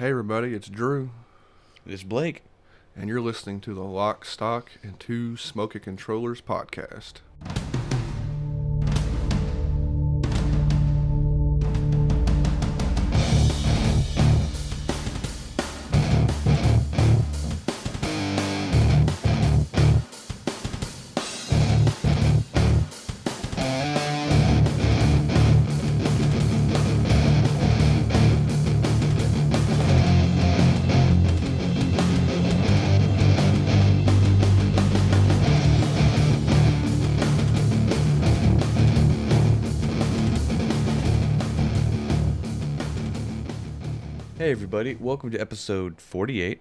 Hey, everybody, it's Drew, It's Blake. and you're listening to the Lock, Stock, and Two Smoking Controllers podcast. Everybody. Welcome to episode 48.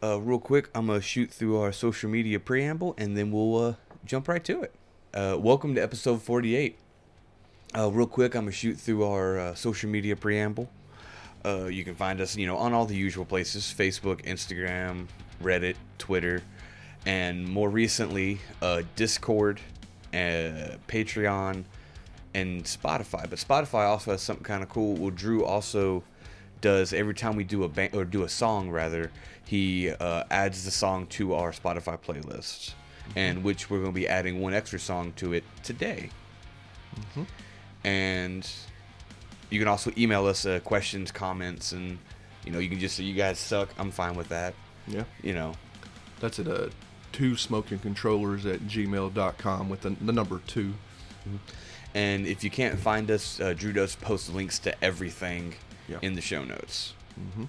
Uh, real quick, I'm going to shoot through our social media preamble and then we'll uh, jump right to it. Uh, welcome to episode 48. Uh, real quick, I'm going to shoot through our uh, social media preamble. Uh, you can find us, you know, on all the usual places Facebook, Instagram, Reddit, Twitter, and more recently, Discord, Patreon, and Spotify. But Spotify also has something kind of cool. Well, Drew also does every time we do a band or do a song rather, he uh, adds the song to our Spotify playlist, and which we're going to be adding one extra song to it today. And you can also email us uh, questions, comments, and you know you can just say you guys suck. I'm fine with that. Yeah, You know, that's at uh, two smoking controllers at gmail.com with the, the number two. and if you can't find us, uh, Drew does post links to everything Yeah. in the show notes. Mm-hmm.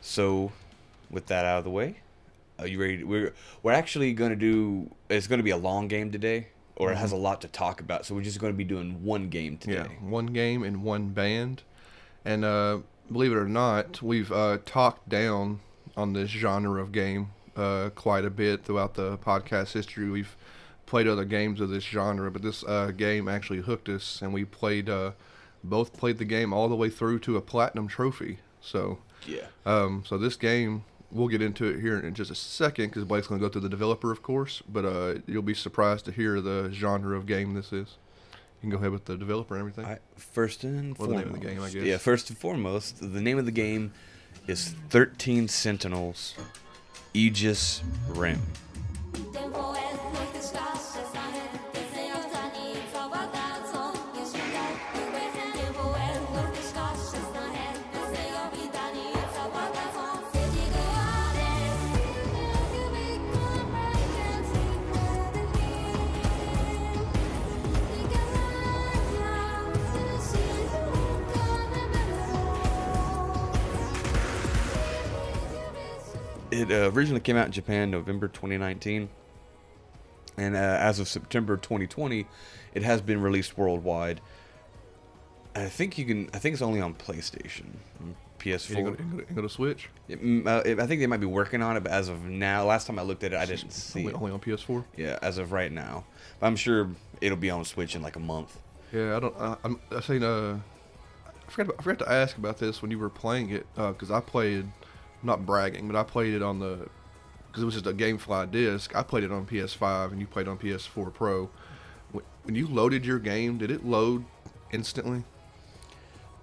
So, with that out of the way, are you ready? To, we're we're actually going to do. It's going to be a long game today, or it has a lot to talk about. So we're just going to be doing one game today. Yeah, one game and one band. And uh, believe it or not, we've uh, talked down on this genre of game uh, quite a bit throughout the podcast history. We've played other games of this genre, but this uh, game actually hooked us, and we played uh, both played the game all the way through to a platinum trophy. So, Yeah. um, so this game we'll get into it here in just a second because Blake's going to go through the developer, of course. But uh, you'll be surprised to hear the genre of game this is. You can go ahead with the developer and everything. I, first and Or the foremost, name of the game, I guess. Yeah, first and foremost, the name of the game is Thirteen Sentinels, Aegis Rim. It uh, originally came out in Japan November 2019, and uh, as of September 2020, it has been released worldwide. I think you can. I think it's only on PlayStation, PS4. You go, to, you go to- you go to Switch? It- mm, uh, it- I think they might be working on it, but as of now, last time I looked at it, I didn't see. Only, it. only on PS4? Yeah, as of right now, but I'm sure it'll be on Switch in like a month. Yeah, I don't. I, I'm. I seen. Uh, I forgot. I forgot to ask about this when you were playing it because I played. Not bragging, but I played it on the. Because it was just a GameFly disc. I played it on PS5, and you played on PS4 Pro. When, you loaded your game, did it load instantly,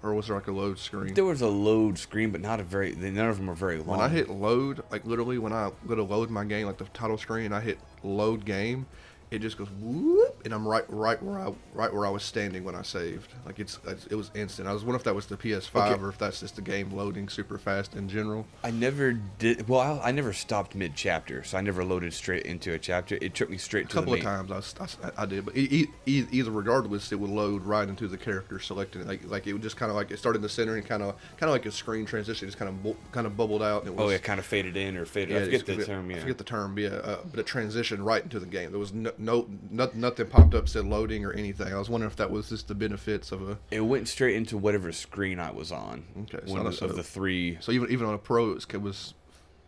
or was there like a load screen? There was a load screen, but not a very. None of them are very long. When I hit load, like literally when I go to load my game, like the title screen, I hit load game, it just goes whoop, and I'm right, right where I, right where I was standing when I saved. Like it's, it was instant. I was wondering if that was the PS5 Okay. or if that's just the game loading super fast in general. I never did. Well, I, I never stopped mid chapter, so I never loaded straight into a chapter. It took me straight A to a couple the of times I, was, I I did, but e- e- either regardless, it would load right into the character selecting it. Like, like it would just kind of like it started in the center and kind of, kind of like a screen transition, just kind of, bu- kind of bubbled out. And it was, Oh, it kind of faded in or faded. I forget the term. Yeah. I forget the term. Yeah, uh, but it transitioned right into the game. There was no, no, no nothing popped up said loading or anything. I was wondering if that was just the benefits of a. It went straight into whatever screen I was on. Okay, so One of the three. So even even on a pro, it was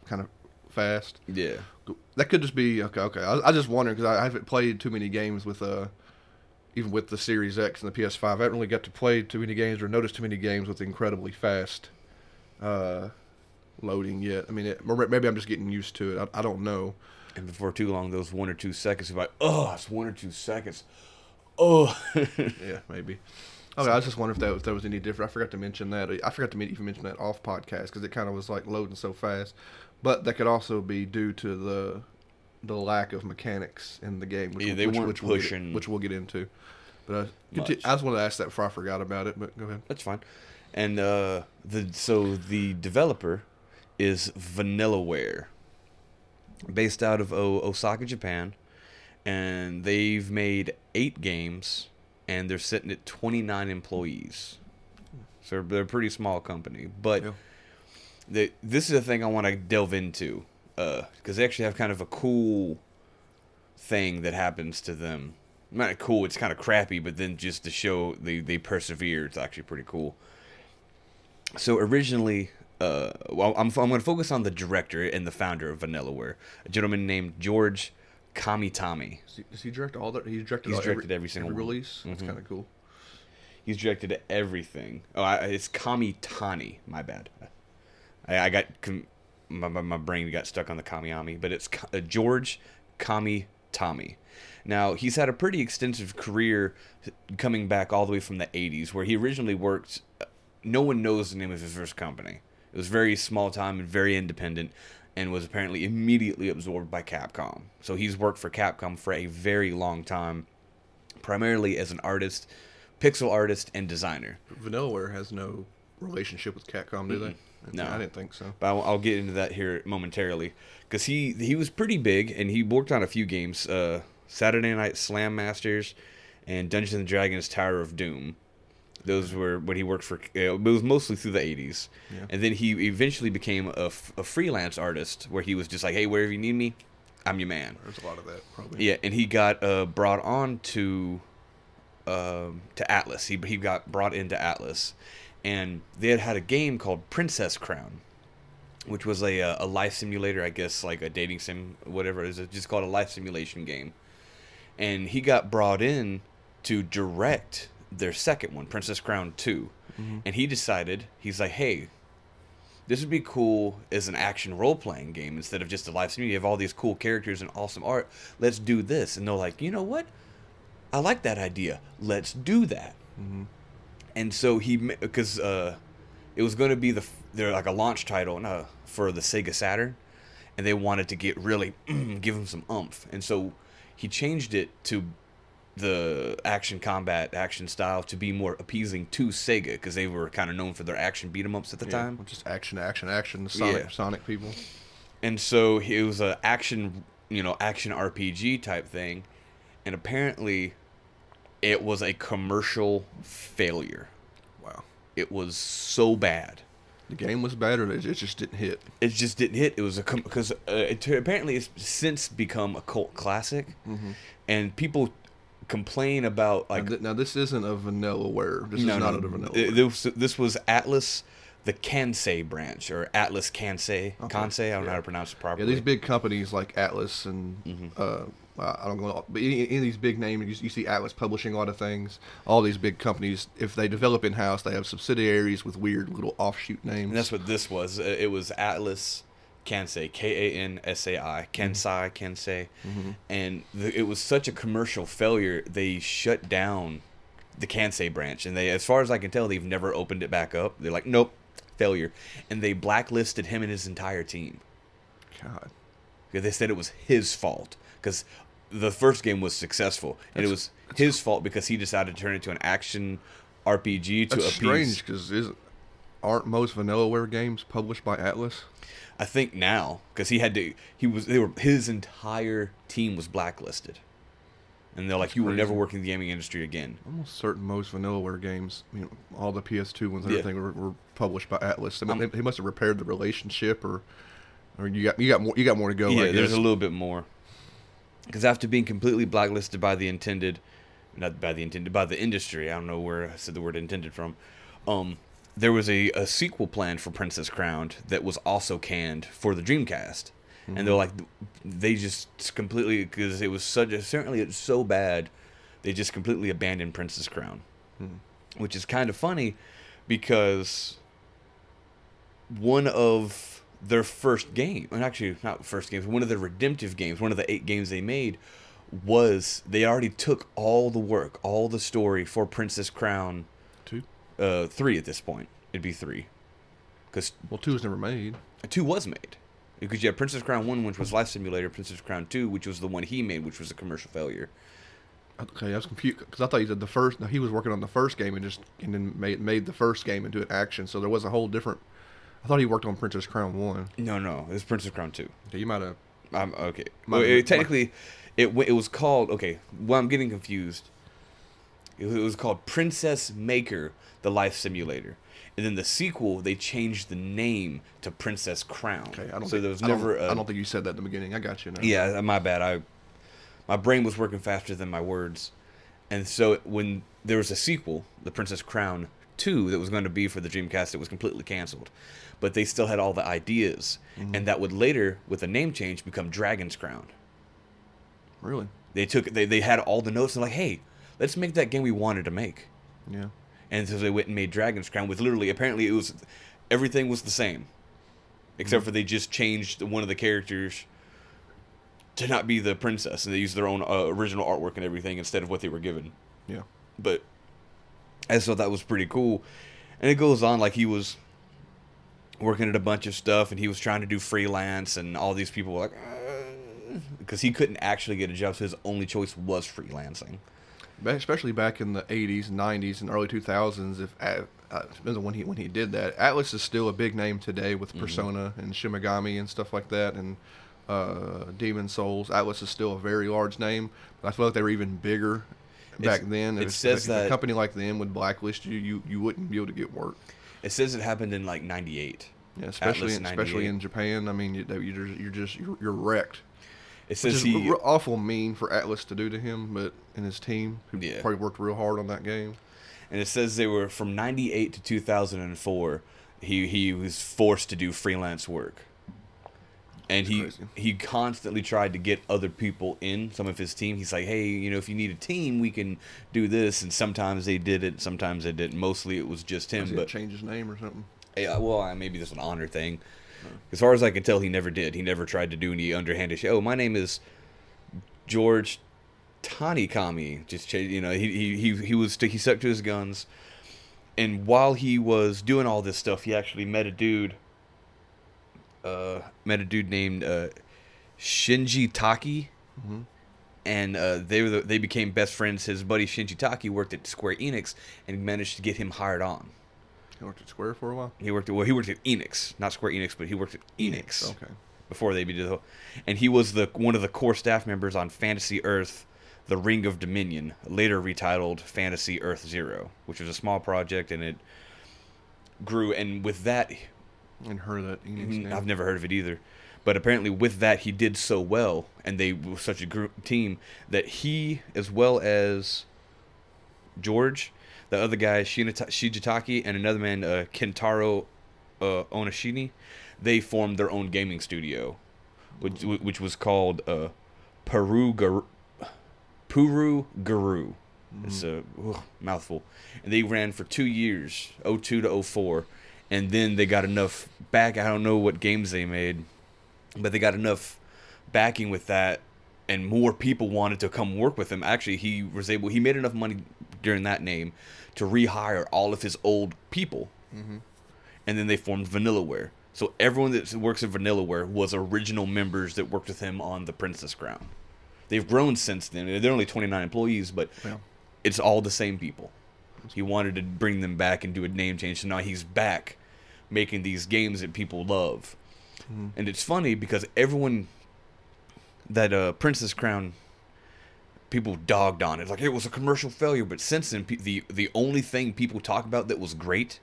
kind of fast. Yeah. That could just be okay. Okay, I, I just wondering because I haven't played too many games with uh, even with the Series X and the PS5. I haven't really got to play too many games or notice too many games with incredibly fast, uh, loading yet. I mean, it, maybe I'm just getting used to it. I, I don't know. And before too long, those one or two seconds, you're like, oh, it's one or two seconds. Oh. yeah, maybe. Okay, I was just wondering if, that, if there was any different. I forgot to mention that. I forgot to even mention that off podcast because it kind of was like loading so fast. But that could also be due to the the lack of mechanics in the game, which, Yeah, they which, weren't which we'll get- pushing which we'll get into. But conti- I just wanted to ask that before I forgot about it. But go ahead. That's fine. And uh, the so the developer is Vanillaware, based out of o- Osaka, Japan, and they've made eight games, and they're sitting at 29 employees. So they're, they're a pretty small company, but Yeah. the, this is a thing I want to delve into uh, because they actually have kind of a cool thing that happens to them. Not cool, it's kind of crappy, but then just to show they, they persevere, it's actually pretty cool. So originally, uh, well, I'm, I'm going to focus on the director and the founder of Vanillaware, a gentleman named George Kamitami. Does he, does he direct all that? He directed. He's directed every single one. release. That's Mhm. kind of cool. He's directed everything. Oh, I, it's Kamitani. My bad. I, I got my, my, my brain got stuck on the Kamiami, but it's uh, George Kamitami. Now he's had a pretty extensive career, coming back all the way from the '80s, where he originally worked. uh, No one knows the name of his first company. It was very small time and very independent, and was apparently immediately absorbed by Capcom. So he's worked for Capcom for a very long time, primarily as an artist, pixel artist, and designer. Vanillaware has no relationship with Capcom, do they? No. I didn't think so. But I'll, I'll get into that here momentarily because he he was pretty big and he worked on a few games, uh, Saturday Night Slam Masters, and Dungeons and Dragons Tower of Doom. Those were when he worked for. Uh, it was mostly through the '80s, Yeah. and then he eventually became a, f- a freelance artist where he was just like, "Hey, wherever you need me, I'm your man." There's a lot of that probably. Yeah, and he got uh, brought on to um, to Atlus. He he got brought into Atlus, and they had had a game called Princess Crown, which was a uh, a life simulator, I guess, like a dating sim, whatever it is. It's just called a life simulation game. And he got brought in to direct their second one, Princess Crown 2 and he decided he's like, hey. This would be cool as an action role playing game instead of just a live stream. You have all these cool characters and awesome art. Let's do this. And they're like, you know what? I like that idea. Let's do that. And so he, because uh, it was going to be the they're like a launch title no, for the Sega Saturn, and they wanted to get really give him some umph, and so he changed it to the action combat action style to be more appeasing to Sega because they were kind of known for their action beat 'em ups at the Yeah, time. Just action, action, action. Sonic, Yeah. Sonic people. and so it was a action you know action rpg type thing and apparently it was a commercial failure Wow. it was so bad The game was bad, or it just didn't hit. it just didn't hit it was a because uh, it, apparently it's since become a cult classic and people complain about like now, th- now this isn't a vanilla Vanillaware. This no, is not no, a Vanillaware. th- This, this was atlus the kansei branch or atlus kansei kansei i don't know how to pronounce it properly. yeah, these big companies like Atlus and Mm-hmm. uh, I don't know, but any, any of these big names, you, you see Atlus publishing a lot of things. All these big companies, if they develop in house, they have subsidiaries with weird little offshoot names. And that's what this was. Uh, It was Atlus Kansai, K A N S A I, Kansai, mm-hmm. Kansai. Mm-hmm. And the, it was such a commercial failure, they shut down the Kansai branch. And they, as far as I can tell, they've never opened it back up. They're like, nope, failure. And they blacklisted him and his entire team. God. Because they said it was his fault. Because the first game was successful. And it was his fault because he decided to turn it into an action RPG to That's appease. strange because isn't aren't most Vanillaware games published by Atlus? I think now because he had to. He was. They were. His entire team was blacklisted, and they're like, That's "You will never crazy. work in the gaming industry again." Almost certain most Vanillaware games, you know, all the PS2 ones, and Yeah. everything were, were published by Atlus. I mean, they, he must have repaired the relationship, or, or you got you got more you got more to go. yeah, there's a little bit more. Because after being completely blacklisted by the intended, not by the intended, by the industry, I don't know where I said the word intended from. Um, there was a, a sequel planned for Princess Crowned that was also canned for the Dreamcast, and they're mm-hmm. like, they just completely because it was such certainly it's so bad, they just completely abandoned Princess Crown, hmm. which is kind of funny because one of their first game, and actually not first games, one of their redemptive games, one of the eight games they made was they already took all the work, all the story for Princess Crown uh, three at this point. It'd be three, because Well, two was never made. two was made. Because you have Princess Crown one, which was Life Simulator, Princess Crown two, which was the one he made, which was a commercial failure. Okay, I was confused because I thought he did the first. He was working on the first game and just and then made made the first game into an action. So there was a whole different. I thought he worked on Princess Crown one. No, no, it was Princess Crown two. Okay, you might have. Um, okay. Well, it, technically, it it was called. Okay, well, I'm getting confused. It was, called Princess Maker: The Life Simulator, and then the sequel they changed the name to Princess Crown. Okay, I don't. so think, there was I don't- a- I don't think you said that in the beginning. I got you now. Yeah, my bad. I my brain was working faster than my words, and so when there was a sequel, The Princess Crown Two, that was going to be for the Dreamcast, it was completely canceled. But they still had all the ideas, mm-hmm. and that would later, with a name change, become Dragon's Crown. Really? They took they they had all the notes and like, hey, let's make that game we wanted to make. Yeah. And so they went and made Dragon's Crown with literally apparently it was everything was the same. Except for they just changed one of the characters to not be the princess and they used their own uh, original artwork and everything instead of what they were given. Yeah. But I thought that was pretty cool. And it goes on like he was working at a bunch of stuff and he was trying to do freelance and all these people were like because he couldn't actually get a job so his only choice was freelancing. Especially back in the '80s, '90s, and early 2000s. If uh, depends on when he when he did that. Atlus is still a big name today with Mm-hmm. Persona and Shimigami and stuff like that, and uh, Demon Souls. Atlus is still a very large name. But I feel like they were even bigger back It's- then. it if, says if a company like them would blacklist you, you you wouldn't be able to get work. It says it happened in like 98. Yeah, especially in, especially in Japan. I mean, you, you're you're just you're, you're wrecked. It says he awful mean for Atlus to do to him, but and his team, who Yeah. probably worked real hard on that game. and it says they were from 98 to 2004 he he was forced to do freelance work. And he crazy. he constantly tried to get other people in some of his team. He's like, "Hey, you know, if you need a team, we can do this." And sometimes they did it, sometimes they didn't. Mostly it was just him, he but change his name or something? Yeah, well, maybe this an honor thing. As far as I can tell, he never did. He never tried to do any underhanded shit. Oh, my name is George Tanikami. Just you know, he he he, he was he stuck to his guns. And while he was doing all this stuff, he actually met a dude. Uh, met a dude named uh, Shinji Taki, and uh, they were the, they became best friends. His buddy Shinji Taki worked at Square Enix and managed to get him hired on. He worked at Square for a while. He worked at well, he worked at Enix, not Square Enix, but he worked at Enix Okay. before they did the whole, and he was the one of the core staff members on Fantasy Earth, The Ring of Dominion, later retitled Fantasy Earth Zero, which was a small project and it grew. And with that, And heard that Enix Mhm. I've never heard of it either. But apparently, with that, he did so well, and they were such a group team that he, as well as George, the other guy Shinata- Shijitaki, and another man uh, Kentaro uh, Onishini, they formed their own gaming studio, which which was called uh, Peru Guru. Puru Guru. It's a ugh, mouthful. And they ran for two years, 02 to 04. And then they got enough back. I don't know what games they made, but they got enough backing with that. And more people wanted to come work with him. Actually, he was able, he made enough money during that name to rehire all of his old people. And then they formed Vanillaware. So everyone that works at Vanillaware was original members that worked with him on the Princess Crown. They've grown since then. They're only 29 employees, but Yeah. it's all the same people. He wanted to bring them back and do a name change, so now he's back making these games that people love. And it's funny because everyone that uh, Princess Crown people dogged on it like it was a commercial failure, but since then the the only thing people talk about that was great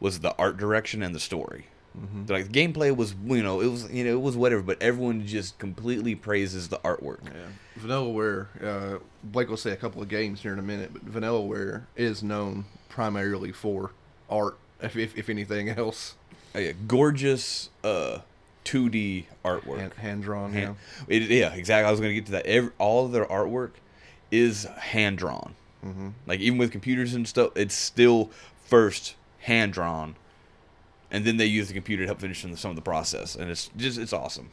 was the art direction and the story. They're Like the gameplay was, you know, it was, you know, it was whatever, but everyone just completely praises the artwork. Yeah. Vanillaware, uh, Blake will say a couple of games here in a minute, but Vanillaware is known primarily for art, if, if, if anything else. Oh, yeah, gorgeous uh 2D artwork. Hand, hand drawn, Hand- yeah. It, yeah, exactly. I was going to get to that. Every, all of their artwork is hand drawn. Mm-hmm. Like even with computers and stuff, it's still first hand drawn, and then they use the computer to help finish some of the process, and it's just it's awesome.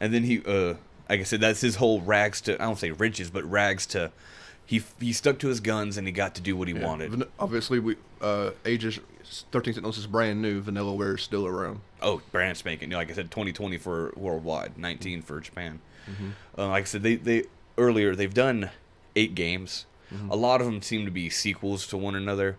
And then he, uh, like I said, that's his whole rags to I don't say riches, but rags to. He he stuck to his guns and he got to do what he Yeah. wanted. Obviously, we uh, ages 13 Sentinels is brand new. Vanillaware is still around. Oh, brand spanking. new. Like I said, 2020 for worldwide, 19 for Japan. Mm-hmm. Uh, like I said, they they earlier they've done eight games. Mm-hmm. A lot of them seem to be sequels to one another,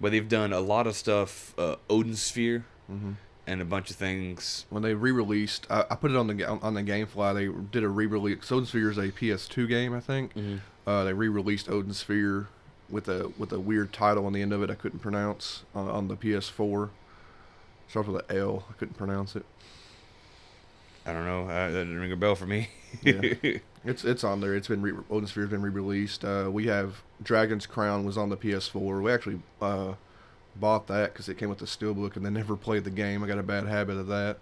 but they've done a lot of stuff. Uh, Odin Sphere Mm-hmm. and a bunch of things. When they re-released, I, I put it on the ga- on the GameFly. They did a re-release. Odin Sphere is a PS2 game, I think. Mm-hmm. Uh, they re-released Odin Sphere with a with a weird title on the end of it. I couldn't pronounce on, on the PS4. Starts with an L. I couldn't pronounce it. I don't know. Uh, that didn't ring a bell for me. Yeah. It's it's on there. It's been re- Odin Sphere's been re-released. Uh, we have Dragon's Crown was on the PS4. We actually uh, bought that because it came with the steelbook, and then never played the game. I got a bad habit of that.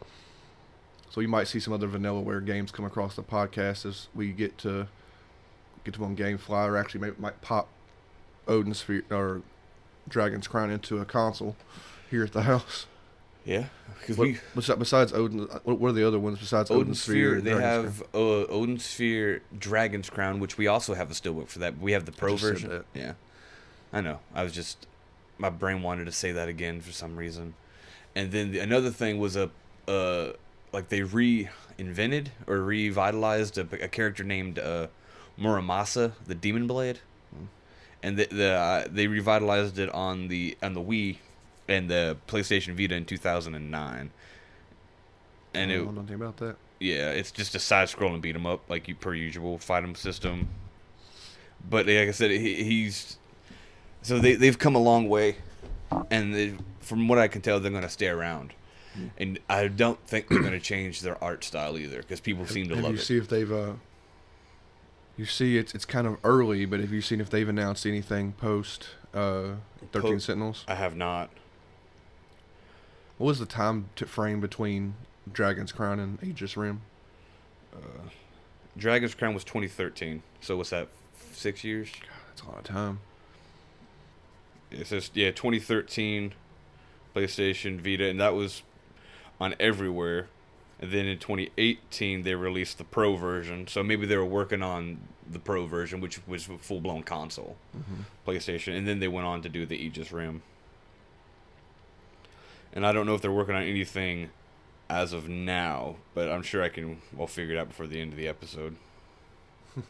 So you might see some other Vanillaware games come across the podcast as we get to get to them on GameFly, or actually might, might pop Odin's Sphere or Dragon's Crown into a console here at the house. yeah, because What, we besi- besides Odin, what what are the other ones besides Odin, Odin Sphere? Sphere. They Dragon's have uh, Odin Sphere, Dragon's Crown, which we also have a steelbook for that. We have the pro version. Yeah, I know. I was just my brain wanted to say that again for some reason. And then the, another thing was a uh like they reinvented or revitalized a, a character named uh, Muramasa, the Demon Blade, and the, the uh, they revitalized it on the on the Wii and the PlayStation Vita in 2009. And I don't know nothing about that. yeah, it's just a side-scrolling beat 'em up, like you per usual fight 'em system. But like I said, he, he's so they they've come a long way, and they, from what I can tell, they're gonna stay around. And I don't think they're gonna change their art style either, because people seem to have love you it. see if they've uh you see it's it's kind of early but have you seen if they've announced anything post uh 13 Po- sentinels I have not. what was the time frame between dragon's crown and aegis rim Dragon's Crown was 2013, so what's that? Six years? that's a lot of time It says yeah, 2013, PlayStation Vita, and that was on everywhere. And then in 2018, they released the Pro version. So maybe they were working on the Pro version, which was a full blown console, mm-hmm. PlayStation. And then they went on to do the Aegis Rim. And I don't know if they're working on anything as of now, but I'm sure I can. We'll figure it out before the end of the episode.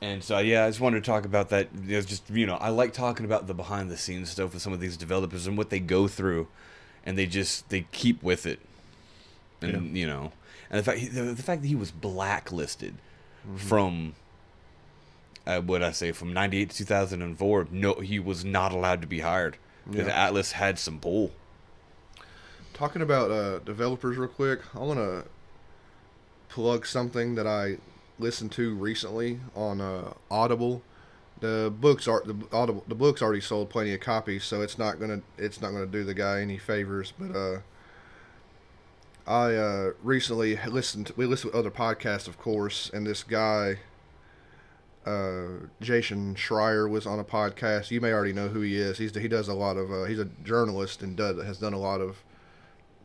And so yeah, I just wanted to talk about that. Know, just you know, I like talking about the behind the scenes stuff with some of these developers and what they go through, and they just they keep with it, and you know, and the fact the, the fact that he was blacklisted from. Uh, what I say from '98 to 2004, no, he was not allowed to be hired because Yeah. Atlus had some pull. talking about uh developers real quick i want to plug something that i listened to recently on uh audible the books are the audible the books already sold plenty of copies so it's not gonna it's not gonna do the guy any favors but uh I uh, recently listened. We listened to other podcasts, of course, and this guy, uh, Jason Schreier, was on a podcast. You may already know who he is. He's he does a lot of. Uh, he's a journalist and does has done a lot of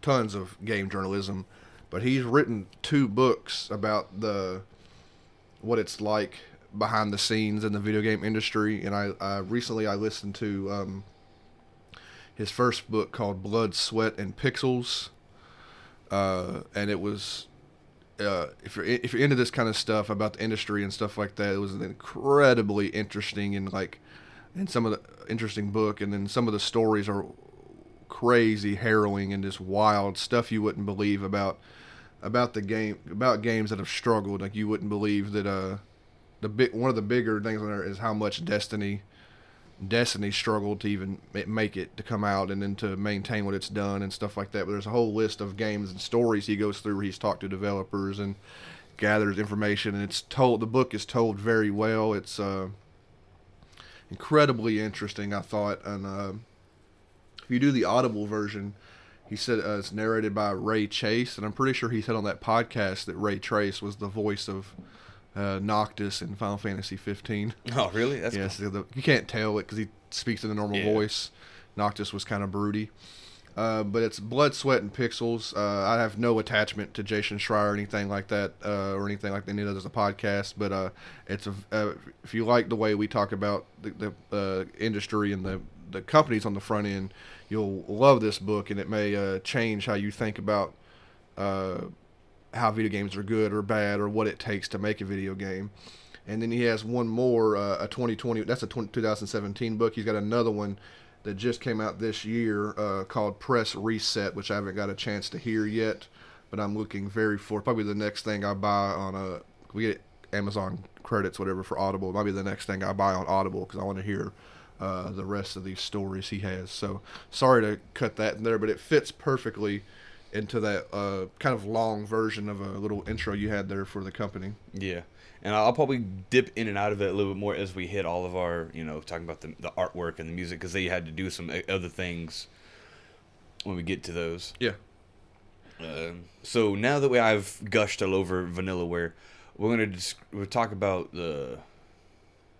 tons of game journalism, but he's written two books about the what it's like behind the scenes in the video game industry. And I, I recently I listened to um, his first book called Blood, Sweat, and Pixels, uh, and it was. Uh, if you're if you're into this kind of stuff about the industry and stuff like that, it was an incredibly interesting and like, and some of the interesting book, and then some of the stories are crazy, harrowing, and just wild stuff you wouldn't believe about about the game about games that have struggled. Like you wouldn't believe that uh the big one of the bigger things on there is how much Destiny Destiny struggled to even make it to come out and then to maintain what it's done and stuff like that. But there's a whole list of games and stories he goes through he's talked to developers and gathers information and it's told the book is told very well. It's uh incredibly interesting I thought and uh if you do the audible version he said uh, it's narrated by Ray Chase, and I'm pretty sure he said on that podcast that Ray Chase was the voice of uh, Noctis in Final Fantasy 15. Oh, really? That's yes, the, you can't tell it because he speaks in a normal Yeah. voice. Noctis was kind of broody, Uh, but it's blood, sweat, and pixels. Uh, I have no attachment to Jason Schreier or anything like that, uh, or anything like any of those podcast. But uh, it's a uh, if you like the way we talk about the, the uh, industry and the the companies on the front end, you'll love this book, and it may uh, change how you think about uh, how video games are good or bad or what it takes to make a video game. And then he has one more, uh, a 2020. That's a 20, 2017 book. He's got another one that just came out this year uh, called Press Reset, which I haven't got a chance to hear yet, but I'm looking very for probably the next thing I buy on a we get Amazon credits whatever for Audible. It might be the next thing I buy on Audible because I want to hear uh, the rest of these stories he has. So sorry to cut that in there, but it fits perfectly into that uh, kind of long version of a little intro you had there for the company. Yeah, and I'll probably dip in and out of it a little bit more as we hit all of our, you know, talking about the, the artwork and the music because they had to do some other things when we get to those. Yeah. Um, so now that we I've gushed all over Vanillaware, we're gonna just we'll talk about the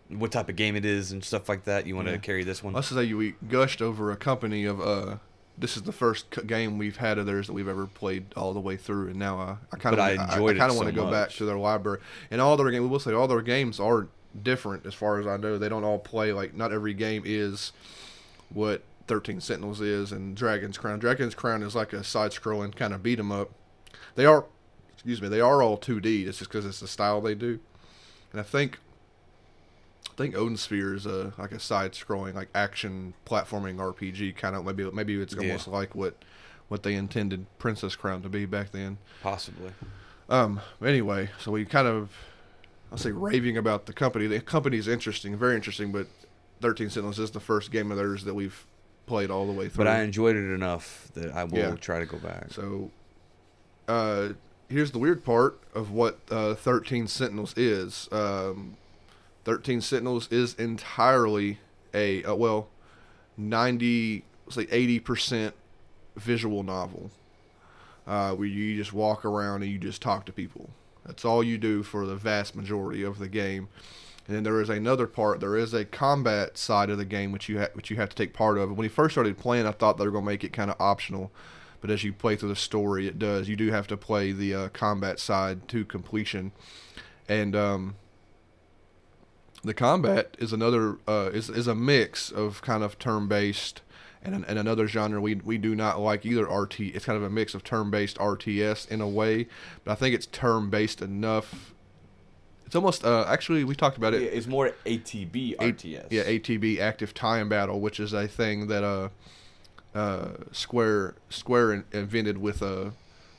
what type of game it is and stuff like that. You want to Yeah. carry this one? Let's say we gushed over a company of uh, this is the first game we've had of theirs that we've ever played all the way through, and now uh, I kind of But I I, kind of so want to go back to their library and all their games. We will say all their games are different as far as I know. They don't all play like not every game is what Thirteen Sentinels is and Dragon's Crown. Dragon's Crown is like a side-scrolling kind of beat 'em up. They are, excuse me, they are all 2D. It's just because it's the style they do, and I think I think Odin Sphere is a like a side-scrolling like action platforming RPG kind of maybe maybe it's Yeah. almost like what what they intended Princess Crown to be back then. Possibly. Um. Anyway, so we kind of I'll say raving about the company. The company is interesting, very interesting, but Thirteen Sentinels is the first game of theirs that we've played all the way through. But I enjoyed it enough that I will Yeah. try to go back. So, uh, here's the weird part of what uh, 13 Sentinels is. Um, 13 Sentinels is entirely a, uh, well, 90, let's say 80% visual novel. Uh, where you just walk around and you just talk to people. That's all you do for the vast majority of the game. And then there is another part. There is a combat side of the game which you ha- which you have to take part of. When you first started playing, I thought they were going to make it kind of optional, but as you play through the story, it does. You do have to play the uh, combat side to completion, and um, the combat is another uh, is is a mix of kind of turn based. And, and another genre we, we do not like either RT. It's kind of a mix of turn-based RTS in a way, but I think it's turn-based enough it's almost uh, actually we talked about it. it's more ATB A- RTS. Yeah, ATB Active Time Battle, which is a thing that uh, uh, Square Square in- invented with uh,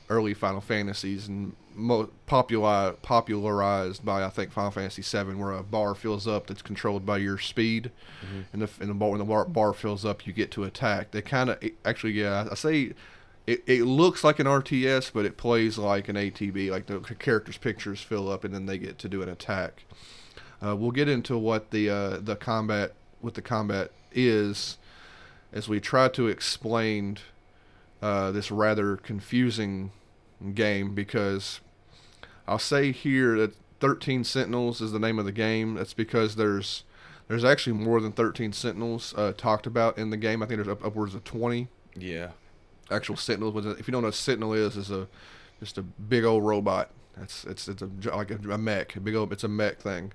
early Final Fantasies and mo- popular popularized by I think Final Fantasy VII, where a bar fills up that's controlled by your speed, and the and the bar when the bar, bar fills up, you get to attack. They kind of actually yeah, I say. It, it looks like an RTS, but it plays like an ATB. Like the characters' pictures fill up, and then they get to do an attack. Uh, we'll get into what the uh, the combat what the combat is as we try to explain uh, this rather confusing game because I'll say here that 13 Sentinels is the name of the game. That's because there's there's actually more than 13 Sentinels uh, talked about in the game. I think there's up, upwards of 20 Yeah. actual Sentinels. If you don't know what a Sentinel is, is a just a big old robot. That's it's it's a like a, a mech, a big old it's a mech thing.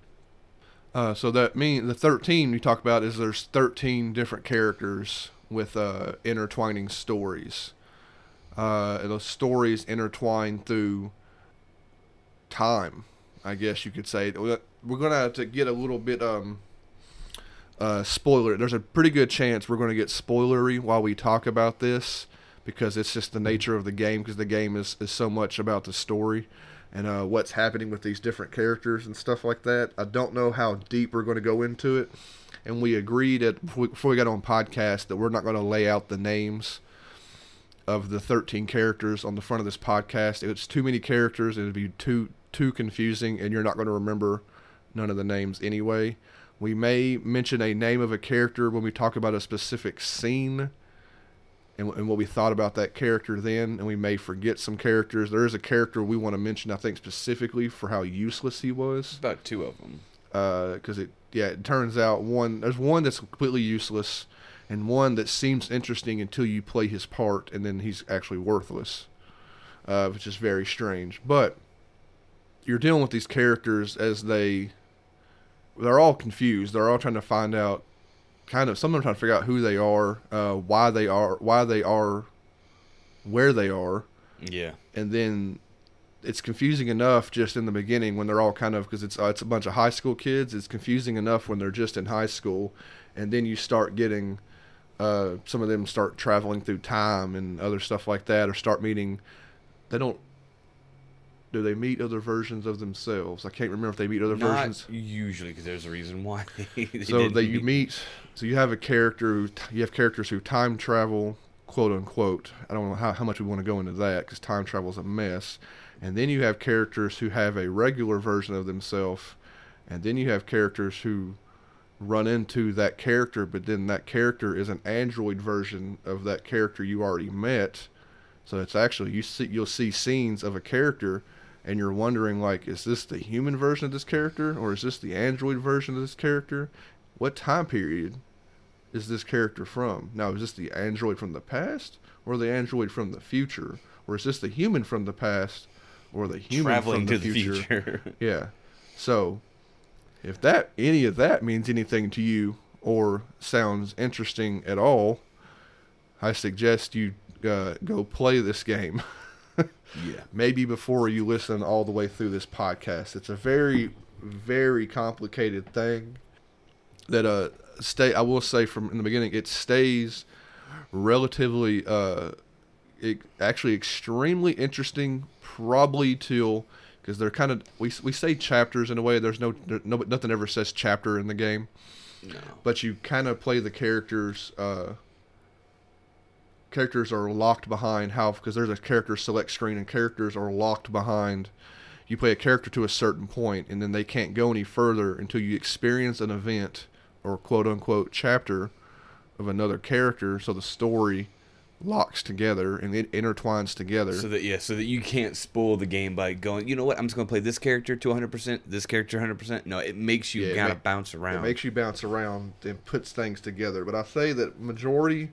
Uh, so that mean the 13 we talk about is there's 13 different characters with uh, intertwining stories. Uh, those stories intertwine through time, I guess you could say. We're gonna have to get a little bit um uh, spoiler. There's a pretty good chance we're going to get spoilery while we talk about this because it's just the nature of the game. Because the game is, is so much about the story and uh, what's happening with these different characters and stuff like that. I don't know how deep we're going to go into it, and we agreed at before we- got on podcast that we're not going to lay out the names of the 13 characters on the front of this podcast. It's too many characters. It would be too too confusing, and you're not going to remember none of the names anyway. We may mention a name of a character when we talk about a specific scene and, and what we thought about that character then, and we may forget some characters. There is a character we want to mention, I think, specifically for how useless he was About two of them. because uh, it yeah it turns out one there's one that's completely useless and one that seems interesting until you play his part, and then he's actually worthless, uh, which is very strange. But you're dealing with these characters as they they're all confused. They're all trying to find out kind of some of them trying to figure out who they are, uh, why they are why they are where they are, Yeah. and then it's confusing enough just in the beginning when they're all kind of because it's uh, it's a bunch of high school kids. It's confusing enough when they're just in high school, and then you start getting uh, some of them start traveling through time and other stuff like that, or start meeting. They don't. Do they meet other versions of themselves? I can't remember if they meet other Not versions. usually, because there's a reason why. they so that you meet so you have a character who you have characters who time travel quote unquote i don't know how, how much we want to go into that because time travel is a mess and then you have characters who have a regular version of themselves and then you have characters who run into that character but then that character is an android version of that character you already met. So it's actually you see you'll see scenes of a character and you're wondering like is this the human version of this character or is this the android version of this character? What time period is this character from? Now is this the android from the past or the android from the future or is this the human from the past or the human traveling from to the future. yeah. So, if that any of that means anything to you or sounds interesting at all, I suggest you uh, go play this game. yeah. Maybe before you listen all the way through this podcast. It's a very, very complicated thing. That uh, stay. I will say from in the beginning, it stays relatively uh, actually extremely interesting probably till because they're kind of we, we say chapters in a way there's no there, no nothing ever says chapter in the game. No. but you kind of play the characters uh characters are locked behind how because there's a character select screen and characters are locked behind. You play a character to a certain point and then they can't go any further until you experience an event or quote unquote chapter of another character. So the story locks together and it intertwines together So that yeah, so that you can't spoil the game by going. You know what? I'm just gonna play this character to 100. percent This character 100. percent No, it makes you Yeah, it kind ma- of bounce around. It makes you bounce around and puts things together. But I say that majority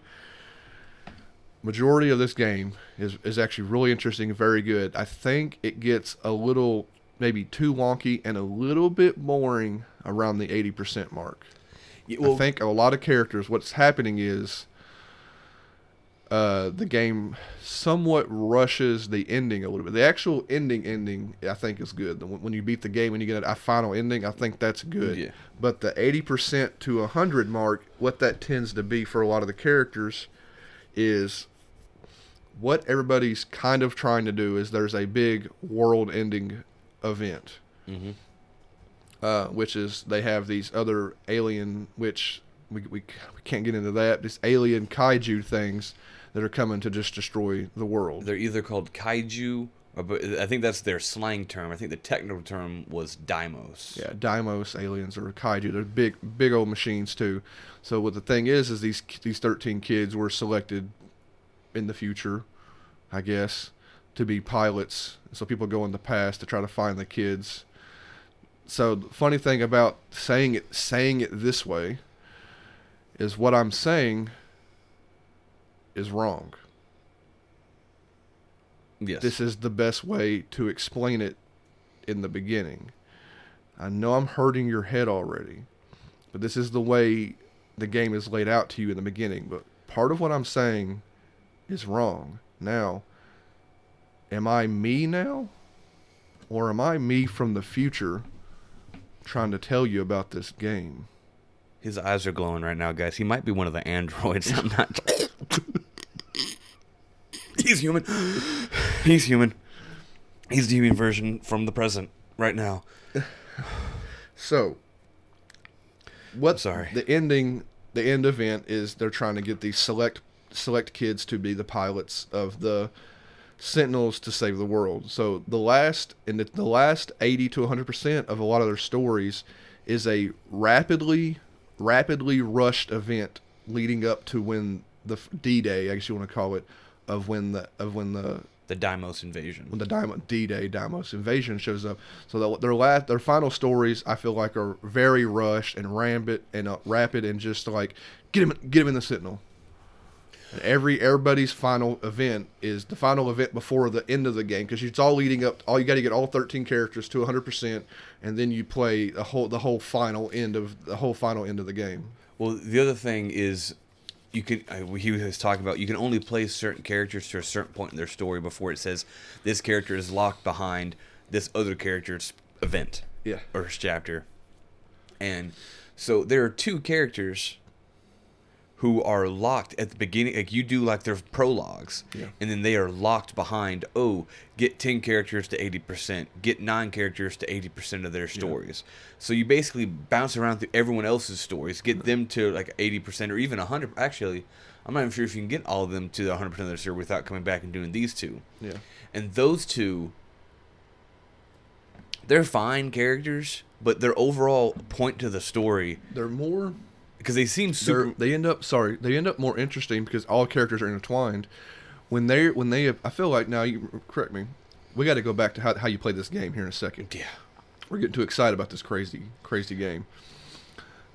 majority of this game is is actually really interesting and very good. I think it gets a little maybe too wonky and a little bit boring around the 80% mark. Yeah, well, I think a lot of characters what's happening is uh, the game somewhat rushes the ending a little bit. The actual ending ending I think is good. When you beat the game and you get a final ending, I think that's good. Yeah. But the 80% to 100 mark, what that tends to be for a lot of the characters is what everybody's kind of trying to do is there's a big world ending event. Mhm. Uh, which is they have these other alien, which we, we, we can't get into that, these alien kaiju things that are coming to just destroy the world. they're either called kaiju, or but I think that's their slang term. I think the technical term was Deimos. Yeah, Deimos aliens or kaiju. They're big, big old machines too. So what the thing is, is these these thirteen kids were selected in the future, I guess, to be pilots. So people go in the past to try to find the kids. So the funny thing about saying it saying it this way is what I'm saying is wrong. Yes. This is the best way to explain it in the beginning. I know I'm hurting your head already, but this is the way the game is laid out to you in the beginning. But part of what I'm saying is wrong. Now, am I me now? Or am I me from the future trying to tell you about this game? His eyes are glowing right now, guys. He might be one of the androids. I'm not. He's human. He's human. He's the human version from the present right now. So, what Sorry. the ending, the end event is they're trying to get these select select kids to be the pilots of the Sentinels to save the world. So the last and the, the last eighty to hundred percent of a lot of their stories is a rapidly rapidly rushed event leading up to when the D Day, I guess you want to call it, of when the of when the the Deimos invasion. when the Diamond D-Day Deimos invasion shows up. So the, their last, their final stories, I feel like are very rushed and rampant and uh, rapid and just like get him, get him in the Sentinel. And every everybody's final event is the final event before the end of the game because it's all leading up. All you got to get all 13 characters to 100 percent, and then you play the whole the whole final end of the whole final end of the game. Well, the other thing is, you can. Uh, he was talking about you can only play certain characters to a certain point in their story before it says this character is locked behind this other character's event. Yeah. Or chapter. And so there are two characters who are locked at the beginning. Like you do like their prologues, Yeah. and then they are locked behind. Oh, get ten characters to eighty percent. Get nine characters to eighty percent of their stories. So you basically bounce around through everyone else's stories, get them to like eighty percent or even hundred. Actually, I'm not even sure if you can get all of them to the hundred percent of their story without coming back and doing these two. Yeah. And those two, they're fine characters, but their overall point to the story They're more because they seem they're, super. they end up sorry they end up more interesting because all characters are intertwined when they when they i feel like now you correct me we got to go back to how, how you play this game here in a second Yeah. we're getting too excited about this crazy crazy game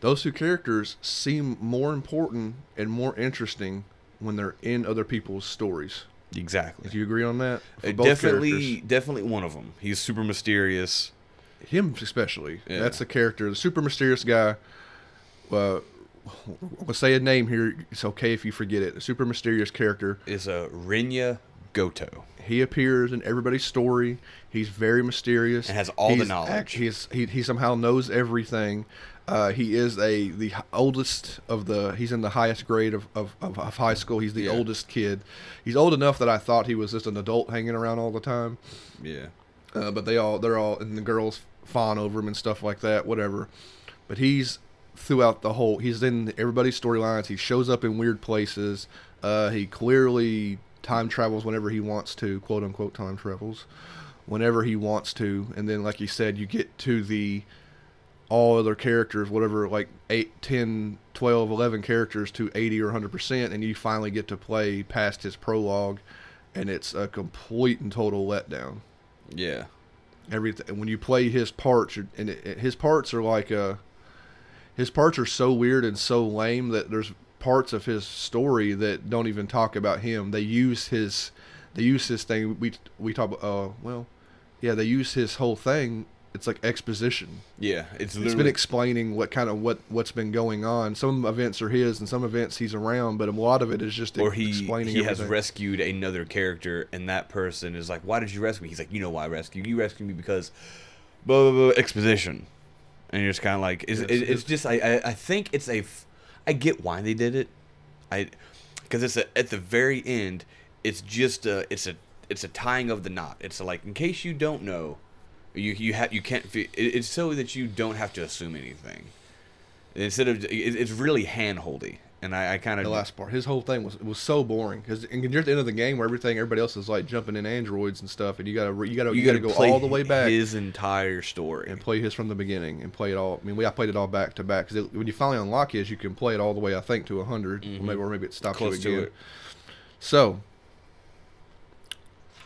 those two characters seem more important and more interesting when they're in other people's stories Exactly. do you agree on that Uh, definitely, characters. definitely one of them. He's super mysterious. him especially Yeah. that's the character the super mysterious guy uh, we'll say a name here it's okay if you forget it a super mysterious character Is a Renya Gouto. He appears in everybody's story. He's very mysterious And has all the knowledge. act- he's, he he somehow knows everything. Uh, he is a the oldest of the. He's in the highest grade of, of, of, of high school. He's the Yeah. oldest kid. He's old enough that I thought he was just an adult hanging around all the time. Yeah. Uh, but they all they're all and the girls fawn over him and stuff like that. Whatever. But he's throughout the whole. He's in everybody's storylines. He shows up in weird places. Uh, he clearly time travels whenever he wants to, quote unquote time travels, whenever he wants to. And then, like you said, you get to the all other characters, whatever, like 8, 10, 12, 11 characters to 80 or 100%, and you finally get to play past his prologue, and it's a complete and total letdown Yeah. everything when you play his parts and it, his parts are like uh his parts are so weird and so lame that there's parts of his story that don't even talk about him they use his they use his thing we we talk about uh well yeah they use his whole thing it's like exposition Yeah. It's it's been explaining what kind of what what's been going on some events are his and some events he's around but a lot of it is just or he explaining he has everything. rescued another character, and that person is like, "Why did you rescue me?" He's like, "You know why I rescued you. You rescued me because blah blah blah exposition." And you're just kind of like, it's, Yes, it, it's it's- just I, I I think it's a, I get why they did it, I because it's a, at the very end. It's just a it's a it's a tying of the knot. It's a, like in case you don't know, you you have you can't. fe- It, it's so that you don't have to assume anything. Instead of it, it's really hand holdy, and I, I kind of the last part. His whole thing was was so boring because you're at the end of the game where everything everybody else is like jumping in androids and stuff, and you gotta you gotta you, you gotta, got to go all the way back his entire story. and play his from the beginning and play it all. I mean, we I played it all back to back because when you finally unlock his, you can play it all the way I think to 100, or maybe or maybe it stops Mm-hmm. Close you to again. it. So,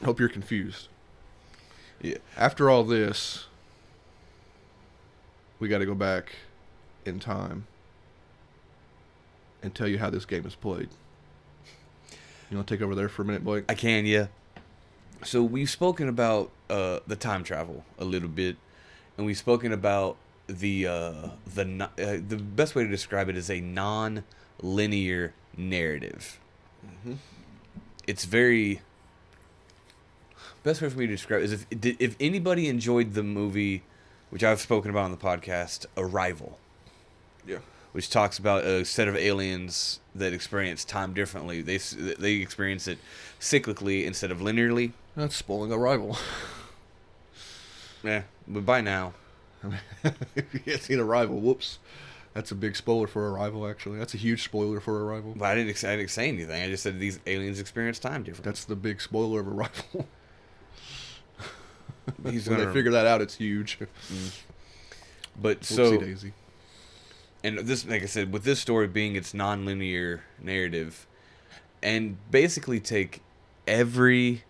hope you're confused. Yeah. After all this, we got to go back in time and tell you how this game is played. You want to take over there for a minute, Blake? I can, yeah. So we've spoken about uh, the time travel a little bit, and we've spoken about the uh, the uh, the best way to describe it is a non-linear narrative. It's very best way for me to describe it is if if anybody enjoyed the movie, which I've spoken about on the podcast, Arrival. yeah. Which talks about a set of aliens that experience time differently. They they experience it cyclically instead of linearly. That's spoiling Arrival. Yeah, but by now, if you haven't seen Arrival, whoops. That's a big spoiler for Arrival, actually. That's a huge spoiler for Arrival. but I didn't, I didn't say anything. I just said these aliens experience time differently. That's the big spoiler of Arrival. He's when gonna they figure that out, it's huge. Mm. But Whoopsie so, daisy. And this, like I said, with this story being its non-linear narrative, and basically take every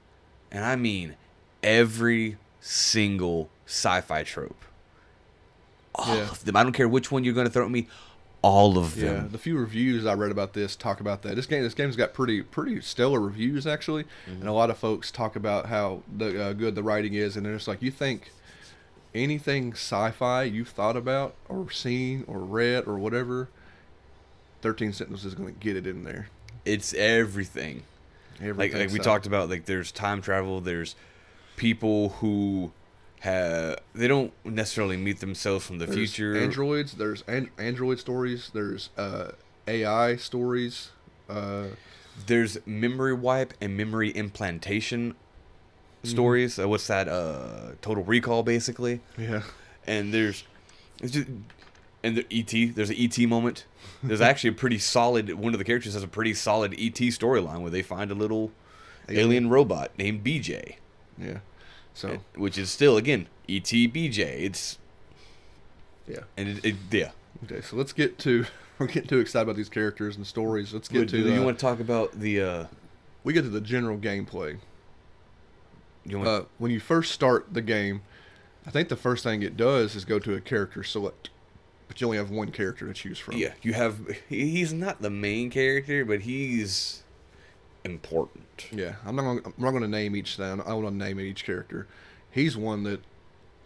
and I mean every single sci-fi trope. All Yeah. of them. I don't care which one you're going to throw at me. All of them. Yeah, the few reviews I read about this talk about that. This game, this game's got pretty pretty stellar reviews actually, Mm-hmm. and a lot of folks talk about how the, uh, good the writing is, and they're just like, you think anything sci-fi you've thought about or seen or read or whatever, Thirteen Sentinels is going to get it in there. It's everything. like Everything like we talked about like there's time travel there's people who have they don't necessarily meet themselves from the There's future androids. There's an- android stories. There's uh, AI stories. Uh, there's memory wipe and memory implantation Mm-hmm. stories uh, what's that uh total recall basically yeah. and there's it's just, and the et there's an et moment there's actually a pretty solid one of the characters has a pretty solid et storyline where they find a little Alien. alien robot named bj Yeah. So which is still again et bj it's yeah. and it, it yeah Okay, so let's get to. We're getting too excited about these characters and stories. Let's get Wait, to. do you uh, want to talk about the uh we get to the general gameplay. You want Uh, when you first start the game, I think the first thing it does is go to a character select, but you only have one character to choose from. yeah you have he's not the main character but he's important Yeah, I'm not. Gonna, I'm not going to name each thing. I want to name each character. He's one that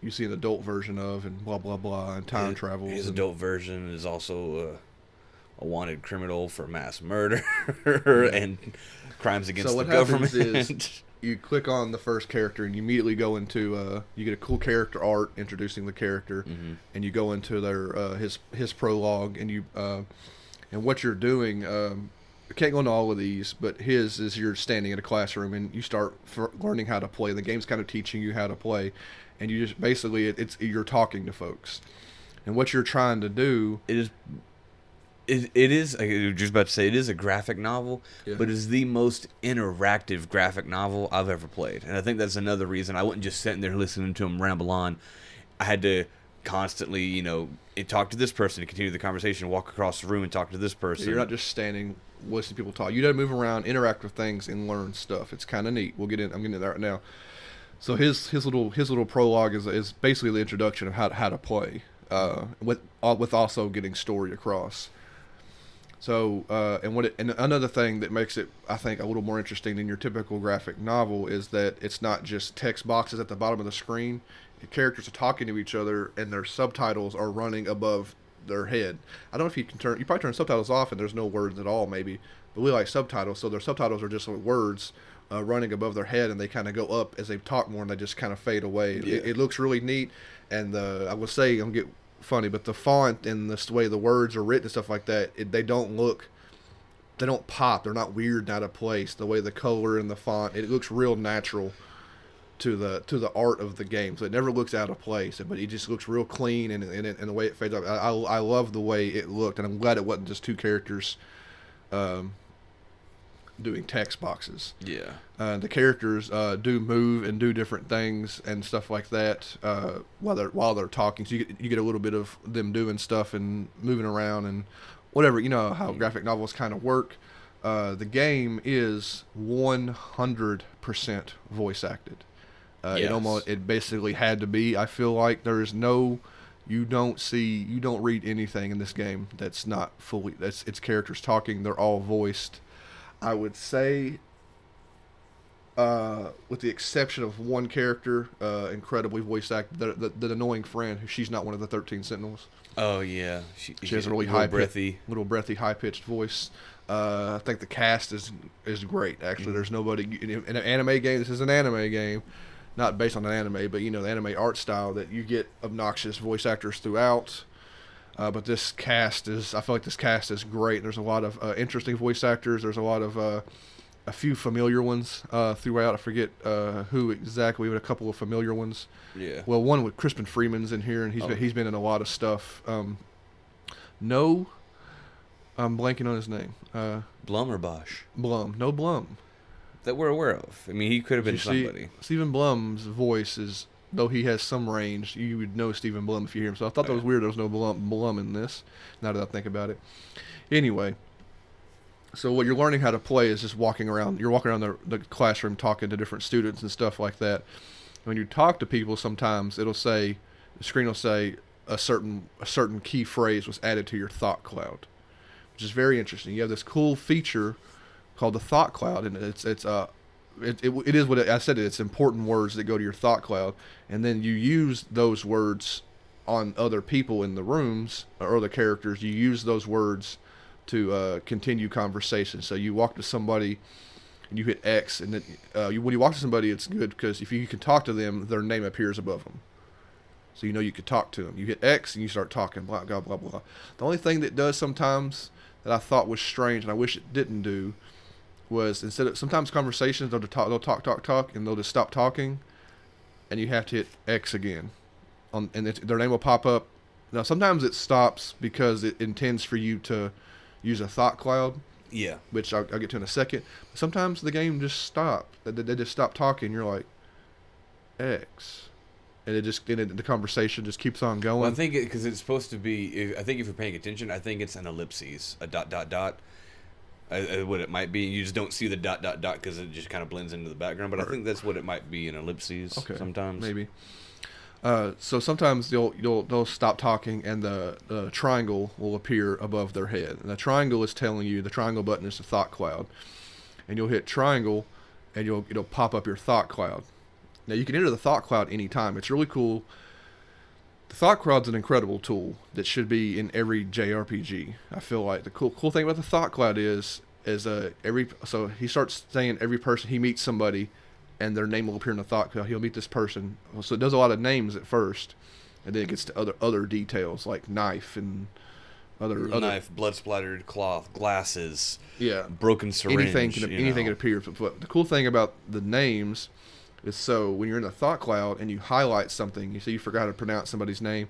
you see an adult version of, and blah blah blah, and time His- travel. his and- adult version is also uh, a wanted criminal for mass murder and crimes against So the government is you click on the first character and you immediately go into uh, you get a cool character art introducing the character, Mhm. and you go into their uh, his his prologue and you uh, and what you're doing. Um, I can't go into all of these, but his is you're standing in a classroom and you start f- learning how to play. The game's kind of teaching you how to play, and you just basically it, it's you're talking to folks, and what you're trying to do. it is it, it is I was just about to say it is a graphic novel Yeah. but it's the most interactive graphic novel I've ever played and I think that's another reason I wasn't just sitting there listening to him ramble on I had to constantly you know talk to this person to continue the conversation walk across the room and talk to this person You're not just standing listening to people talk. You got to move around, interact with things, and learn stuff. It's kind of neat. We'll get in. I'm getting into that right now. So his his little his little prologue is is basically the introduction of how to, how to play, uh, with uh, with also getting story across. So uh, and what it, and another thing that makes it I think a little more interesting than your typical graphic novel is that it's not just text boxes at the bottom of the screen. The characters are talking to each other and their subtitles are running above their head. I don't know if you can turn you probably turn subtitles off and there's no words at all maybe, but we like subtitles so their subtitles are just words uh, running above their head and they kind of go up as they talk more and they just kind of fade away. Yeah. It, it looks really neat and uh, I will say I'm get funny, but the font and the way the words are written and stuff like that, it, they don't look, they don't pop. They're not weird, and out of place. The way the color and the font, it looks real natural to the to the art of the game. So it never looks out of place, but it just looks real clean and and, and the way it fades up. I, I I love the way it looked, and I'm glad it wasn't just two characters, um, doing text boxes. yeah Uh, the characters uh, do move and do different things and stuff like that uh, while they're while they're talking. So you get, you get a little bit of them doing stuff and moving around and whatever. You know how graphic novels kind of work. Uh, the game is 100% voice acted. Uh, It almost it basically had to be. I feel like there is no. You don't see, you don't read anything in this game that's not fully. That's its characters talking. They're all voiced. I would say uh, with the exception of one character, uh, incredibly voice act, the, the, the annoying friend. who She's not one of the thirteen Sentinels. oh yeah she, She has a really real high breathy little breathy, high pitched voice. Uh, I think the cast is is great. Mm-hmm. Actually, there's nobody in, in an anime game. This is an anime game, not based on an anime, but you know the anime art style that you get obnoxious voice actors throughout. Uh, but this cast is, I feel like this cast is great. There's a lot of uh, interesting voice actors. There's a lot of uh, a few familiar ones uh, throughout. I forget uh, who exactly, but a couple of familiar ones. yeah Well, one with Crispin Freeman's in here, and he's Oh. been, he's been in a lot of stuff. Um, no, I'm blanking on his name. Uh, Blum or Bosch Blum. No Blum. that we're aware of I mean he could have been see, somebody Steven Blum's voice is, though he has some range, you would know Steven Blum if you hear him. So I thought that was weird. There was no Blum, Blum in this. Now that I think about it. Anyway, So what you're learning how to play is just walking around. You're walking around the, the classroom talking to different students and stuff like that. When you talk to people, sometimes it'll say the screen will say a certain a certain key phrase was added to your thought cloud, which is very interesting. You have this cool feature called the thought cloud, and it's it's uh it, it, it is what I said. It's important words that go to your thought cloud, and then you use those words on other people in the rooms or other characters. You use those words to uh, continue conversation. So you walk to somebody and you hit X, and then uh, you, when you walk to somebody, it's good because if you can talk to them, their name appears above them. So you know you could talk to them. You hit X and you start talking, blah blah blah blah. The only thing that does sometimes that I thought was strange, and I wish it didn't do, was instead of sometimes conversations they'll talk, they'll talk, talk, talk, and they'll just stop talking, and you have to hit X again, on and it, their name will pop up. Now sometimes it stops because it intends for you to use a thought cloud, Yeah. which I'll, I'll get to in a second. Sometimes the game just stopped. They, they just stop talking. You're like, X, and it just and it, the conversation just keeps on going. Well, I think because it's supposed to be. I think if you're paying attention, I think it's an ellipses, a dot dot dot. What it might be, you just don't see the dot dot dot because it just kind of blends into the background. But I think that's what it might be, in ellipses. Okay, sometimes maybe. Uh, so sometimes they'll you'll they'll stop talking and the, the triangle will appear above their head. And the triangle is telling you the triangle button is the thought cloud, and you'll hit triangle, and you'll it'll pop up your thought cloud. Now you can enter the thought cloud anytime. It's really cool. The thought cloud's an incredible tool that should be in every JRPG. I feel like the cool cool thing about the thought cloud is is uh every so he starts saying every person he meets somebody and their name will appear in the thought cloud. He'll meet this person. So it does a lot of names at first, and then it gets to other other details like knife and other other knife, blood splattered cloth, glasses, yeah broken syringe. anything can anything know. can appear. But the cool thing about the names is so when you're in the thought cloud and you highlight something, you see you forgot to pronounce somebody's name.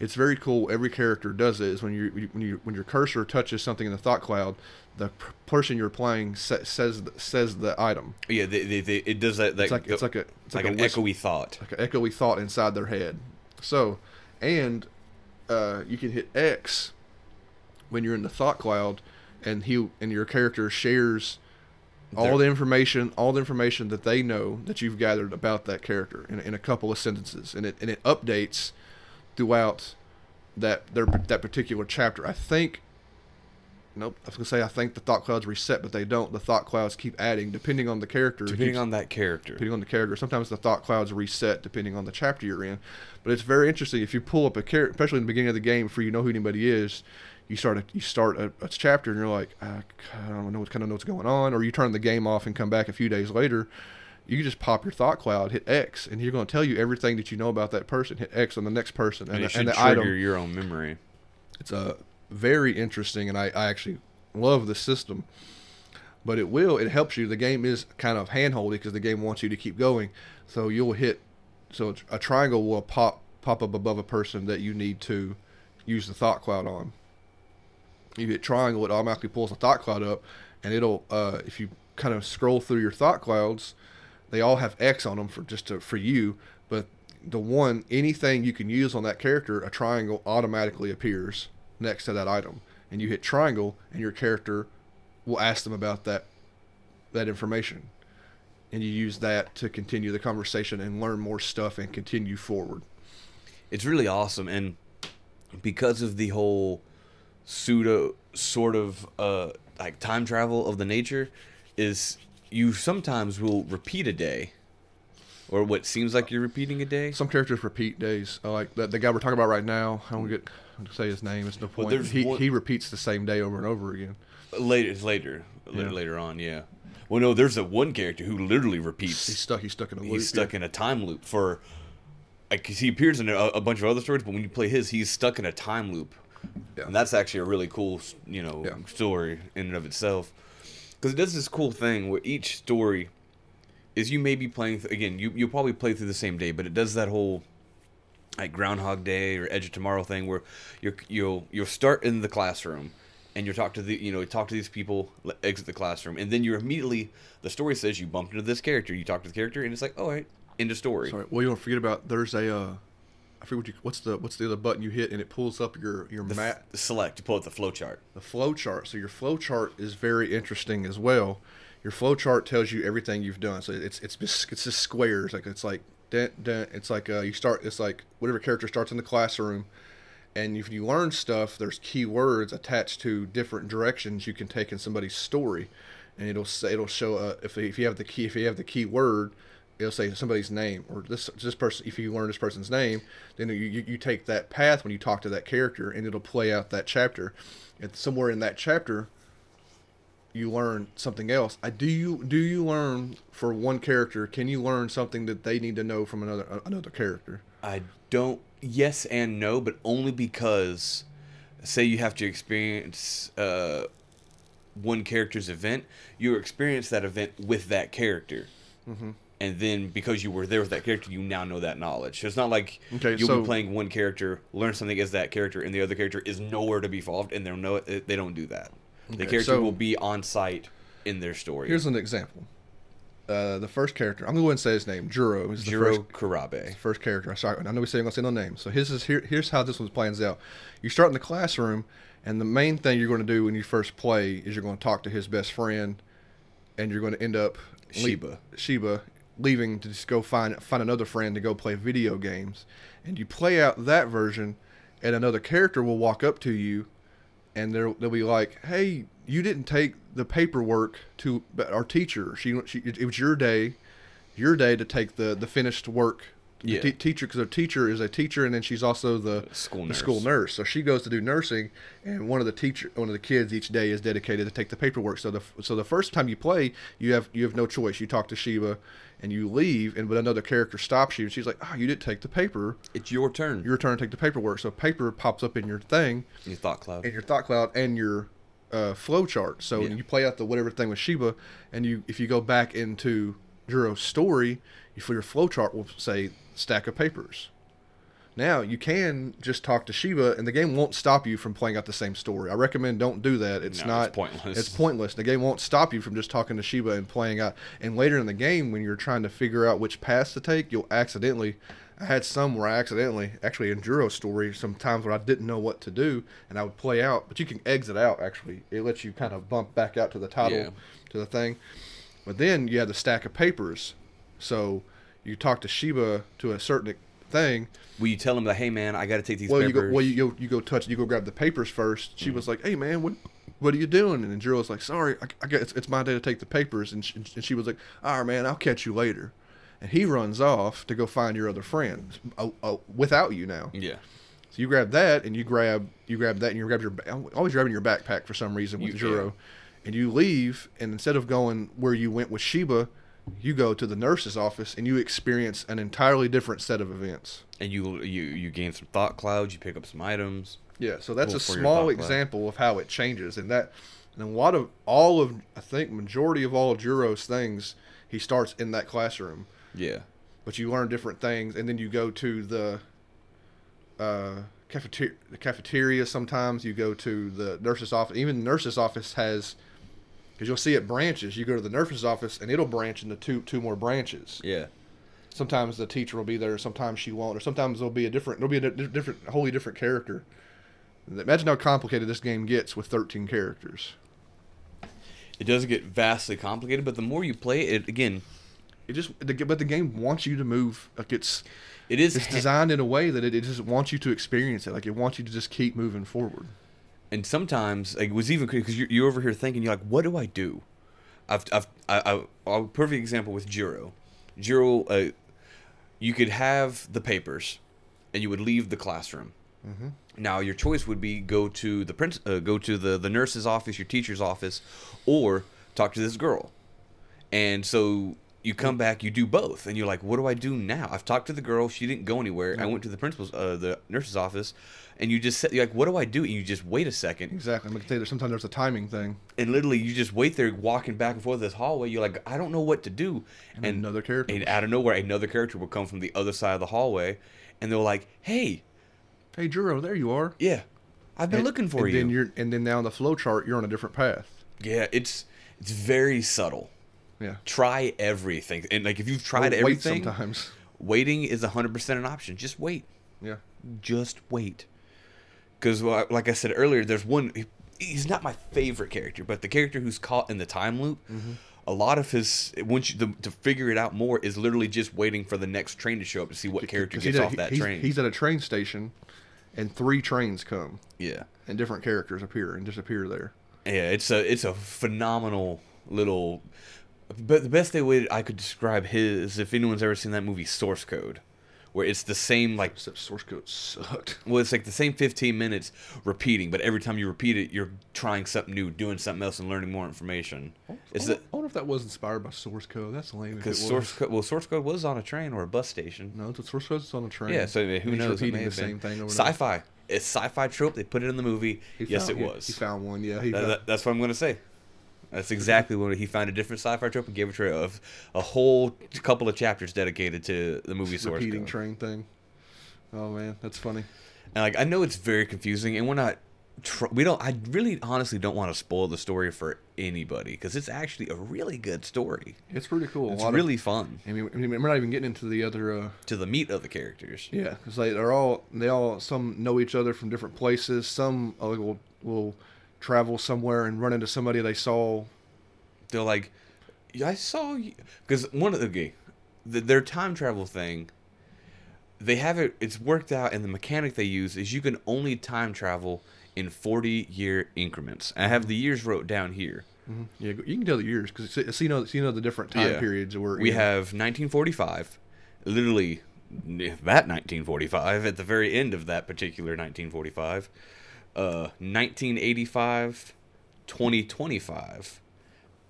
It's very cool. Every character does it. Is when you when you when your cursor touches something in the thought cloud, the p- person you're playing sa- says says the item. Yeah, they, they, they, it does that. that It's like it's like a it's like, like, an a echoey thought. like an echoey thought inside their head. So, and uh, you can hit X when you're in the thought cloud, and he and your character shares all the information, all the information that they know that you've gathered about that character in, in a couple of sentences, and it and it updates throughout that their that particular chapter. I think. Nope, I was gonna say I think the thought clouds reset, but they don't. The thought clouds keep adding depending on the character. Depending keeps- on that character. depending on the character. Sometimes the thought clouds reset depending on the chapter you're in. But it's very interesting if you pull up a character, especially in the beginning of the game, before you know who anybody is. You start a you start a, a chapter and you're like, I, I don't know what kind of know what's going on, or you turn the game off and come back a few days later. You just pop your thought cloud, hit X, and you're going to tell you everything that you know about that person. Hit X on the next person, and and, it the, should and the trigger item. your own memory. It's a very interesting, and I, I actually love the system. But it will, it helps you. The game is kind of handholdy because the game wants you to keep going. So you'll hit, so a triangle will pop pop up above a person that you need to use the thought cloud on. You hit triangle, it automatically pulls a thought cloud up, and it'll uh, if you kind of scroll through your thought clouds, they all have X on them for just to, for you. But the one anything you can use on that character, a triangle automatically appears next to that item, and you hit triangle, and your character will ask them about that that information, and you use that to continue the conversation and learn more stuff and continue forward. It's really awesome, and because of the whole pseudo sort of uh like time travel of the nature, is you sometimes will repeat a day, or what seems like you're repeating a day. Some characters repeat days, like the, the guy we're talking about right now. I don't get to say his name. It's no point. there's he one- he repeats the same day over and over again. Later, later, later, Yeah. later on. Yeah. Well, no, there's a one character who literally repeats. He's stuck. He's stuck in a loop. he's stuck in a time loop for like he appears in a, a bunch of other stories but when you play his he's stuck in a time loop Yeah. and that's actually a really cool you know Yeah. story in and of itself because it does this cool thing where each story is you may be playing th- again you, you'll probably play through the same day but it does that whole like groundhog day or edge of tomorrow thing where you're, you'll you'll start in the classroom and you talk to the you know talk to these people exit the classroom and then you're immediately the story says you bumped into this character you talk to the character and it's like all right end of story Sorry. Well, you don't forget about there's a uh, I forget what you, what's the what's the other button you hit and it pulls up your your The map f- select. You pull up the flow chart. the flow chart. So your flow chart is very interesting as well. Your flow chart tells you everything you've done. So it's it's just it's just squares. Like it's like dent, dent. It's like uh, you start. It's like whatever character starts in the classroom, and if you learn stuff, there's keywords attached to different directions you can take in somebody's story, and it'll say it'll show uh, if if you have the key if you have the keyword. It'll say somebody's name or this this person. If you learn this person's name, then you, you, you take that path when you talk to that character, and it'll play out that chapter. And somewhere in that chapter, you learn something else. I do you do you learn for one character? Can you learn something that they need to know from another another character? I don't. Yes and no, but only because, say, you have to experience uh, one character's event, you experience that event with that character, Mm-hmm. And then because you were there with that character, you now know that knowledge. So it's not like Okay, you'll so- be playing one character, learn something as that character, and the other character is nowhere to be involved, and they know they don't do that. the character so- will be on site in their story. Here's an example. Uh, the first character, I'm gonna go ahead and say his name. Juro is the Jiro first Kurabe. first character. Sorry, I know we say I'm gonna say no name. So his is here. Here's how this one plans out. You start in the classroom, and the main thing you're going to do when you first play is you're going to talk to his best friend, and you're going to end up Sheba. Sheba leaving to just go find find another friend to go play video games, and you play out that version, and another character will walk up to you, and they'll they'll be like, "Hey, you didn't take the paperwork to our teacher. She, she it was your day, your day to take the the finished work." The Yeah. te- teacher, because a teacher is a teacher, and then she's also the School the school nurse. So she goes to do nursing, and one of the teacher, one of the kids each day is dedicated to take the paperwork. So the so the first time you play, you have you have no choice. You talk to Sheba, and you leave, and but another character stops you, and she's like, "Oh, you didn't take the paper. It's your turn. Your turn to take the paperwork." So paper pops up in your thing, Your thought cloud. and your thought cloud, and your uh, flow chart. So Yeah. you play out the whatever thing with Sheba, and you if you go back into Juro's story, for your flow chart will say stack of papers. Now you can just talk to Sheba, and the game won't stop you from playing out the same story. I recommend don't do that. It's No, it's not pointless. It's pointless. The game won't stop you from just talking to Sheba and playing out. And later in the game, when you're trying to figure out which paths to take, you'll accidentally. I had some where I accidentally, actually in Juro's story, sometimes where I didn't know what to do, and I would play out. But you can exit out. Actually, it lets you kind of bump back out to the title, Yeah. to the thing. But then you have the stack of papers, so you talk to Sheba to a certain thing. Will you tell him that, hey man, I got to take these Well, you papers? go. Well, you go. You go touch. You go grab the papers first. She was like, "Hey, man, what, what are you doing?" And Drew was like, "Sorry, I, I guess it's, it's my day to take the papers." And she, and she was like, "All right, man, I'll catch you later." And he runs off to go find your other friend uh, uh, without you now. yeah. So you grab that, and you grab you grab that, and you grab your always grabbing your backpack for some reason with You- Juro, yeah. and you leave. And instead of going where you went with Sheba, you go to the nurse's office, and you experience an entirely different set of events. And you you you gain some thought clouds. You pick up some items. Yeah, so that's a small thought cloud. example of how it changes, and that, and a lot of all of I think majority of all Juro's things, he starts in that classroom, Yeah. but you learn different things, and then you go to the, uh, cafeteria. The cafeteria. Sometimes you go to the nurse's office. Even the nurse's office has, because you'll see it branches. You go to the nurse's office, and it'll branch into two two more branches. Yeah. Sometimes the teacher will be there, sometimes she won't, or sometimes there'll be a different, there'll be a di- different, wholly different character. Imagine how complicated this game gets with 13 characters. It does get vastly complicated, but the more you play it, again, It just, but the game wants you to move. Like it's, it is it's designed in a way that it, it just wants you to experience it. Like it wants you to just keep moving forward. And sometimes like, it was even because you're, you're over here thinking you're like, what do I do? I've I've I, I, a perfect example with Jiro. Jiro, uh, you could have the papers, and you would leave the classroom. Mm-hmm. Now your choice would be go to the prince, uh, go to the the nurse's office, your teacher's office, or talk to this girl. And so you come back, you do both, and you're like, "What do I do now?" I've talked to the girl; she didn't go anywhere. I went to the principal's, uh, the nurse's office, and you just "You're like, what do I do?" And you just wait a second, Exactly. I'm gonna tell you sometimes there's a timing thing. and literally you just wait there, walking back and forth this hallway. You're like, "I don't know what to do," And another character. And out of nowhere, another character will come from the other side of the hallway, and they're like, "Hey, Hey, Juro, there you are. yeah, I've been And- looking for and you." Then you're, and then now on the flow chart, you're on a different path. Yeah, it's it's very subtle. Yeah. Try everything, and like if you've tried wait everything, sometimes. waiting is hundred percent an option. Just wait. Yeah. Just wait. Because, like I said earlier, there's one. he- He's not my favorite character, but the character who's caught in the time loop. Mm-hmm. A lot of his once you the, to figure it out more is literally just waiting for the next train to show up to see what character gets off that he's, train. He's at a train station, and three trains come, yeah, and different characters appear and disappear there. yeah. It's a it's a phenomenal little. But the best way I could describe his, if anyone's ever seen that movie Source Code, where it's the same like Except source code sucked. Well, it's like the same 15 minutes repeating, but every time you repeat it, you're trying something new, doing something else, and learning more information. Oh, oh, it's I the wonder if that was inspired by source code. That's lame. because source code, well, source code was on a train or a bus station. No, the source code's on a train. Yeah, so I who He's knows? Repeating the same thing over over. Sci-fi. It's sci-fi trope. They put it in the movie. He yes, found- it was. He, found one. Yeah, he That- found, that- that's what I'm gonna say. That's exactly what he found a different sci-fi trope and gave it to a, a whole couple of chapters dedicated to the movie source repeating code. train thing. Oh man, that's funny. And like I know it's very confusing, and we're not. Tr- we don't. I really, honestly, don't want to spoil the story for anybody because it's actually a really good story. It's pretty cool. It's really Of, fun I mean, I mean, we're not even getting into the other. Uh, to the meat of the characters. yeah, because they, they're all they all some know each other from different places. Some uh, will will travel somewhere and run into somebody they saw. They're like, yeah, I saw you because one of the okay, the, their time travel thing. They have it. It's worked out, and the mechanic they use is you can only time travel in forty year increments. I have the years wrote down here. Mm-hmm. Yeah, you can tell the years because so you know so you know the different time Yeah. periods we're we in. have 1945 literally that 1945 at the very end of that particular 1945 uh 1985 2025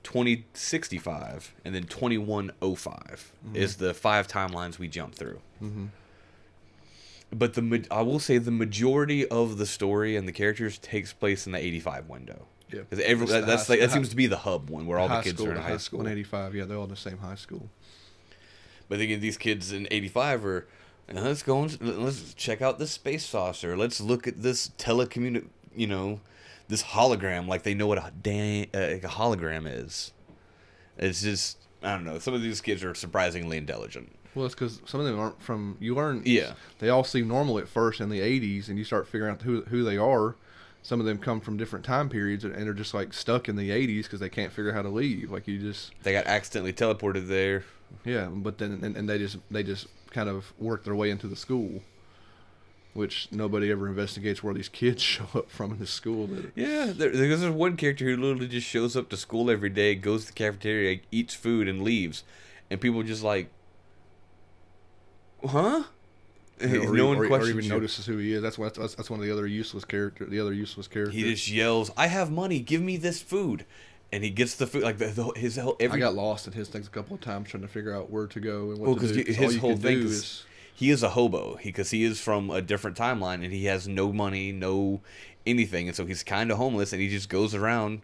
2065 and then 2105 is the five timelines we jump through but the I will say the majority of the story and the characters takes place in the 85 window. Yeah. Because every that, that's high- like that seems to be the hub one where all the kids school, are in the high school. 185. Yeah, they're all in the same high school. But again, these kids in '85 are. "Now Let's go and let's check out this space saucer. Let's look at this telecommuni You know, this hologram. Like they know what a da- uh, like a hologram is. It's just I don't know. Some of these kids are surprisingly intelligent. Well, it's because some of them aren't from. You learn. Yeah. They all seem normal at first in the 80s, and you start figuring out who who they are. Some of them come from different time periods and, and are just like stuck in the 80s because they can't figure out how to leave. Like you just. They got accidentally teleported there. Yeah, but then and, and they just they just kind of work their way into the school, which nobody ever investigates where these kids show up from in the school. That Yeah, there, because there's one character who literally just shows up to school every day, goes to the cafeteria, eats food, and leaves, and people just like, "Huh?" or, no one or, or even you. notices who he is. That's why that's, that's one of the other useless character. The other useless character. He just yells, "I have money. Give me this food," and he gets the food. Like the, the his whole I every. got lost in his things a couple of times trying to figure out where to go and what well, to do. all his whole thing do is he is a hobo because he is from a different timeline and he has no money, no anything, and so he's kind of homeless and he just goes around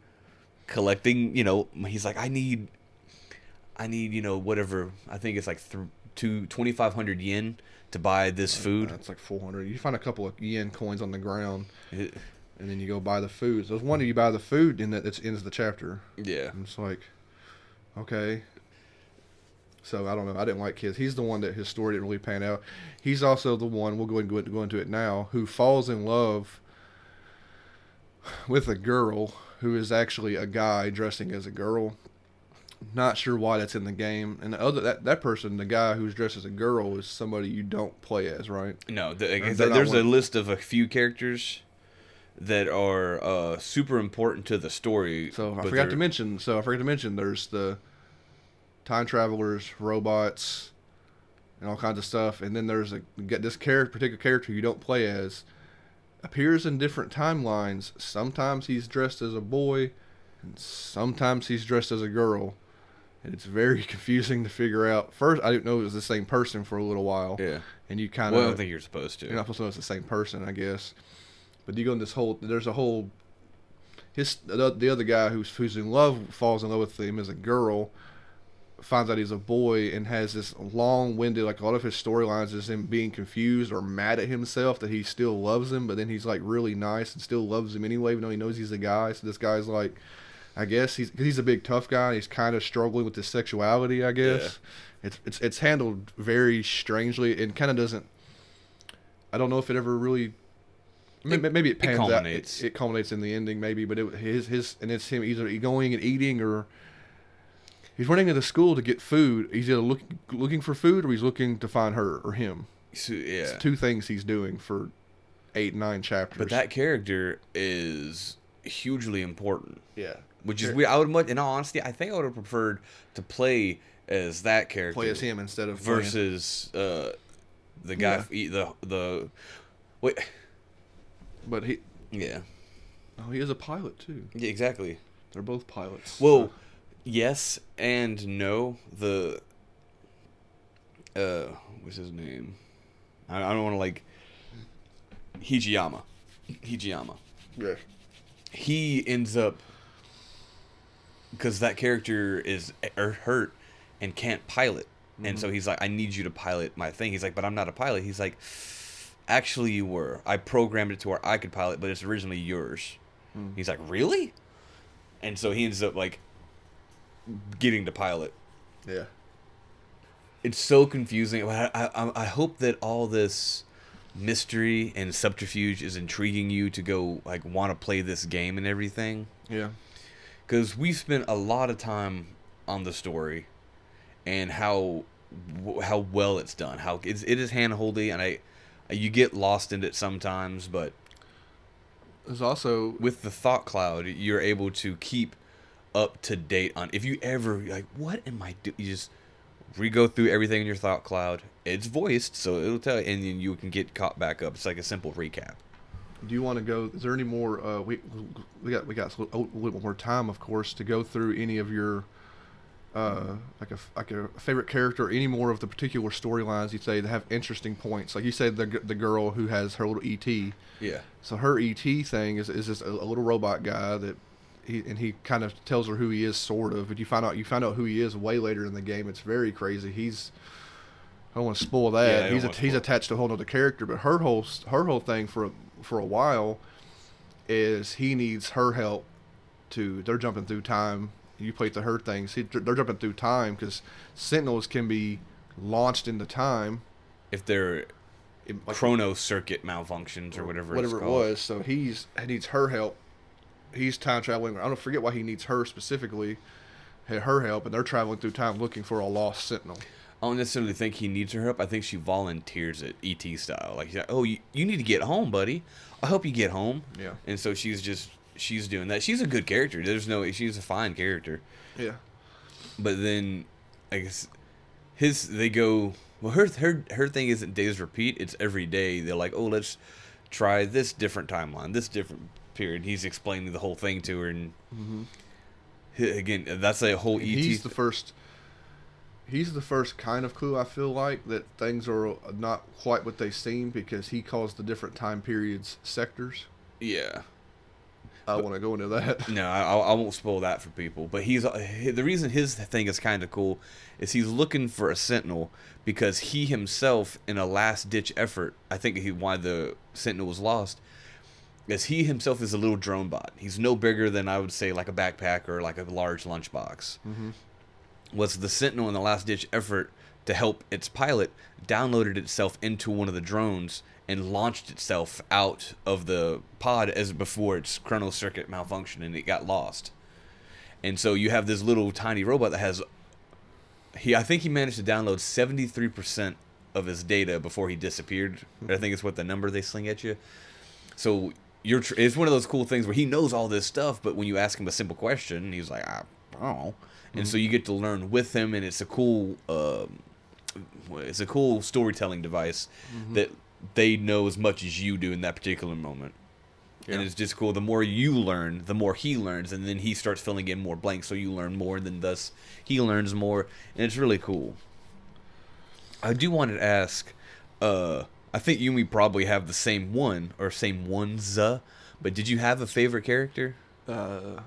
collecting. You know, he's like, I need, I need, you know, whatever. I think it's like th- two twenty five hundred yen to buy this food. That's like 400. You find a couple of yen coins on the ground, It- and then you go buy the food. So there's one you buy the food, and that that's ends the chapter. yeah, And it's like, okay. So I don't know. I didn't like his. He's the one that his story didn't really pan out. He's also the one. We'll go and go, go into it now. Who falls in love with a girl who is actually a guy dressing as a girl. Not sure why that's in the game. And the other that that person, the guy who's dressed as a girl, is somebody you don't play as, right? No, the, like, Or they're not there's a list of a few characters that are uh, super important to the story. So I forgot to mention. So I forgot to mention. There's the time travelers, robots, and all kinds of stuff. And then there's a get this character, particular character you don't play as, appears in different timelines. Sometimes he's dressed as a boy, and sometimes he's dressed as a girl. And it's very confusing to figure out. First, I didn't know it was the same person for a little while. Yeah. And you kind Well, I of don't think you're supposed to. you're not supposed to know it's the same person, I guess. But you go in this whole. There's a whole. His the, the other guy who's who's in love falls in love with him as a girl. Finds out he's a boy and has this long-winded like a lot of his storylines is him being confused or mad at himself that he still loves him, but then he's like really nice and still loves him anyway, even though he knows he's a guy. So this guy's like, I guess he's cause he's a big tough guy. And he's kind of struggling with his sexuality. I guess it's it's it's handled very strangely and kind of doesn't I don't know if it ever really. It- maybe it it pans out. It, it culminates in the ending, maybe, but it, his his and it's him either going and eating or he's running to the school to get food. He's either looking looking for food or he's looking to find her or him. So, yeah. It's two things he's doing for eight nine chapters. But that character is hugely important. yeah, Which is weird. I would much, in all honesty, I think I would have preferred to play as that character play as him instead of versus uh, the guy, Yeah. the the wait, But he yeah, oh he is a pilot too. yeah, exactly. They're both pilots. Well, yes and no. The uh, what's his name? I, I don't want to like Hijiyama. Hijiyama. yeah. he ends up because that character is er, hurt and can't pilot and so he's like i need you to pilot my thing he's like but i'm not a pilot he's like actually you were i programmed it to where i could pilot but it's originally yours hmm. he's like really and so he ends up like getting to pilot Yeah. it's so confusing. I, I, I hope that all this mystery and subterfuge is intriguing you to go like want to play this game and everything. Yeah. Because we've spent a lot of time on the story and how how well it's done. How it's, it is handholdy, and I you get lost in it sometimes, but There's also with the thought cloud, you're able to keep up to date on. If you ever like, what am I doing? You just re-go through everything in your thought cloud. It's voiced, so it'll tell, you, and then you can get caught back up. It's like a simple recap. Do you want to go? Is there any more? Uh, we we got we got a little more time, of course, to go through any of your uh, like a like a favorite character, any more of the particular storylines you'd say that have interesting points. Like you said, the the girl who has her little ET. Yeah. So her ET thing is is just a, a little robot guy that. He, and he kind of tells her who he is, sort of. But you find out you find out who he is way later in the game. It's very crazy. He's I don't want to spoil that. don't he's a, he's attached to a whole other character, but her whole her whole thing for a, for a while is he needs her help to. They're jumping through time. You play to her things. He, they're jumping through time because Sentinels can be launched into time. If their It, like, chrono circuit malfunctions or whatever, whatever it was. So he's he needs her help. He's time traveling. I don't forget why he needs her specifically. Her help, and they're traveling through time looking for a lost Sentinel. I don't necessarily think he needs her help. I think she volunteers it, ET style. Like, like, oh, you, you need to get home, buddy. I'll help you get home. Yeah. And so she's just she's doing that. She's a good character. There's no she's a fine character. Yeah. But then, I guess his they go. Well, her her her thing isn't days repeat. It's every day. They're like, oh, let's try this different timeline, this different period. He's explaining the whole thing to her, and mm-hmm. H- again, that's a whole ET. He's the first. He's the first kind of clue I feel like that things are not quite what they seem because he calls the different time periods sectors. yeah. I want to go into that. No, I, I won't spoil that for people. But he's the reason his thing is kind of cool is he's looking for a sentinel because he himself, in a last ditch effort, I think he why the sentinel was lost, is he himself is a little drone bot. He's no bigger than I would say like a backpack or like a large lunchbox. Mm-hmm. Was the sentinel in the last ditch effort to help its pilot downloaded itself into one of the drones and launched itself out of the pod as before its chrono circuit malfunctioned and it got lost. And so you have this little tiny robot that has he I think he managed to download 73% of his data before he disappeared. I think it's what the number they sling at you. So you're tr- it's one of those cool things where he knows all this stuff, but when you ask him a simple question, he's like, ah, I don't know. And so mm-hmm. you get to learn with him, and it's a cool, um, it's a cool storytelling device mm-hmm. that they know as much as you do in that particular moment. And it's just cool. The more you learn, the more he learns, and then he starts filling in more blanks, so you learn more, and then thus he learns more, and it's really cool. I do want to ask. Uh, I think you and me probably have the same one or same ones. Uh, but did you have a favorite character? Uh,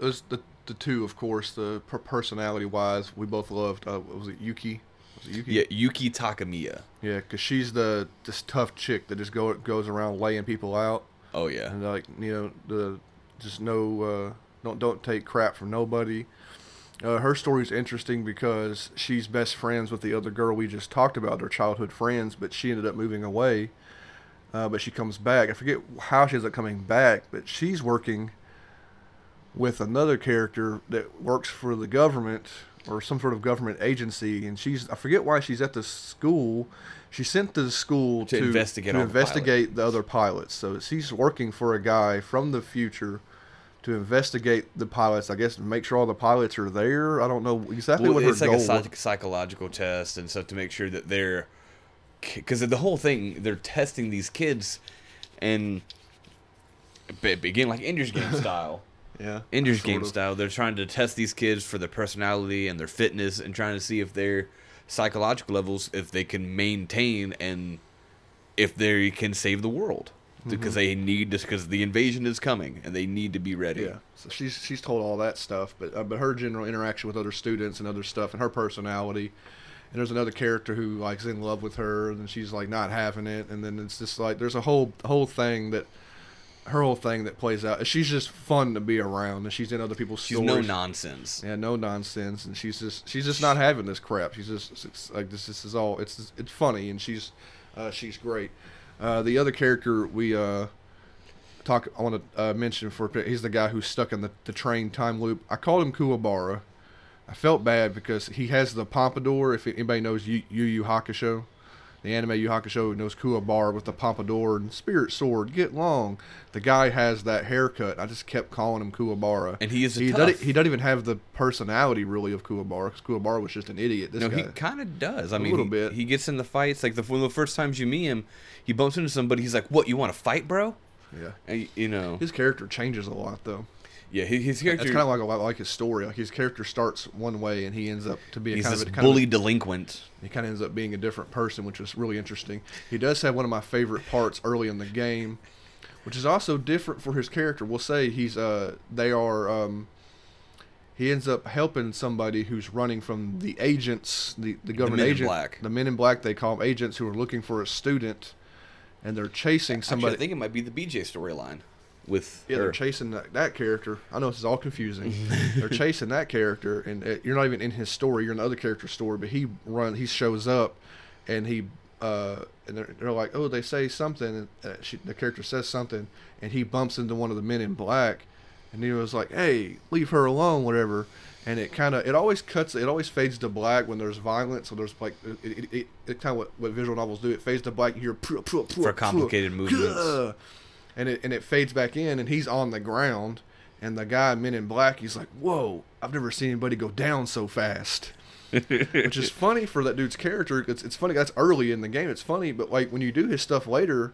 it was the the two, of course. The per- personality wise, we both loved. Uh, was it Yuki? Was it Yuki? Yeah, Yuki Takamiya. Yeah, because she's the this tough chick that just go goes around laying people out, Oh yeah. and like you know the just no uh, don't don't take crap from nobody. Uh, her story is interesting because she's best friends with the other girl we just talked about, their childhood friends, but she ended up moving away. Uh, but she comes back. I forget how she ends up coming back, but she's working with another character that works for the government or some sort of government agency, and she's I forget why she's at the school. She's sent to the school To to, investigate to all the the other pilots. So she's working for a guy from the future to investigate the pilots. I guess make sure all the pilots are there. I don't know exactly Well, what her it's like goal. a was. psych- psychological test and stuff to make sure that they're because the whole thing they're testing these kids and be- begin like Ender's Game style. Yeah, Ender's Game of. style. They're trying to test these kids for their personality and their fitness and trying to see if their psychological levels, if they can maintain and if they can save the world. Because they need to, because the invasion is coming and they need to be ready. Yeah, so she's she's told all that stuff, but uh, but her general interaction with other students and other stuff, and her personality. And there's another character who like's in love with her, and she's like not having it, and then it's just like there's a whole whole thing that her whole thing that plays out. She's just fun to be around, and she's in other people's She's stories. no nonsense. Yeah, no nonsense, and she's just she's just not having this crap. She's just it's like this. This is all. It's it's funny, and she's uh, she's great. Uh, the other character we uh, talk. I want to uh, mention for he's the guy who's stuck in the, the train time loop. I called him Kuwabara. I felt bad because he has the pompadour. If anybody knows Yu Yu, Yu Hakusho, the anime Yu Hakusho knows Kuwabara with the pompadour and spirit sword. Get long. The guy has that haircut. I just kept calling him Kuwabara. And he is a he tough. doesn't he doesn't even have the personality really of Kuwabara because Kuwabara was just an idiot. This no, guy. he kind of does. I A mean, A little he, bit. he gets in the fights. Like the one of the first times you meet him, he bumps into somebody. He's like, "What? You want to fight, bro?" yeah. And, you know, His character changes a lot though. Yeah, his, his character. That's kind of like like his story. Like his character starts one way and he ends up to be a he's kind this of a kind bully of delinquent. he kind of ends up being a different person, which is really interesting. He does have one of my favorite parts early in the game, which is also different for his character. We'll say he's uh they are um he ends up helping somebody who's running from the agents, the, the government Men in agent, Black. the men in black. They call them agents who are looking for a student, and they're chasing Actually, somebody. I think it might be the BJ storyline with Yeah, her. they're chasing that, that character. I know this is all confusing. they're chasing that character, and uh, you're not even in his story. You're in the other character's story, but he run. He shows up, and he uh, and they're, they're like, oh, they say something. And uh, she, the character says something, and he bumps into one of the men in black, and he was like, hey, leave her alone, whatever. And it kind of it always cuts. It always fades to black when there's violence. So there's like it, it, it, it kind of what, what visual novels do. It fades to black. You hear "Pruh, pruh, pruh, For complicated movements. gah." And it and it fades back in, and he's on the ground, and the guy Men in Black, he's like, "Whoa, I've never seen anybody go down so fast," which is funny for that dude's character. It's it's funny that's early in the game. It's funny, but like when you do his stuff later,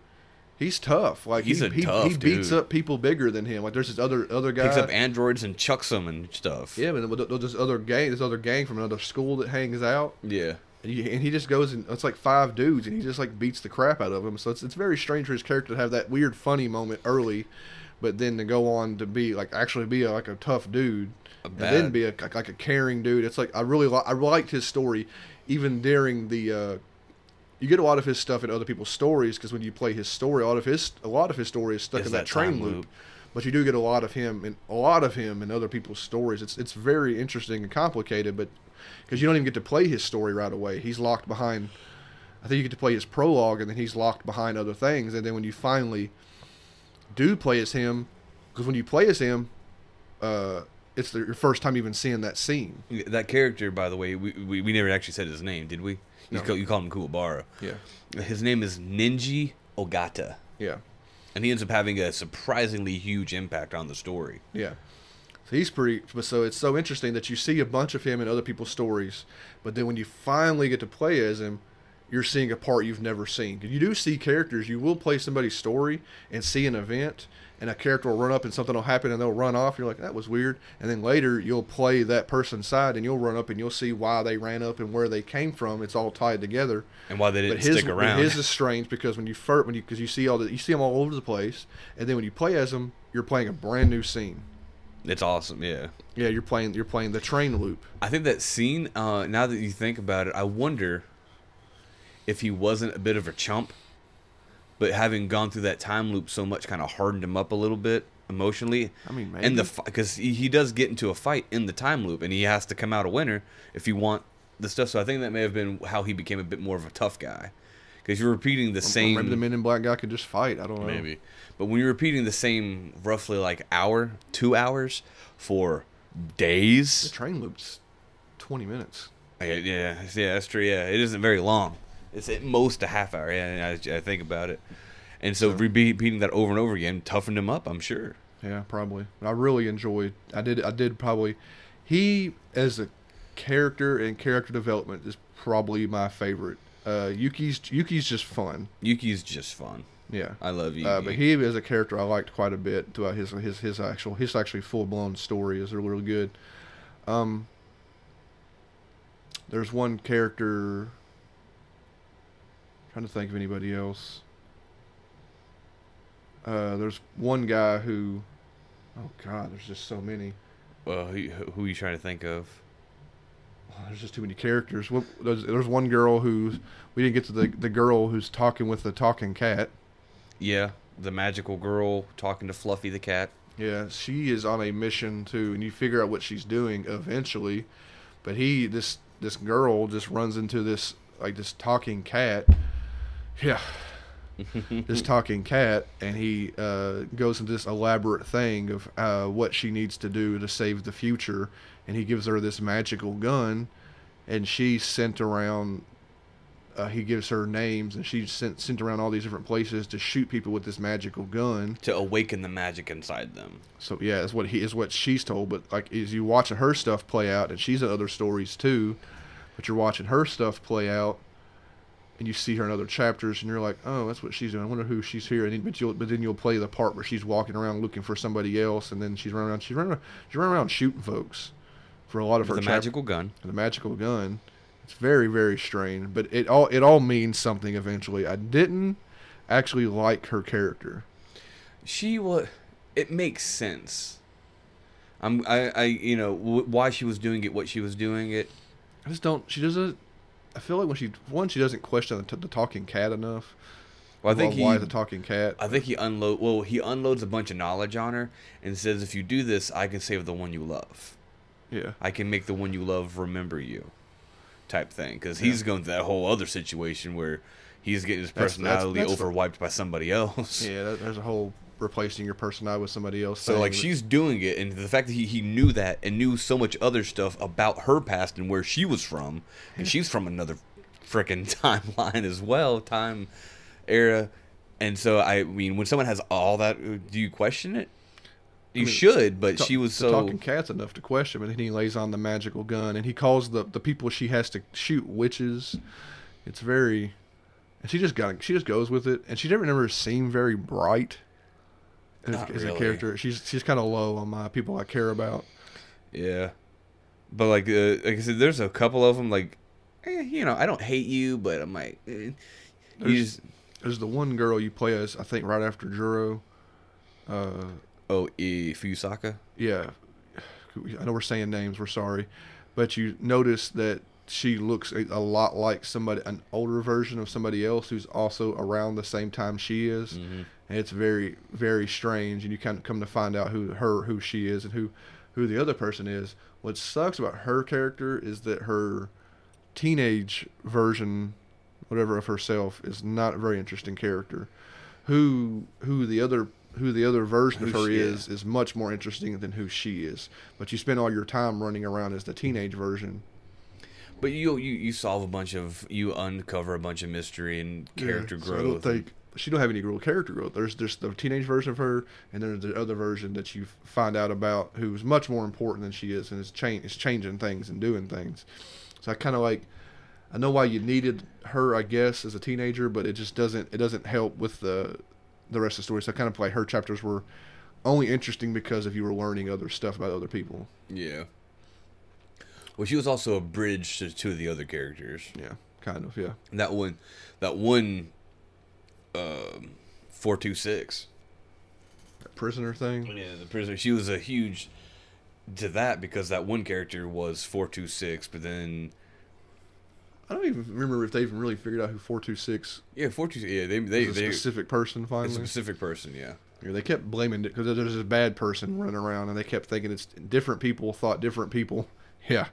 he's tough. Like He's he, a he, tough he beats dude. up people bigger than him. Like there's this other other guy. picks up androids and chucks them and stuff. yeah, but there's this other gang, this other gang from another school that hangs out, Yeah. And he, and he just goes and it's like five dudes, and he just like beats the crap out of them. So it's it's very strange for his character to have that weird funny moment early, but then to go on to be like actually be a, like a tough dude, and then be a like, like a caring dude. It's like I really li- I liked his story, even during the. Uh, you get a lot of his stuff in other people's stories because when you play his story, a lot of his a lot of his story is stuck Is in that, that train loop. loop. But you do get a lot of him and a lot of him in other people's stories. It's it's very interesting and complicated, but because you don't even get to play his story right away, he's locked behind. I think you get to play his prologue, and then he's locked behind other things. And then when you finally do play as him, because when you play as him, uh, it's the, your first time even seeing that scene. That character, by the way, we, we, we never actually said his name, did we? You, No. call, you called him Kuwabara. Yeah, His name is Nenji Ogata. yeah. And he ends up having a surprisingly huge impact on the story. Yeah. So he's pretty. but So it's so interesting that you see a bunch of him in other people's stories, but then when you finally get to play as him, you're seeing a part you've never seen. You do see characters. You will play somebody's story and see an event, and a character will run up and something will happen and they'll run off. You're like, that was weird. And then later you'll play that person's side and you'll run up and you'll see why they ran up and where they came from. It's all tied together. And why they didn't But his, stick around. his is strange because when you first, when you because you see all the you see them all over the place, and then when you play as them, you're playing a brand new scene. It's awesome, yeah. Yeah, you're playing you're playing the train loop. I think that scene, uh, now that you think about it, I wonder if he wasn't a bit of a chump, but having gone through that time loop so much kind of hardened him up a little bit emotionally. I mean, and the because he, he does get into a fight in the time loop, and he has to come out a winner if you want the stuff. So I think that may have been how he became a bit more of a tough guy, because you're repeating the Or same. maybe the Men in Black guy could just fight. I don't know. Maybe. But when you're repeating the same roughly like hour, two hours for days, The train loop's twenty minutes. Yeah, yeah, yeah, that's true. Yeah, it isn't very long. It's at most a half hour. Yeah, I, I think about it. And so, So- repeating that over and over again toughened him up, I'm sure. Yeah, probably. I really enjoyed. I did. I did probably. He as a character and character development is probably my favorite. Uh, Yuki's Yuki's just fun. Yuki's just fun. Yeah. I love Yuki. Uh, but he is a character I liked quite a bit throughout his his his actual his actually full blown story is really, really good. Um, there's one character. I'm Trying to think of anybody else. Uh, there's one guy who. Oh God, there's just so many. well, who, who are you trying to think of? Oh, there's just too many characters. There's one girl who we didn't get to the the girl who's talking with the talking cat. Yeah, the magical girl talking to Fluffy the cat. Yeah, she is on a mission too, and you figure out what she's doing eventually. But he, this this girl, just runs into this like this talking cat. Yeah, this talking cat, and he uh, goes into this elaborate thing of uh, what she needs to do to save the future, and he gives her this magical gun, and she's sent around. Uh, he gives her names, and she's sent sent around all these different places to shoot people with this magical gun. To awaken the magic inside them. So yeah, is what he is what she's told. But like, is you watching her stuff play out, and she's in other stories too. But you're watching her stuff play out, and you see her in other chapters, and you're like, oh, that's what she's doing. I wonder who she's here. And then, but you'll but then you'll play the part where she's walking around looking for somebody else, and then she's running around. She's running. around- She's running around shooting folks for a lot of With her the chap- magical gun. the magical gun. It's very very strange, but it all it all means something eventually. I didn't actually like her character. She was. It makes sense. I'm. I. I. You know w- why she was doing it. What she was doing it. I just don't. She doesn't. I feel like when she one, she doesn't question the, t- the talking cat enough. Well, I think Well, why he. the talking cat? I think he unload. Well, he unloads a bunch of knowledge on her and says, "If you do this, I can save the one you love. yeah, I can make the one you love remember you." Type thing, because he's Yeah. going through that whole other situation where he's getting his That's- that's- personality that's the- overwiped by somebody else. yeah. That, there's a whole replacing your personality with somebody else. So like she's doing it, and the fact that he, he knew that and knew so much other stuff about her past and where she was from, and she's from another freaking timeline as well, time era, and so I mean, when someone has all that, uh, do you question it? You mean, should, but ta- she was so talking cat's enough to question, but then he lays on the magical gun and he calls the the people she has to shoot witches. It's very, and she just got she just goes with it, and she never never seemed very bright. As, Not as a character, she's she's kind of low on my people I care about. yeah. But like, uh, like I said, there's a couple of them. Like, eh, you know, I don't hate you, but I'm like, eh. There's- just There's the one girl you play as, I think, right after Juro. Uh, oh, e, Fuyusaka. yeah, I know we're saying names. We're sorry, but you notice that she looks a, a lot like somebody, an older version of somebody else who's also around the same time she is, Mm-hmm. and it's very, very strange. And you kind of come to find out who her, who she is, and who, who the other person is. What sucks about her character is that her teenage version, whatever of herself, is not a very interesting character. Who, who the other. Who the other version of her she is is much more interesting than who she is. But you spend all your time running around as the teenage version. But you you you solve a bunch of you uncover a bunch of mystery and character Yeah, so growth. I don't think she don't have any real character growth. There's just the teenage version of her, and there's the other version that you find out about who's much more important than she is, and is change is changing things and doing things. So I kind of like. I know why you needed her, I guess, as a teenager, but it just doesn't. It doesn't help with the the rest of the story. So kind of like her chapters were only interesting because if you were learning other stuff about other people. yeah. Well, she was also a bridge to two of the other characters. Yeah, kind of. Yeah. That one, that one, um, four two six. That prisoner thing. Yeah, the prisoner. She was a huge to that because that one character was four two six, but then I don't even remember if they even really figured out who four two six yeah, four two. Yeah, they they a they specific person finally. a specific person. Yeah, Yeah, they kept blaming it because there's this bad person running around, and they kept thinking it's different people thought different people. Yeah,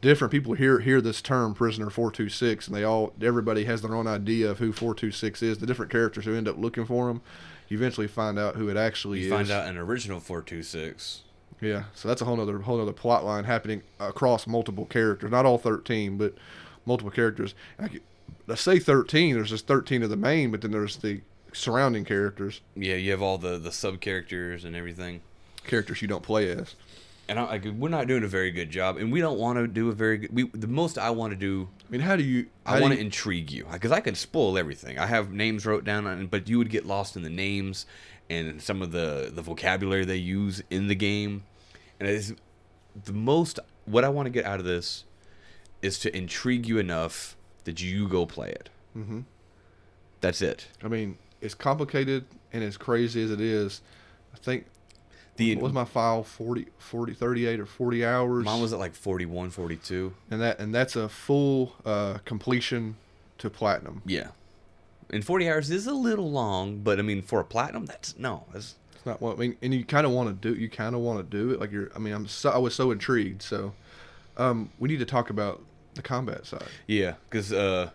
different people hear hear this term prisoner four two six, and they all everybody has their own idea of who four two six is. The different characters who end up looking for him, you eventually find out who it actually You is. find out an original four two six. Yeah, so that's a whole other whole other plot line happening across multiple characters. Not all thirteen, but multiple characters. I say thirteen. There's just thirteen of the main, but then there's the surrounding characters, Yeah, you have all the the sub characters and everything. characters you don't play as. And I, like, we're not doing a very good job, and we don't want to do a very good. We the most I want to do I mean, how do you? how I want to intrigue you because I could spoil everything. I have names wrote down, on, but you would get lost in the names and some of the the vocabulary they use in the game. And it is the most what I want to get out of this is to intrigue you enough that you go play it. Mhm. That's it. I mean, as complicated and as crazy as it is, I think The what was my file 40, 40 38 or forty hours. mine was at like 41, 42. and that and that's a full uh, completion to platinum. Yeah. And 40 hours is a little long, but I mean, for a platinum, that's no. That's, It's not what I mean, and you kind of want to do. You kind of want to do it. Like you're. I mean, I'm. So, I was so intrigued. So, um, we need to talk about the combat side. yeah, because uh,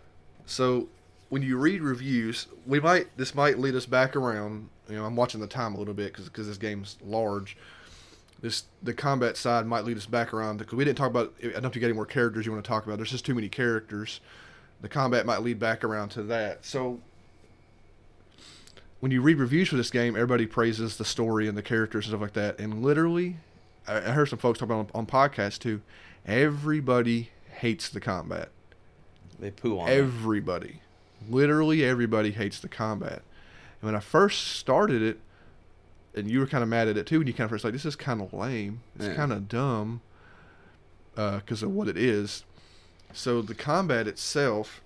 So, when you read reviews, we might. This might lead us back around. You know, I'm watching the time a little bit because this game's large. This the combat side might lead us back around because we didn't talk about. I don't know if you got any more characters you want to talk about. There's just too many characters. The combat might lead back around to that. So when you read reviews for this game, everybody praises the story and the characters and stuff like that. And literally, I, I heard some folks talk about on, on podcasts too. Everybody hates the combat. they poo on it. Everybody, literally everybody hates the combat. And when I first started it, and you were kind of mad at it too, and you kind of first like, this is kind of lame. It's Yeah. kind of dumb uh, because of what it is. So the combat itself,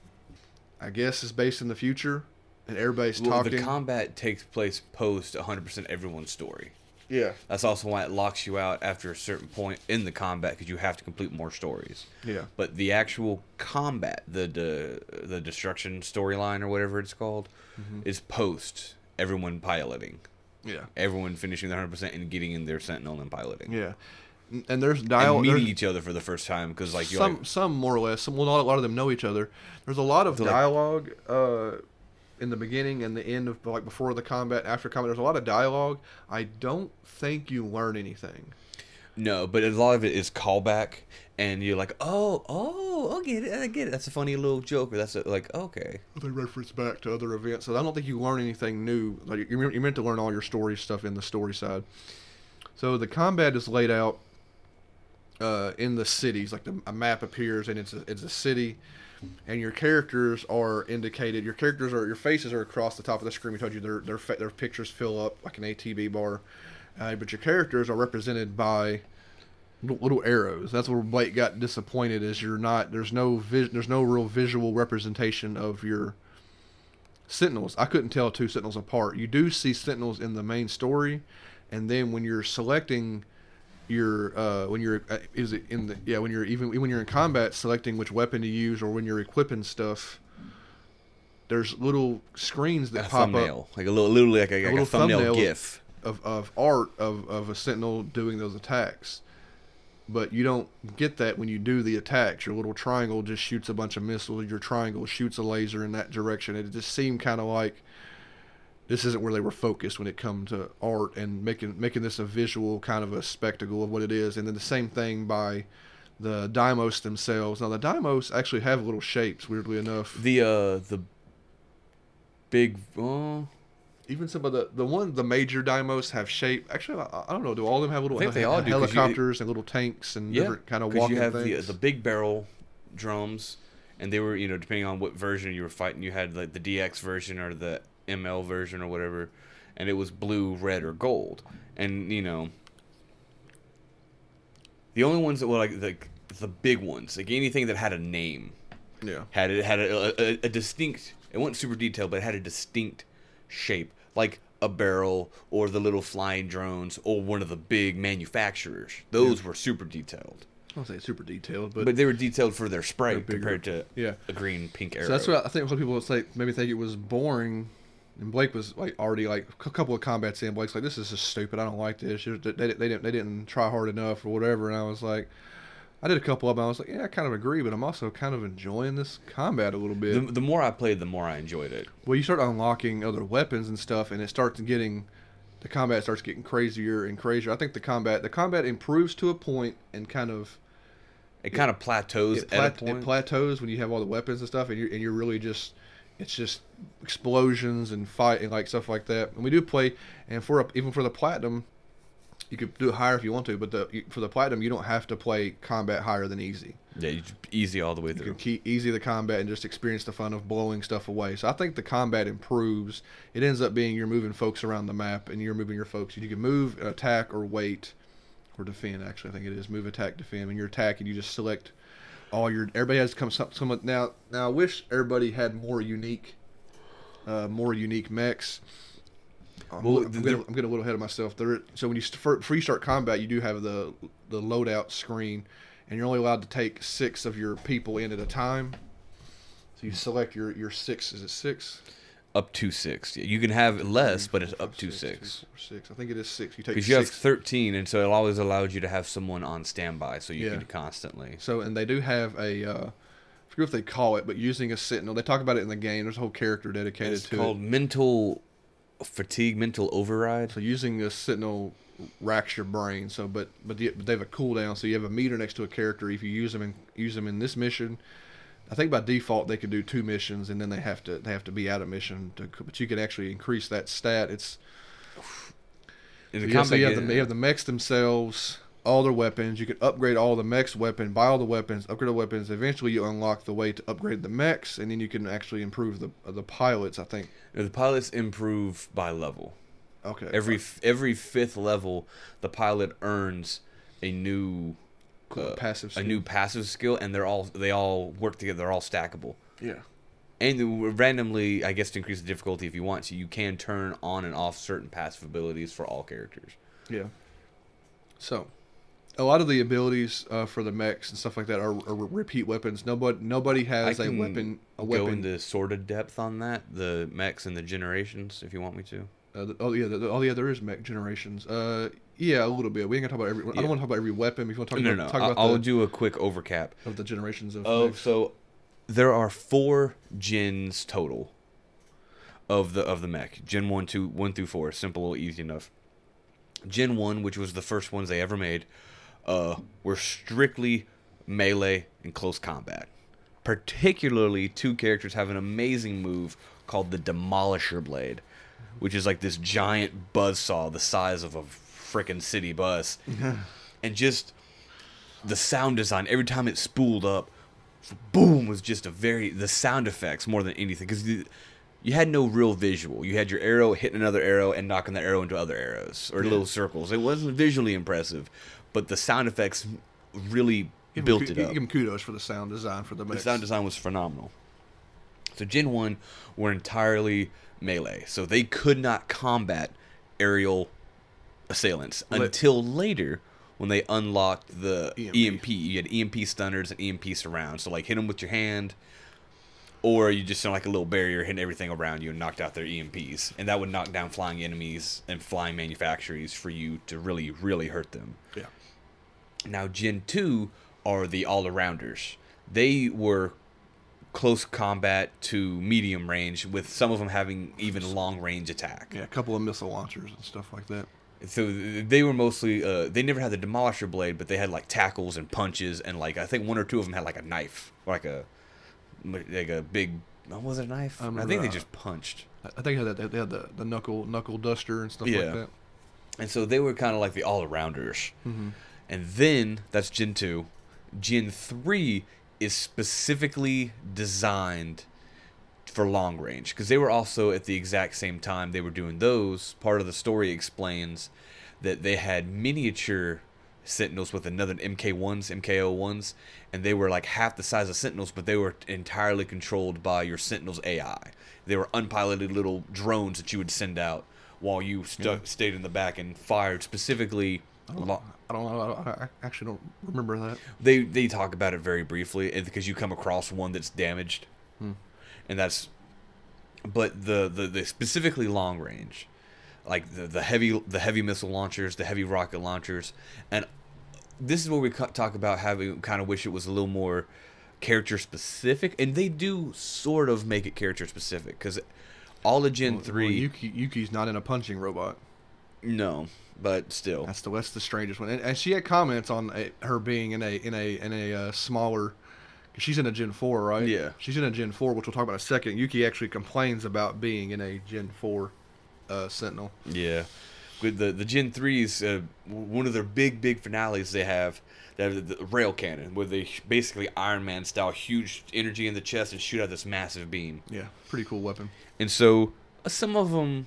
I guess, is based in the future, and everybody's Well, talking. the combat takes place post 100% everyone's story. Yeah, That's also why it locks you out after a certain point in the combat because you have to complete more stories. yeah, But the actual combat, the the, the destruction storyline or whatever it's called, Mm-hmm. is post everyone piloting, yeah, everyone finishing the 100% and getting in their sentinel and piloting. yeah. And there's And dialogue. meeting each other for the first time because like you're some like, some more or less. Some well, not a lot of them know each other. There's a lot of So, like- dialogue uh, in the beginning and the end of like before the combat, after combat. There's a lot of dialogue. I don't think you learn anything. No, but a lot of it is callback, and you're like, oh, oh, I get it, I get it. That's a funny little joke, or that's a, like, okay, They reference back to other events, so I don't think you learn anything new. Like you're, you're meant to learn all your story stuff in the story side. So the combat is laid out uh, in the cities. Like the, a map appears, and it's a, it's a city, and your characters are indicated. Your characters are your faces are across the top of the screen. We told you their their their pictures fill up like an ATB bar, uh, but your characters are represented by little, little arrows. That's where Blake got disappointed. Is you're not there's no vis, there's no real visual representation of your sentinels. I couldn't tell two sentinels apart. You do see sentinels in the main story, and then when you're selecting your uh, when you're uh, is it in the yeah when you're even when you're in combat selecting which weapon to use or when you're equipping stuff. There's little screens that a pop thumbnail, up like a little, literally like a, like a, little thumbnail, thumbnail. gif. of, of art of, of a sentinel doing those attacks. But you don't get that when you do the attacks. Your little triangle just shoots a bunch of missiles. Your triangle shoots a laser in that direction. It just seemed kind of like this isn't where they were focused when it come to art and making making this a visual kind of a spectacle of what it is. And then the same thing by the Deimos themselves. Now the Deimos actually have little shapes. Weirdly enough, The uh, the big, uh, even some of the the one the major Deimos have shape. Actually, I, I don't know. Do all of them have little I think they all do, 'cause you- helicopters and little tanks and yeah, different kind of 'cause walking you have things? the the big barrel drums, and they were you know depending on what version you were fighting, you had like the DX version or the ML version or whatever, and it was blue, red, or gold, and you know. The only ones that were like the the big ones, like anything that had a name, yeah, had it had a, a, a distinct it wasn't super detailed but it had a distinct shape like a barrel or the little flying drones or one of the big manufacturers those were super detailed I don't say super detailed, but, but they were detailed for their spray compared to Yeah. a green pink arrow so that's what I think. What people would say maybe think it was boring And Blake was like already like a couple of combats in. Blake's like, "This is just stupid. I don't like this. They, they, they didn't they didn't try hard enough or whatever." And I was like, I did a couple of them. I was like, "Yeah, I kind of agree, but I'm also kind of enjoying this combat a little bit." The, the more I played, the more I enjoyed it. well, you start unlocking other weapons and stuff, and it starts getting the combat starts getting crazier and crazier. I think the combat the combat improves to a point and kind of It kind of plateaus it, at a plat- point. it plateaus when you have all the weapons and stuff, and you're and you're really just it's just explosions and fight and like stuff like that. And we do play, and for a, even for the platinum, you could do it higher if you want to, but the for the platinum you don't have to play combat higher than easy. yeah, you easy all the way You through. can keep easy the combat and just experience the fun of blowing stuff away. So I think the combat improves. It ends up being you're moving folks around the map and you're moving your folks. You can move, attack, or wait, or defend. Actually, I think it is move, attack, defend. When you're attacking, you just select all your. Everybody has come some. some now, now I wish everybody had more unique, uh, more unique mechs. I'm, Well, I'm, getting, I'm getting a little ahead of myself. There, so when you st- for, before you start combat, you do have the the loadout screen, and you're only allowed to take six of your people in at a time. So you select your your six. Is it six? Up to six. Yeah, You can have less, but it's up to six. two, six. I think it is six. You take Because you have 13, and so it always allows you to have someone on standby, so you Yeah. could constantly. So and they do have a. Uh, forget what they call it, but using a sentinel. They talk about it in the game. There's a whole character dedicated to It's to called it. mental fatigue, mental override. So using a sentinel racks your brain. So, but but, the, but they have a cooldown. So you have a meter next to a character. If you use them and use them in this mission, I think by default they can do two missions, and then they have to they have to be out of mission. To, but you can actually increase that stat. It's In so the yeah, so you have, the, you have the mechs themselves, all their weapons. You can upgrade all the mechs weapon, buy all the weapons, upgrade the weapons. Eventually, you unlock the way to upgrade the mechs, and then you can actually improve the uh, the pilots. I think. the pilots improve by level. Okay. Every f- every fifth level, the pilot earns a new Cool, uh, passive. a skill. new passive skill, and they're all they all work together. They're all stackable. Yeah. And randomly, I guess to increase the difficulty if you want to, you can turn on and off certain passive abilities for all characters. Yeah. So, a lot of the abilities uh, for the mechs and stuff like that are, are repeat weapons. Nobody nobody has a weapon. A Go into sort of depth on that, the mechs and the generations, if you want me to. Uh, the, oh yeah, the, the, oh yeah, there is mech generations. Uh, yeah, a little bit. We ain't gonna talk about every. I don't want to talk about every weapon. If you want to talk no, about, no, talk I'll, about I'll do a quick overcap. of the generations of. Oh, mechs. so there are four gens total of the of the mech. Gen one, two, one through four. Simple, easy enough. Gen one, which was the first ones they ever made, uh, were strictly melee and close combat. Particularly, two characters have an amazing move called the Demolisher Blade, which is like this giant buzzsaw the size of a freaking city bus, and just the sound design every time it spooled up boom was just a very the sound effects more than anything. Because you, you had no real visual. You had your arrow hitting another arrow and knocking the arrow into other arrows or little circles. It wasn't visually impressive but the sound effects really Give built ku- it up Give them kudos for the sound design for the the sound design was phenomenal. So Gen 1 were entirely melee. So they could not combat aerial assailants until later when they unlocked the EMP. EMP. You had EMP stunners and EMP surround. So like hit them with your hand or you just sound like a little barrier hitting everything around you and knocked out their EMPs. And that would knock down flying enemies and flying manufactories for you to really, really hurt them. Yeah. Now, Gen 2 are the all arounders. They were close combat to medium range, with some of them having even long range attack. Yeah, a couple of missile launchers and stuff like that. So they were mostly, uh, they never had the Demolisher Blade, but they had like tackles and punches, and like I think one or two of them had like a knife, like a like a big. What was it a knife? I I, think they uh, just punched. I think they had, they had the, the knuckle knuckle duster and stuff Yeah. like that. And so they were kind of like the all arounders. Mm-hmm. And then that's Gen 2. Gen 3 is specifically designed for long range because they were also at the exact same time they were doing those. Part of the story explains that they had miniature sentinels with another MK1s, MKO1s, and they were like half the size of sentinels, but they were entirely controlled by your sentinel's AI. They were unpiloted little drones that you would send out while you stuck, stayed in the back and fired specifically. lo- I don't know. I, I actually don't remember that. they they talk about it very briefly because you come across one that's damaged Hmm. and that's but the, the the specifically long range, like the the heavy the heavy missile launchers, the heavy rocket launchers, and this is where we talk about having kind of wish it was a little more character specific, and they do sort of make it character specific because all of Gen Well, three, Yuki, Yuki's not in a punching robot. no, but still, That's the that's the strangest one. And, and she had comments on a, her being in a in a in a uh, smaller. She's in a Gen four, right? Yeah. She's in a Gen four, which we'll talk about in a second. Yuki actually complains about being in a Gen four uh, Sentinel. Yeah, with the the Gen threes, uh, one of their big big finales they have. They have the, the rail cannon, where they basically Iron Man style, huge energy in the chest and shoot out this massive beam. Yeah, pretty cool weapon. And so uh, some of them,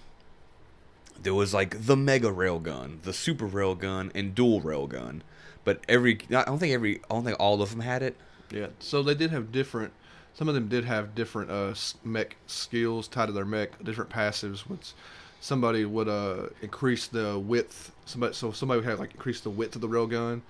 there was like the mega rail gun, the super rail gun, and dual rail gun. But every, I don't think every, I don't think all of them had it. Yeah. So they did have different. Some of them did have different uh, mech skills tied to their mech, different passives. Which somebody would uh, increase the width. Somebody so somebody would have like increase the width of the railgun.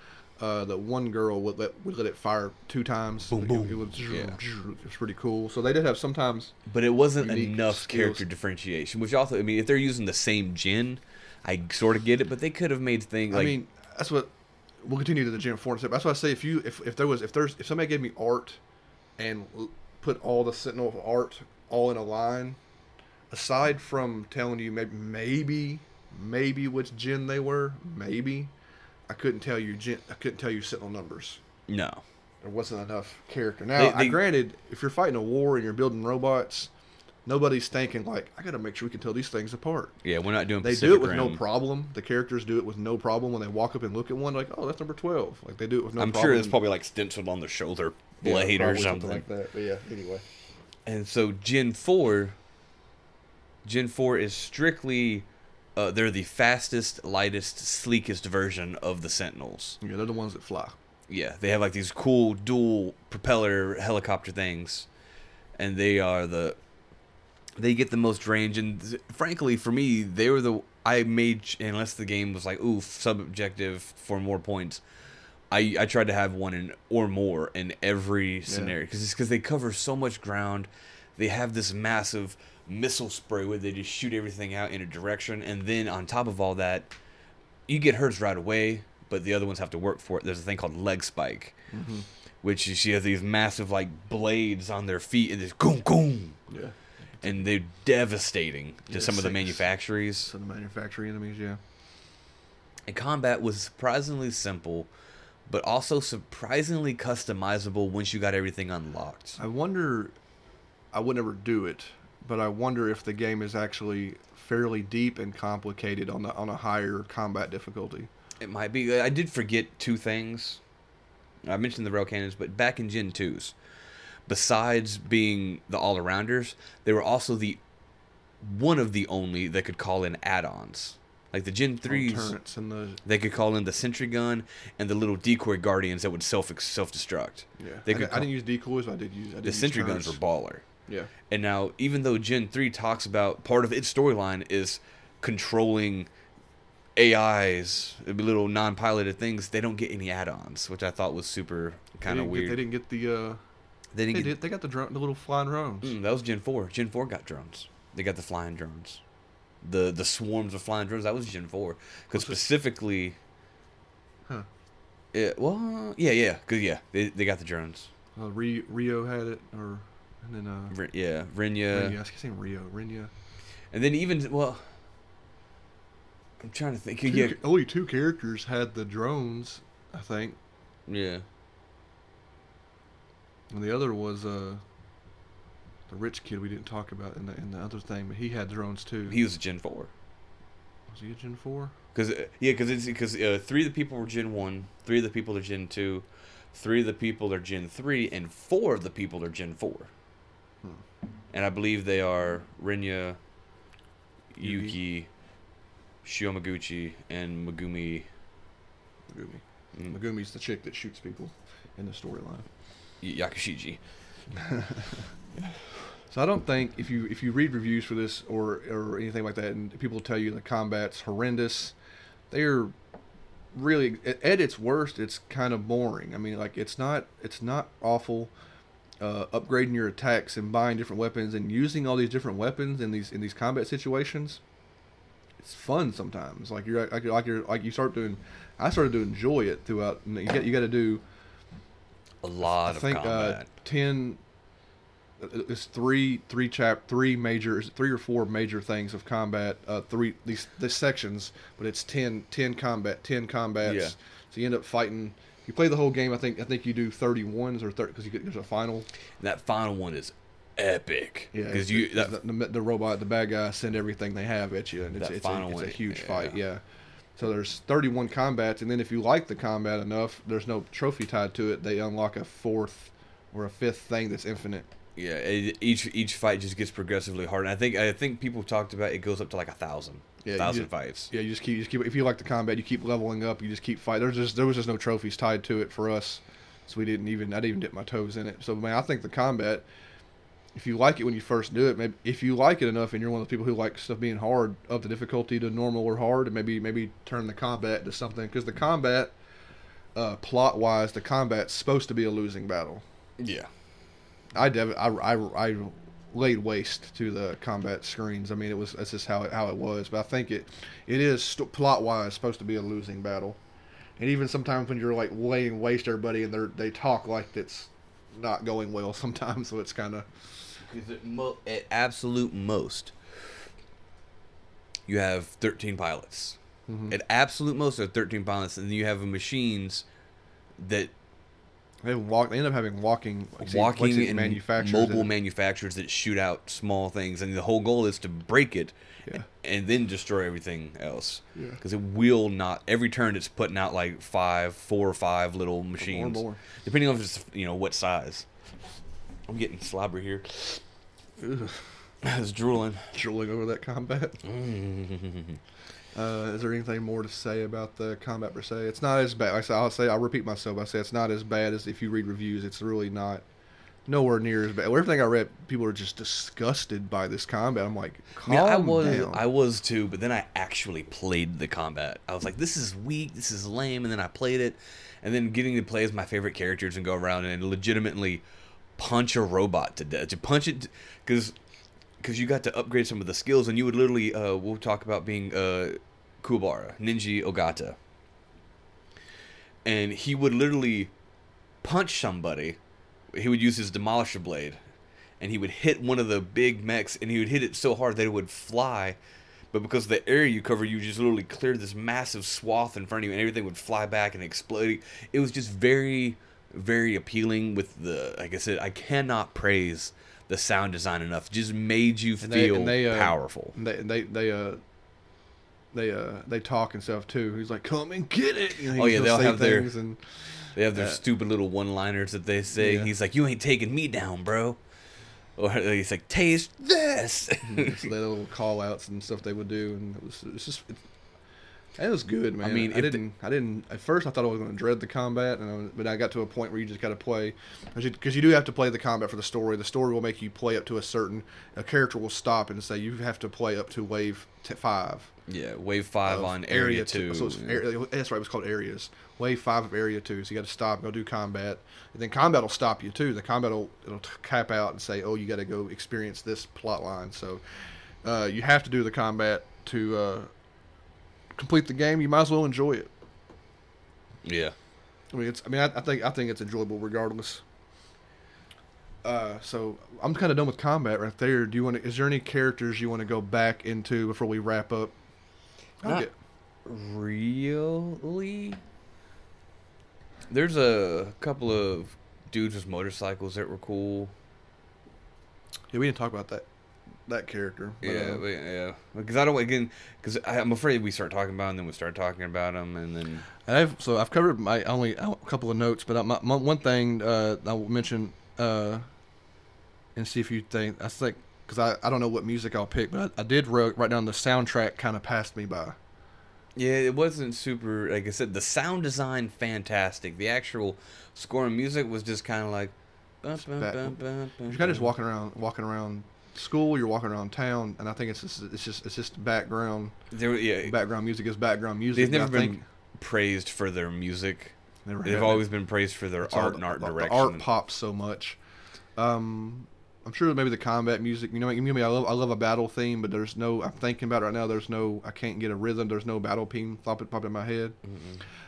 Uh, the one girl would let would let it fire two times. Boom, Like, boom. It, it was Yeah. it was pretty cool. So they did have sometimes. But it wasn't enough skills. character differentiation, which also, I mean, if they're using the same gen, I sort of get it, but they could have made things like, I mean, that's what we'll continue to the Gen Four. and stuff. That's why I say if you if, if there was if there's if somebody gave me art and put all the Sentinel art all in a line, aside from telling you maybe maybe maybe which gen they were, maybe I couldn't tell you I couldn't tell you Sentinel numbers. no. There wasn't enough character. Now, They- I granted, if you're fighting a war and you're building robots, nobody's thinking like I got to make sure we can tell these things apart. Yeah, we're not doing They Pacific do it with no problem. The characters do it with no problem when they walk up and look at one. Like, oh, that's number twelve. Like they do it with no I'm problem. sure it's probably like stenciled on the shoulder Yeah, blade or probably something. like that. But yeah, anyway. And so Gen 4 Gen 4 is strictly uh, they're the fastest, lightest, sleekest version of the Sentinels. Yeah, they're the ones that fly. Yeah, they have like these cool dual propeller helicopter things and they are the they get the most range and th- frankly for me they were the I made unless the game was like oof subjective for more points I, I tried to have one in or more in every scenario because it's because they cover so much ground. They have this massive missile spray where they just shoot everything out in a direction, and then on top of all that, you get hurts right away, but the other ones have to work for it. There's a thing called leg spike, mm-hmm. which is you have these massive like blades on their feet and this goom goom, Yeah. and they're devastating to Yeah, some of the manufacturers. So the manufacturing enemies, yeah. And combat was surprisingly simple, but also surprisingly customizable once you got everything unlocked. I wonder. I would never do it, but I wonder if the game is actually fairly deep and complicated on the on a higher combat difficulty. It might be. I did forget two things. I mentioned the rail cannons, but back in Gen 2s, besides being the all arounders, they were also the one of the only that could call in add ons. Like the Gen 3s, and the they could call in the sentry gun and the little decoy guardians that would self self destruct. yeah. They I, could I didn't use decoys. I did use. I did the use sentry guns were baller. Yeah. And now, even though Gen 3 talks about part of its storyline is controlling AIs, little non piloted things, they don't get any add ons, which I thought was super kind of didn't get- weird. they didn't get the. Uh, They they didn't get. did. They got the drone, the little flying drones. Mm, that was Gen 4. Gen 4 got drones. They got the flying drones. The the swarms of flying drones, that was Gen 4. Because specifically. Huh. It, well, yeah, yeah. Because, yeah, they, they got the drones. Uh, Rio had it, or and then uh, Rin- Yeah, Renya. Renya. I keep saying Rio, Renya. And then even, well. I'm trying to think. Two, Yeah, Only two characters had the drones, I think, yeah. and the other was uh, the rich kid we didn't talk about in the in the other thing, but he had drones too. He was a Gen 4. was he a Gen four? Cause uh, yeah, cause it's because uh, three of the people were Gen one, three of the people are Gen two, three of the people are Gen three, and four of the people are Gen four. And I believe they are Renya. Yuki, Shu Amiguchi, and Megumi. Megumi. mm, Megumi's the chick that shoots people in the storyline. Y- Yakushiji. So I don't think if you if you read reviews for this or or anything like that, and people tell you the combat's horrendous, they're really at at its worst. It's kind of boring. I mean, like it's not it's not awful. Uh, upgrading your attacks and buying different weapons and using all these different weapons in these in these combat situations. It's fun sometimes. Like you're like you're like, you're, like you start doing. I started to enjoy it throughout. and You got you got to do. A lot I of think uh, ten. It's three three chap three major is three or four major things of combat. Uh, three these the sections, but it's 10, 10 combat ten combats. Yeah. So you end up fighting. You play the whole game. I think I think you do thirty ones or thirty because there's a final. And that final one is epic. Yeah, because you that, the, the, the robot, the bad guy, send everything they have at you, and it's, it's, a, it's a huge yeah. fight. Yeah. So there's 31 combats, and then if you like the combat enough, there's no trophy tied to it. They unlock a fourth or a fifth thing that's infinite. yeah, it, each each fight just gets progressively harder. And I think I think people talked about it goes up to like a thousand, Yeah, you thousand just- fights. Yeah, you just keep, you just keep. If you like the combat, you keep leveling up. You just keep fighting. There's just there was just no trophies tied to it for us, so we didn't even. I didn't even dip my toes in it. So man, I think the combat. If you like it when you first do it, maybe if you like it enough, and you're one of the people who like stuff being hard, up the difficulty to normal or hard, and maybe maybe turn the combat to something because the combat, uh, plot wise, the combat's supposed to be a losing battle. Yeah, I dev- I, I, I laid waste to the combat screens. I mean, it was that's just how it how it was. But I think it it is st- plot wise supposed to be a losing battle. And even sometimes when you're like laying waste everybody and they they talk like it's not going well sometimes, so it's kind of Is it mo- at absolute most, you have 13 pilots. Mm-hmm. At absolute most, are 13 pilots, and then you have machines that they walk. They end up having walking walking and manufacturers mobile and- manufacturers that shoot out small things, and the whole goal is to break it, Yeah. and then destroy everything else. Yeah. Because it will not. Every turn, it's putting out like five, four or five little machines, more. depending on just you know what size. I'm getting slobbery here. Ugh, I was drooling. drooling over that combat. Mm. Uh, is there anything more to say about the combat per se? It's not as bad. Like I said, I'll say I'll repeat myself. I say it's not as bad as if you read reviews. It's really not nowhere near as bad. Everything I read, people are just disgusted by this combat. I'm like, I calm mean, I was down. I was too, but then I actually played the combat. I was like, this is weak, this is lame, and then I played it, and then getting to play as my favorite characters and go around and legitimately punch a robot to death, to punch it, because because you got to upgrade some of the skills, and you would literally uh, we'll talk about being uh, Kubara Nenji Ogata, and he would literally punch somebody. He would use his demolisher blade, and he would hit one of the big mechs, and he would hit it so hard that it would fly. But because of the area you cover, you just literally cleared this massive swath in front of you, and everything would fly back and explode. It was just very, very appealing. With the, like I said, I cannot praise the sound design enough. Just made you And they- feel and they, uh, powerful. They they they uh they uh they talk and stuff too. He's like, "Come and get it." You know, Oh, yeah, they'll have their- and They have their uh, stupid little one-liners that they say. Yeah. He's like, "You ain't taking me down, bro," or he's like, "Taste this." it's the little call outs and stuff they would do, and it was it's just it, was good, man. I mean, I didn't I didn't at first I thought I was going to dread the combat, and I but I got to a point where you just got to play because you, do have to play the combat for the story. The story will make you play up to a certain a character will stop and say you have to play up to wave t- five. yeah, wave five on area, two. So it's yeah. area, that's right. It was called areas. Wave five of area two. So you got to stop, go do combat, and then combat will stop you too. The combat will it'll t- cap out and say, oh, you got to go experience this plot line. So uh, you have to do the combat to uh, complete the game. You might as well enjoy it. yeah. I mean, it's. I mean, I, I think I think it's enjoyable regardless. Uh, so I'm kind of done with combat right there. Do you want? to Is there any characters you want to go back into before we wrap up? I'll Not- get- Really? There's a couple of dudes with motorcycles that were cool. yeah, we didn't talk about that that character. but, Yeah, uh, but, yeah. Because I don't again. Because I'm afraid we start talking about, 'em, and then we start talking about them, and then I've so I've covered my only a couple of notes, but my, my one thing uh, I will mention uh, and see if you think I think because I, I don't know what music I'll pick, but I, I did wrote, write down the soundtrack kind of passed me by. yeah, it wasn't super. Like I said, the sound design fantastic. The actual score and music was just kind of like. bum, bum, back- bum, bum, You're kind of just walking around walking around school, you're walking around town, and I think it's just it's just it's just background There, yeah, background music is background music. they've never I been think praised for their music. never They've always it. been praised for their It's art the- and art the, the direction. art pops so much. Um, I'm sure maybe the combat music. You know, you know me. I love I love a battle theme, but there's no. I'm thinking about it right now. There's no. I can't get a rhythm. There's no battle theme popping popping in my head.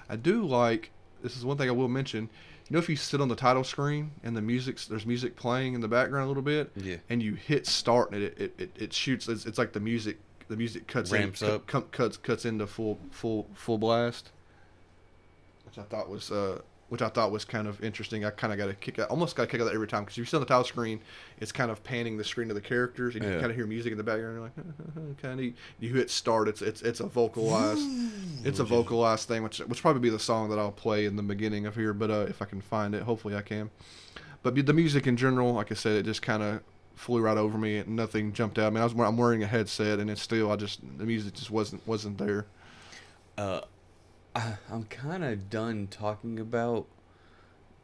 I do like. This is one thing I will mention. You know, if you sit on the title screen and the music's there's music playing in the background a little bit, Yeah. and you hit start and it it, it, it shoots. It's, it's like the music the music cuts Ramps in, up. cu- cuts cuts into full full full blast, which I thought was uh which I thought was kind of interesting. I kind of got a kick out, almost got a kick out every time because if you see on the title screen, it's kind of panning the screen to the characters, and you Yeah. kind of hear music in the background. You're like, kind of. You hit start. It's it's it's a vocalized, it's a vocalized thing, which which probably be the song that I'll play in the beginning of here. But uh, if I can find it, hopefully I can. But the music in general, like I said, it just kind of flew right over me. and Nothing jumped out. I mean, I was I'm wearing a headset, and it's still I just the music just wasn't wasn't there. Uh, I, I'm kind of done talking about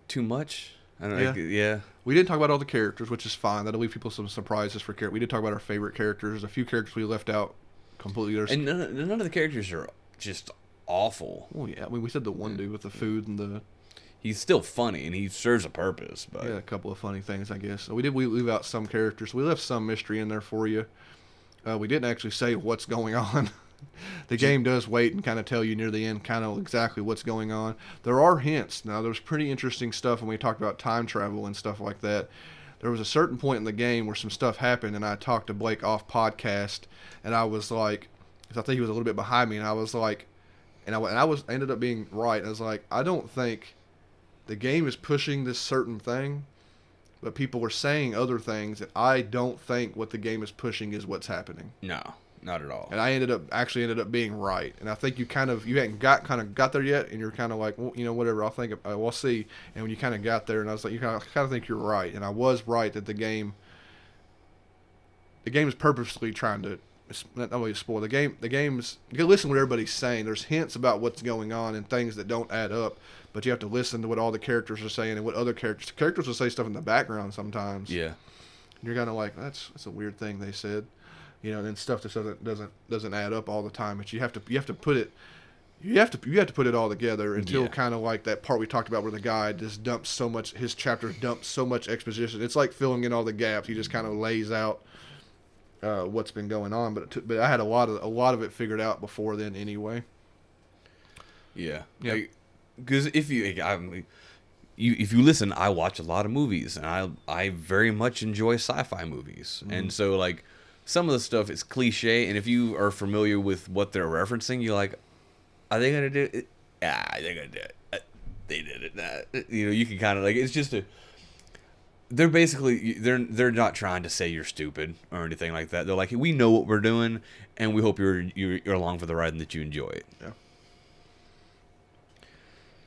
too much. I don't. Yeah. like, yeah. We didn't talk about all the characters, which is fine. That'll leave people some surprises for characters. We did talk about our favorite characters. A few characters we left out completely. There's, And none, of- none of the characters are just awful. well, yeah, I mean, we said the one dude with the food and the He's still funny and he serves a purpose, but yeah, a couple of funny things, I guess. So we did we leave out some characters. We left some mystery in there for you. Uh, we didn't actually say what's going on. The game does wait and kind of tell you near the end kind of exactly what's going on. There are hints. Now, there's pretty interesting stuff when we talked about time travel and stuff like that. There was a certain point in the game where some stuff happened, and I talked to Blake off podcast, and I was like, 'cause I think he was a little bit behind me, and I was like, and I, and I was I ended up being right. I was like, I don't think the game is pushing this certain thing, but people are saying other things that I don't think what the game is pushing is what's happening. no, not at all. And I ended up actually ended up being right. And I think you kind of you hadn't got kind of got there yet, and you're kind of like, well, you know, whatever. I'll think. Uh, we'll see. And when you kind of got there, and I was like, you kind of kind of think you're right, and I was right that the game. The game is purposely trying to not only spoil the game. The game's you can listen to what everybody's saying. There's hints about what's going on and things that don't add up, but you have to listen to what all the characters are saying and what other characters characters will say stuff in the background sometimes. yeah. You're kind of like that's that's a weird thing they said, you know, and then stuff that doesn't doesn't doesn't add up all the time. But you have to you have to put it. You have to you have to put it all together until Yeah. kind of like that part we talked about where the guy just dumps so much his chapter dumps so much exposition. It's like filling in all the gaps. He just kind of lays out uh, what's been going on. But it took, but I had a lot of a lot of it figured out before then anyway. Yeah. yeah. Because if you, I mean, you, if you listen, I watch a lot of movies, and I, I very much enjoy sci-fi movies, and so like, some of the stuff is cliche, and if you are familiar with what they're referencing, you're like, are they gonna do it? Ah, they're gonna do it. Uh, They did it. Nah. You know, you can kind of like, it's just a. They're basically they're they're not trying to say you're stupid or anything like that. They're like, we know what we're doing, and we hope you're you're, you're along for the ride and that you enjoy it. Yeah.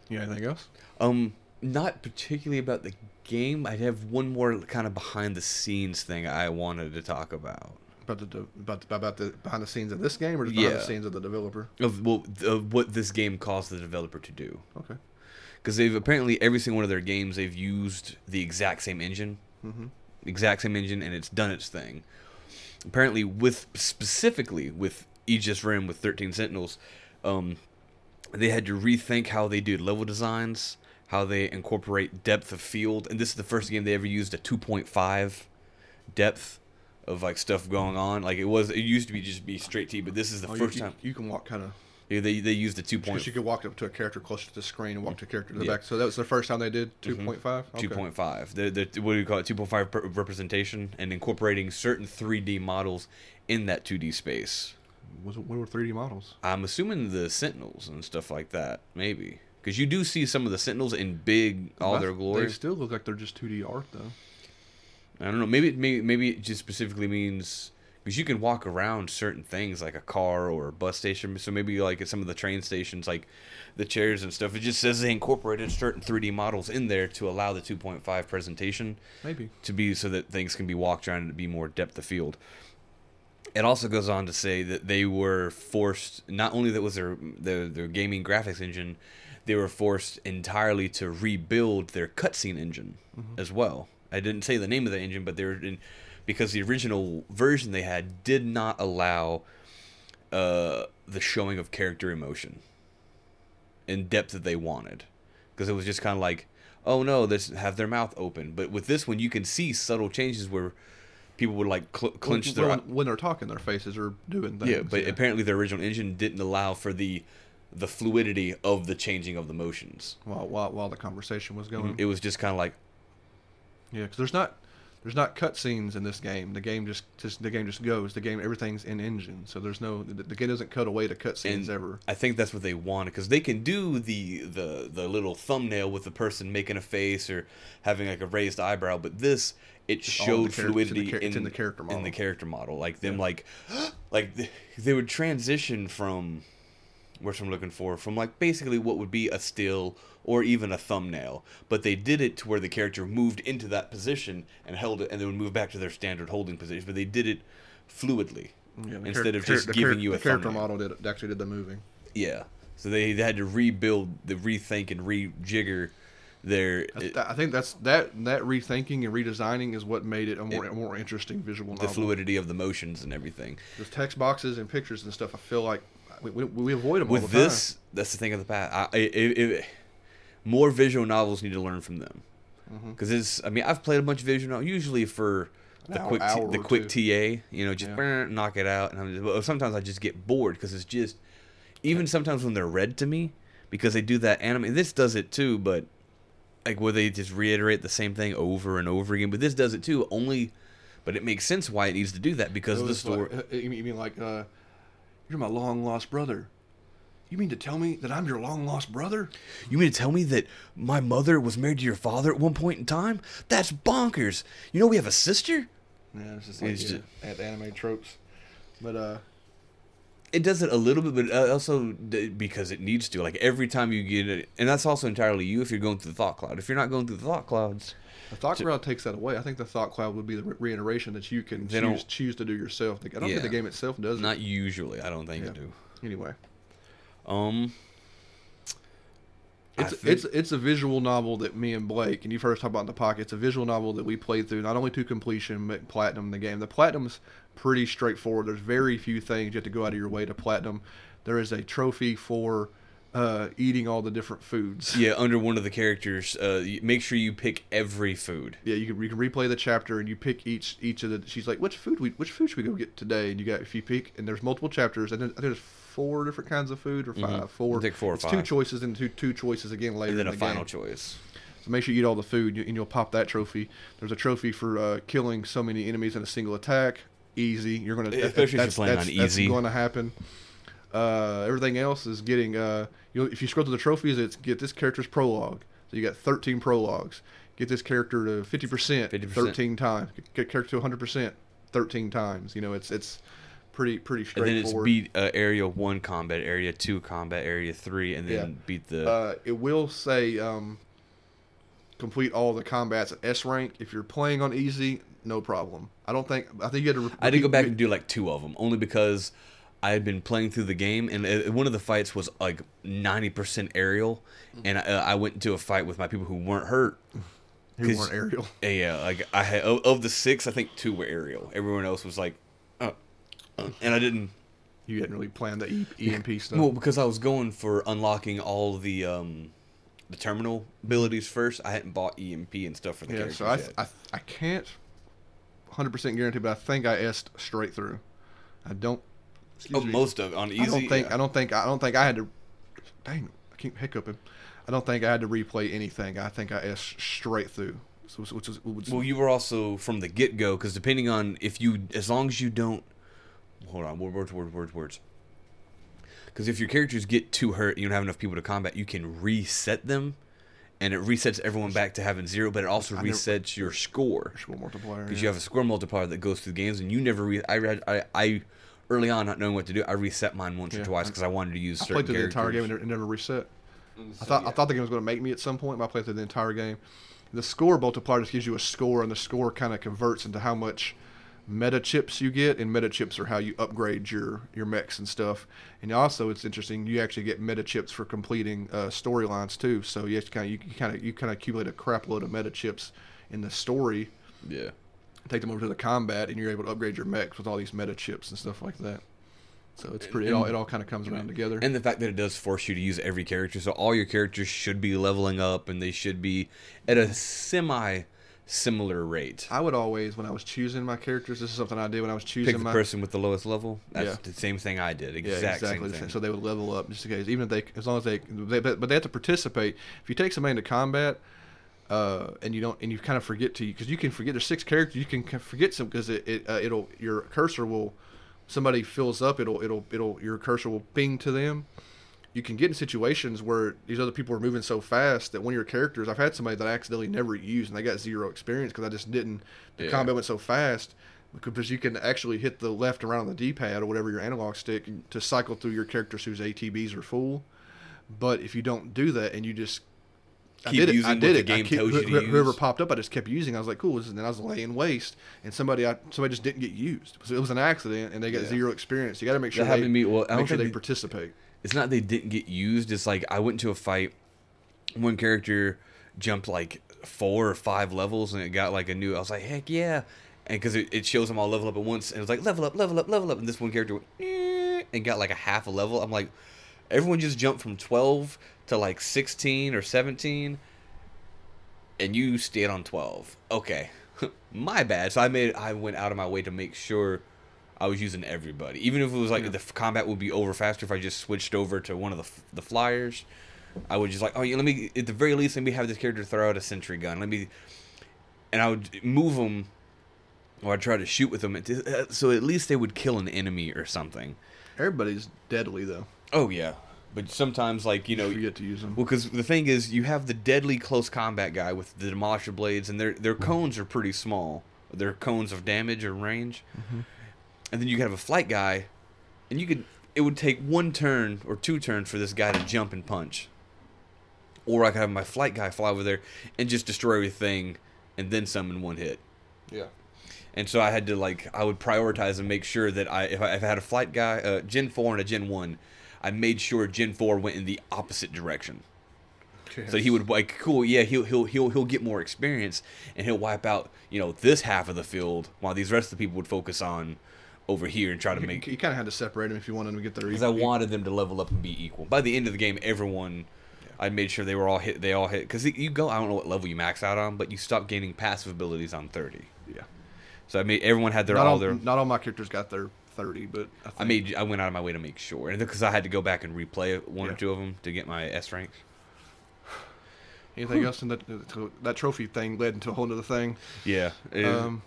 You got anything else? Um, not particularly about the game. I have one more kind of behind the scenes thing I wanted to talk about. About the de- about the, about the behind the scenes of this game or just behind Yeah. the scenes of the developer? Of well, of what this game caused the developer to do. Okay. Because they've apparently every single one of their games they've used the exact same engine, Mm-hmm. exact same engine, and it's done its thing. Apparently, with specifically with Aegis Rim with Thirteen Sentinels, um, they had to rethink how they did level designs, how they incorporate depth of field, and this is the first game they ever used a 2.5 depth of like stuff going on. Like it was, it used to be just be straight T, but this is the Oh, first you, time you can walk kind of yeah, they they used the 2.5. because you could walk up to a character closer to the screen and walk to a character to the Yeah. back. So that was the first time they did two point five. Mm-hmm. Two point five. The the what do you call it? Two point five representation and incorporating certain three D models in that two D space. Was it, what were three D models? I'm assuming the Sentinels and stuff like that, maybe, because you do see some of the Sentinels in big all I- their glory. They still look like they're just two D art though. I don't know. Maybe it may, maybe it just specifically means because you can walk around certain things like a car or a bus station. So maybe like at some of the train stations, like the chairs and stuff, it just says they incorporated certain 3D models in there to allow the 2.5 presentation Maybe. to be so that things can be walked around and to be more depth of field. It also goes on to say that they were forced. Not only that was their their, their gaming graphics engine, they were forced entirely to rebuild their cutscene engine mm-hmm. as well. I didn't say the name of the engine, but they were in because the original version they had did not allow uh, the showing of character emotion in depth that they wanted because it was just kind of like oh no, this have their mouth open. But with this one, you can see subtle changes where people would like cl- clench when, their when, when they're talking, their faces are doing things. yeah. But apparently, the original engine didn't allow for the the fluidity of the changing of the motions. while, while while the conversation was going, It was just kind of like yeah, because there's not there's not cutscenes in this game. The game just, just the game just goes. The game everything's in engine, so there's no the, the game doesn't cut away to cutscenes ever. I think that's what they wanted because they can do the the the little thumbnail with the person making a face or having like a raised eyebrow, but this it showed char- it's in the fluidity it's in the character In the model. character model, like them, Yeah. like like they would transition from what's I'm looking for from like basically what would be a still or even a thumbnail, but they did it to where the character moved into that position and held it, and then would move back to their standard holding position. But they did it fluidly Yeah, instead char- of just the giving char- you a the character thumbnail. model did actually did the moving. Yeah. So they, they had to rebuild, the rethink and rejigger their. That's- uh, I think that's that that rethinking and redesigning is what made it a more It- a more interesting visual the novel. fluidity of the motions and everything. There's text boxes and pictures and stuff. I feel like we, we, we avoid them all With the this, that's the thing of the past. I, it, it, more visual novels need to learn from them. Mm-hmm. Because it's, I mean, I've played a bunch of visual novels, usually for the hour- quick, t- the quick two. TA, you know, just Yeah. brr, knock it out. And I'm just, sometimes I just get bored because it's just, even sometimes when they're read to me, because they do that anime. This does it too, but like where they just reiterate the same thing over and over again. But this does it too, only, but it makes sense why it needs to do that because of the story. Like, uh, you mean you mean like uh, you're my long lost brother? You mean to tell me that I'm your long lost brother? You mean to tell me that my mother was married to your father at one point in time? That's bonkers. You know we have a sister? Yeah, it's just It's like just- yeah, at anime tropes. But uh, It does it a little bit, but uh, also because it needs to. Like every time you get it, and that's also entirely you if you're going through the thought cloud. If you're not going through the thought clouds, the thought cloud takes that away. I think the thought cloud would be the reiteration that you can choose, choose to do yourself. I don't Yeah. think the game itself does. it. not usually. I don't think Yeah. you do. Anyway, Um, it's think- it's it's a visual novel that me and Blake and you've heard us talk about in the pocket. It's a visual novel that we played through not only to completion but platinum the game. The platinum's pretty straightforward. There's very few things you have to go out of your way to platinum. There is a trophy for uh, eating all the different foods. yeah, under one of the characters, uh, make sure you pick every food. Yeah, you can you can replay the chapter and you pick each each of the. She's like, which food we which food should we go get today? And you got if you pick and there's multiple chapters and then, there's four different kinds of food or 5 Four. I think four or it's two choices and two two choices again later. And then a the final game. choice. So make sure you eat all the food and you'll pop that trophy. There's a trophy for uh, killing so many enemies in a single attack. Easy. You're gonna Especially if you're that's, playing that's, on that's going to happen. Uh, everything else is getting. Uh, you know, if you scroll through the trophies, it's get this character's prologue. So you got 13 prologues. Get this character to 50%, 50%. 13 times. Get character to 100%, 13 times. You know, it's it's pretty pretty straightforward. And then it's beat uh, area one combat, area two combat, area three, and then Yeah. beat the. Uh, it will say um, complete all the combats at S rank. If you're playing on easy, no problem. I don't think. I think you had to. Re- I did go back and do like two of them, only because I had been playing through the game, and uh, one of the fights was like ninety percent aerial, and I, uh, I went into a fight with my people who weren't hurt. 'cause- weren't aerial. Yeah, like I had of, of the six, I think two were aerial. Everyone else was like, uh, uh, and I didn't. You hadn't really planned the e- EMP stuff. Well, because I was going for unlocking all the um, the terminal abilities first. I hadn't bought EMP and stuff for the yeah, so I. I I can't 100% guarantee, but I think I asked straight through. I don't. Excuse oh, me. most of it on easy. I don't think yeah. I don't think I don't think I had to. Dang, I keep hiccuping. I don't think I had to replay anything. I think I asked straight through. So, which is which, Well, you were also from the get go because depending on if you, as long as you don't, hold on, words, words, words, words. Because if your characters get too hurt, you don't have enough people to combat, you can reset them, and it resets everyone back to having zero. But it also I never- resets your score Score multiplier. because yeah. you have a score multiplier that goes through the games, and you never. Re- I read, I, I, early on not knowing what to do, I reset mine once Yeah. or twice because I wanted to use I certain played through the entire game and never reset. I thought I thought the game was going to make me at some point, but I played through the entire game. The score multiplier just gives you a score, and the score kind of converts into how much meta chips you get, and meta chips are how you upgrade your your mechs and stuff. And also, it's interesting you actually get meta chips for completing uh, storylines too. So you kind of you kind of you kind of accumulate a crap load of meta chips in the story, Yeah. Take them over to the combat, and you're able to upgrade your mechs with all these meta chips and stuff like that. So it's pretty. It all, it all kind of comes around together. And the fact that it does force you to use every character, so all your characters should be leveling up, and they should be at a semi similar rate. I would always, when I was choosing my characters, this is something I did when I was choosing Pick the my person with the lowest level. That's Yeah. the same thing I did. Yeah, exactly. same thing. So they would level up just in case, even if they, as long as they, they but, but they have to participate. If you take somebody into combat, uh, and you don't, and you kind of forget to, because you can forget there's six characters, you can forget some because it, it uh, it'll your cursor will, somebody fills up, it'll it'll it'll your cursor will ping to them. You can get in situations where these other people are moving so fast that one of your characters, I've had somebody that I accidentally never used and they got zero experience because I just didn't. The Yeah. combat went so fast because you can actually hit the left around on the D-pad or whatever your analog stick to cycle through your characters whose ATBs are full. But if you don't do that and you just I Keep did it, using I what did it. I game kept- tells you to Whoever use. popped up, I just kept using. I was like, cool. This is, and I was laying waste, and somebody, I, somebody just didn't get used. So it was an accident, and they got Yeah. zero experience. You got to make sure That they to me- well, I make sure they they- participate. it's not they didn't get used. It's like I went to a fight. One character jumped like four or five levels, and it got like a new. I was like, heck yeah! And because it, it shows them all level up at once, and it was like level up, level up, level up, and this one character went and got like a half a level. I'm like, everyone just jumped from 12 to like 16 or 17, and you stayed on 12. Okay, my bad. So I made I went out of my way to make sure. I was using everybody, even if it was like Yeah. the f- combat would be over faster if I just switched over to one of the f- the flyers. I would just like, oh, yeah, let me at the very least let me have this character throw out a sentry gun. Let me, and I would move them, or I'd try to shoot with them, uh, so at least they would kill an enemy or something. Everybody's deadly though. Oh yeah, but sometimes like you know, you forget to use them. well, because the thing is, you have the deadly close combat guy with the demolisher blades, and their their cones are pretty small. Their cones of damage or range, and then you have a flight guy, and you could it would take one turn or two turns for this guy to jump and punch, or I could have my flight guy fly over there and just destroy everything, and then some in one hit. yeah. And so I had to like I would prioritize and make sure that I if I, if I had a flight guy, uh, Gen four and a Gen one, I made sure Gen four went in the opposite direction. So he would like cool, yeah, he'll he'll he'll he'll get more experience and he'll wipe out you know this half of the field while these rest of the people would focus on over here and try to make you kind of had to separate them if you wanted them to get their. because I wanted them to level up and be equal. By the end of the game, everyone. I made sure they were all hit. They all hit because you go. I don't know what level you max out on, but you stop gaining passive abilities on thirty. Yeah. So I made everyone had their Not all all, their. not all my characters got their thirty, but I, I made. I went out of my way to make sure, and because I had to go back and replay one or two of them to get my S ranks. anything else in that that trophy thing led into a whole other thing. Yeah. Um,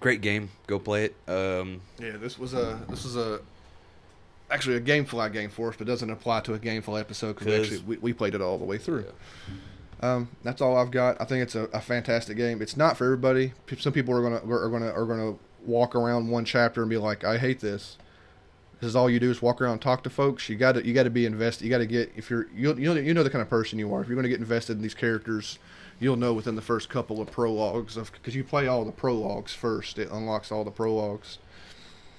great game. Go play it. Um, yeah, this was a this was a actually a GameFly game for us, but doesn't apply to a GameFly episode because actually we, we played it all the way through. Um, that's all I've got. I think it's a, a fantastic game. It's not for everybody. Some people are gonna are gonna are gonna walk around one chapter and be like, "I hate this." This is all you do is walk around and talk to folks. You got to you got to be invested. You got to get if you're you you know you know the kind of person you are. If you're going to get invested in these characters, you'll know within the first couple of prologues of because you play all the prologues first. It unlocks all the prologues.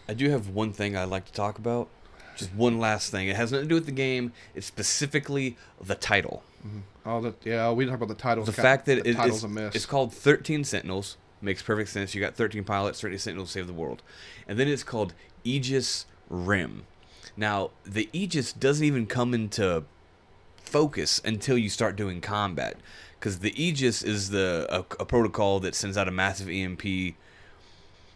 I do have one thing I'd like to talk about. Just one last thing. It has nothing to do with the game. It's specifically the title. Mm-hmm. Oh, the yeah, we talk about the titles. the fact that the it- titles it's, a mess. it's called 13 Sentinels makes perfect sense. You got 13 pilots, 13 Sentinels save the world. And then it's called Aegis Rim. Now, the Aegis doesn't even come into focus until you start doing combat. Because the Aegis is the a, a protocol that sends out a massive EMP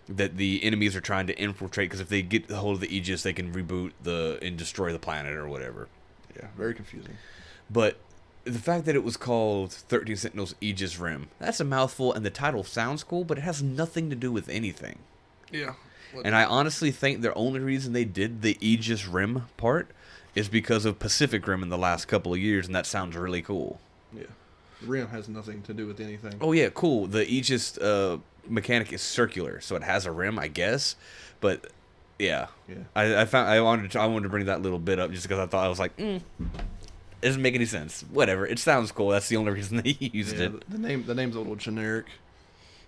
that the enemies are trying to infiltrate. Because if they get a hold of the Aegis, they can reboot the and destroy the planet or whatever. yeah, very confusing. But the fact that it was called 13 Sentinels Aegis Rim, that's a mouthful, and the title sounds cool, but it has nothing to do with anything. Yeah, And I honestly think the only reason they did the Aegis Rim part is because of Pacific Rim in the last couple of years, and that sounds really cool. yeah, Rim has nothing to do with anything. Oh, yeah, cool. The Aegis uh, mechanic is circular, so it has a rim, I guess. But yeah, Yeah. I, I found I wanted to, I wanted to bring that little bit up just because I thought I was like, mm, it doesn't make any sense. Whatever, it sounds cool. That's the only reason they used Yeah, it. the, the name the name's a little generic.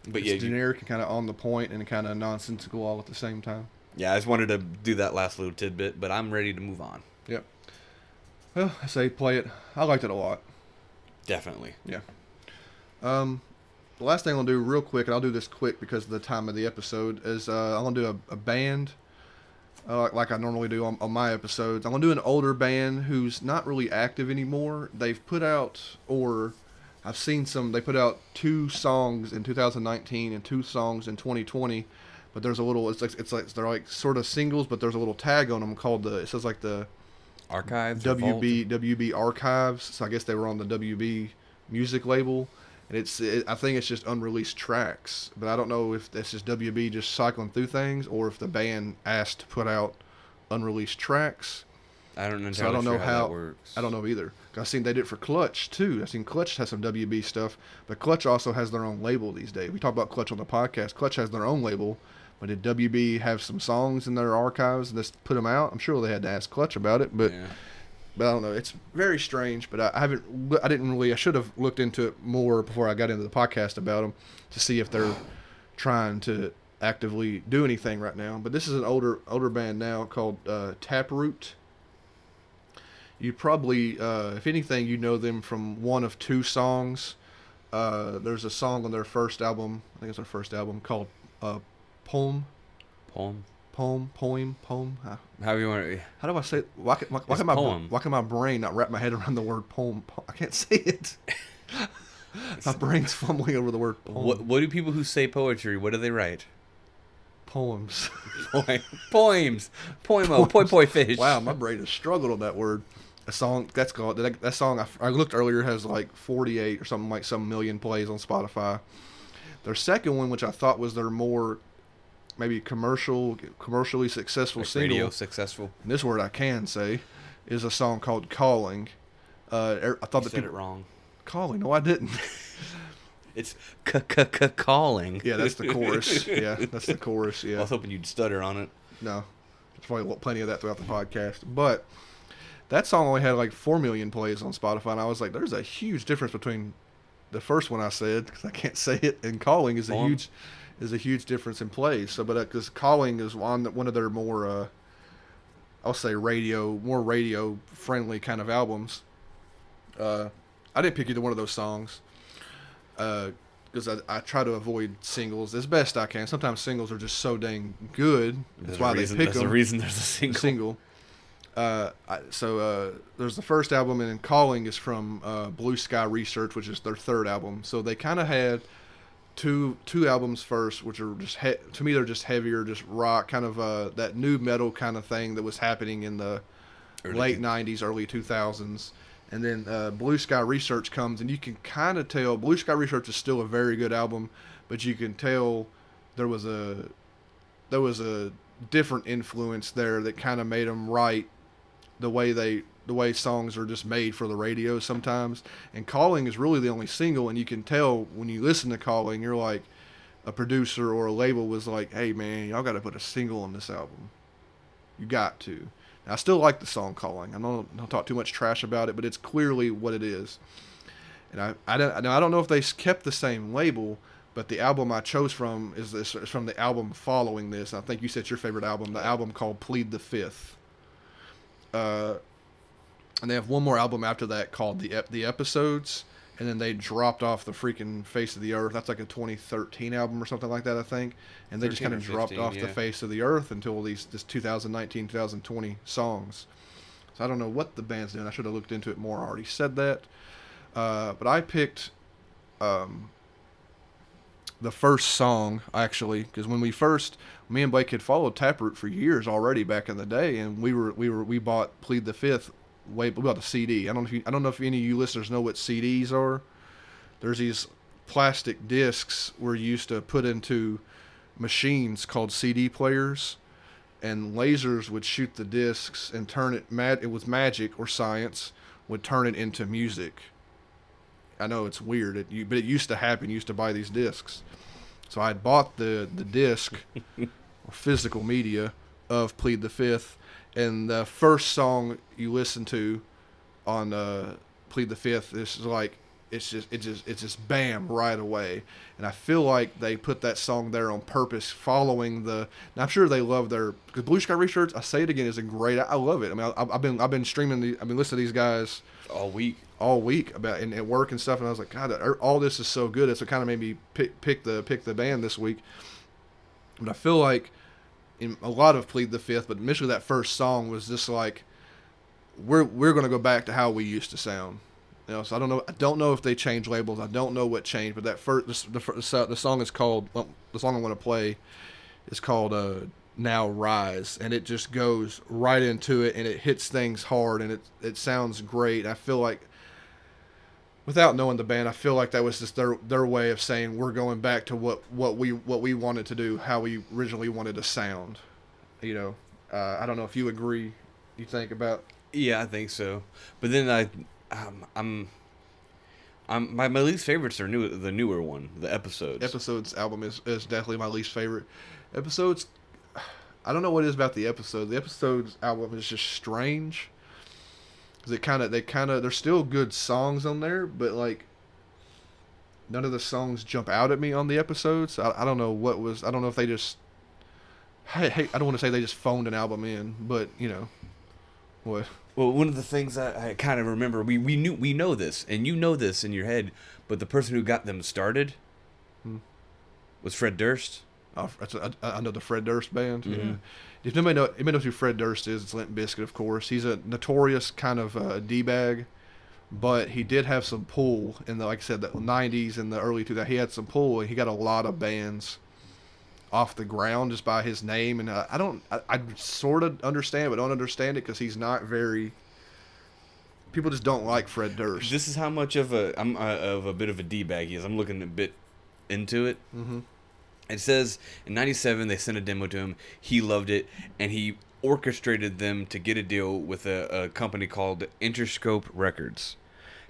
But it's yeah, generic and kind of on the point and kind of nonsensical all at the same time. yeah, I just wanted to do that last little tidbit, but I'm ready to move on. Yep. Well, I say play it. I liked it a lot. Definitely. Yeah. Um, the last thing I'll do real quick, and I'll do this quick because of the time of the episode, is uh, I'm gonna do a, a band uh, like I normally do on, on my episodes. I'm gonna do an older band who's not really active anymore. They've put out, or I've seen some. They put out two songs in 2019 and two songs in 2020. But there's a little. It's like it's like they're like sort of singles, but there's a little tag on them called the. It says like the Archives. WB WB Archives. So I guess they were on the WB music label, and it's it, I think it's just unreleased tracks. But I don't know if that's just WB just cycling through things, or if the band asked to put out unreleased tracks. I don't know. So I don't know how, how. works. I don't know either. I seen they did it for Clutch too. I seen Clutch has some WB stuff, but Clutch also has their own label these days. We talk about Clutch on the podcast. Clutch has their own label, but did WB have some songs in their archives and just put them out? I'm sure they had to ask Clutch about it, but Yeah. But I don't know. It's very strange. But I, I haven't. I didn't really. I should have looked into it more before I got into the podcast about them to see if they're trying to actively do anything right now. But this is an older older band now called uh, Taproot. You probably, uh, if anything, you know them from one of two songs. Uh, there's a song on their first album. I think it's their first album called uh, "Poem." Poem. Poem, poem, poem. Uh, How do you want? to how do I say? Why can, why, why can my poem. why can my brain not wrap my head around the word poem? Po- I can't say it. my brain's fumbling over the word poem. What What do people who say poetry? What do they write? poems? Poem, poems. Poemo. Poi poi fish. wow, my brain has struggled on that word. A song that's called that, that song I, I looked earlier has like 48 or something like some million plays on Spotify. Their second one, which I thought was their more maybe commercial, commercially successful Like single. radio successful. and this word I can say is a song called "Calling." Uh, er- I thought You that said it wrong. calling. No, I didn't. It's c c c calling. yeah, that's the chorus. Yeah, that's the chorus. Yeah. I was hoping you'd stutter on it. no, there's probably plenty of that throughout the podcast. But that song only had like four million plays on Spotify, and I was like, "There's a huge difference between the first one I said because I can't say it, and calling is a huge is a huge difference in plays." So, but because calling is one one of their more, uh, I'll say radio more radio friendly kind of albums. Uh, I didn't pick either one of those songs because I, I try to avoid singles as best I can. Sometimes singles are just so dang good. That's There's why a they pick there's them the reason there's a single. single. Uh, I, so uh, there's the first album, and then Calling is from uh, Blue Sky Research, which is their third album. So they kind of had two two albums first, which are just he- to me they're just heavier, just rock, kind of uh, that new metal kind of thing that was happening in the Early late two- '90s, early 2000s. And then uh, Blue Sky Research comes, and you can kind of tell Blue Sky Research is still a very good album, but you can tell there was a there was a different influence there that kind of made them write the way they the way songs are just made for the radio sometimes. And Calling is really the only single, and you can tell when you listen to Calling, you're like a producer or a label was like, "Hey man, y'all got to put a single on this album. You got to." I still like the song "Calling." I don't, don't talk too much trash about it, but it's clearly what it is. And I, I don't, now I don't know if they kept the same label, but the album I chose from is this is from the album following this. I think you said your favorite album, the album called "Plead the Fifth. Uh, and they have one more album after that called the Ep- the Episodes, and then they dropped off the freaking face of the earth. That's like a 2013 album or something like that, I think. And they just kind of dropped 15, off the face of the earth until these this 2019 2020 songs. So I don't know what the band's doing. I should have looked into it more. I already said that. Uh, but I picked um, the first song actually because when we first me and Blake had followed Taproot for years already back in the day, and we were we were we bought Plead the Fifth. Way we bought the CD. I don't know if you, I don't know if any of you listeners know what CDs are. There's these plastic discs we're used to put into machines called CD players, and lasers would shoot the discs and turn it mad. It was magic or science would turn it into music. I know it's weird, it, but it used to happen. You used to buy these discs. So I bought the the disc or physical media of Plead the Fifth, and the first song you listen to on uh, Plead the Fifth is like it's just it just it's just bam right away, and I feel like they put that song there on purpose, following the. I'm sure they love their because Blue Sky Research. I say it again is a great. I, love it. I mean, I, I've been I've been streaming. The, I've been listening to these guys all week. all week about and at work and stuff, and I was like, God, all this is so good. It's what kind of made me pick pick the pick the band this week. But I feel like in a lot of Plead the Fifth, but initially that first song was just like we're we're gonna go back to how we used to sound. You know, so I don't know. I don't know if they changed labels. I don't know what changed, but that first the the, the, song is called well, the song I'm gonna play is called uh, "Now Rise," and it just goes right into it, and it hits things hard, and it it sounds great. I feel like without knowing the band, I feel like that was just their their way of saying we're going back to what what we what we wanted to do, how we originally wanted to sound. You know, uh, I don't know if you agree. You think about Yeah, I think so. But then I, um, I'm, I'm my, my least favorites are new the newer one, the episodes. episodes album is, is definitely my least favorite. Episodes, I don't know what it is about the episode. The episodes album is just strange. Cause it kind of they kind of there's still good songs on there, but like none of the songs jump out at me on the episodes. I, I don't know what was. I don't know if they just. Hey, hey, I don't want to say they just phoned an album in, but you know, what? Well, one of the things I, I kind of remember, we, we knew we know this, and you know this in your head, but the person who got them started Hmm. was Fred Durst. That's a, I, I know the Fred Durst band. Mhm. Yeah. If nobody know, anybody knows who Fred Durst is, it's Limp Bizkit, of course. He's a notorious kind of uh, d bag, but he did have some pull in the, like I said, the '90s and the early 2000s. He had some pull, and he got a lot of bands off the ground just by his name. And uh, I don't, I, I sort of understand, but don't understand it because he's not very. People just don't like Fred Durst. This is how much of a I'm uh, of a bit of a d bag he is. I'm looking a bit into it. hmm It says in '97 they sent a demo to him. He loved it, and he orchestrated them to get a deal with a, a company called Interscope Records.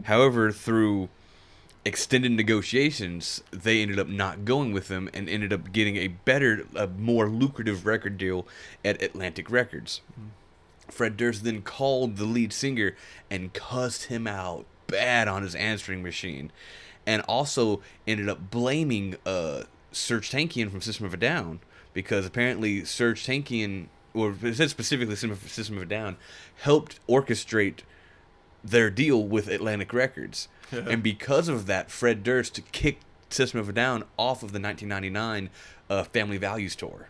However, through extended negotiations, they ended up not going with them and ended up getting a better, a more lucrative record deal at Atlantic Records. Fred Durst then called the lead singer and cussed him out bad on his answering machine, and also ended up blaming uh, Serj Tankian from System of a Down because apparently Serj Tankian, or it said specifically System of, a Down, helped orchestrate their deal with Atlantic Records, and because of that, Fred Durst kicked System of a Down off of the 1999 uh, Family Values tour.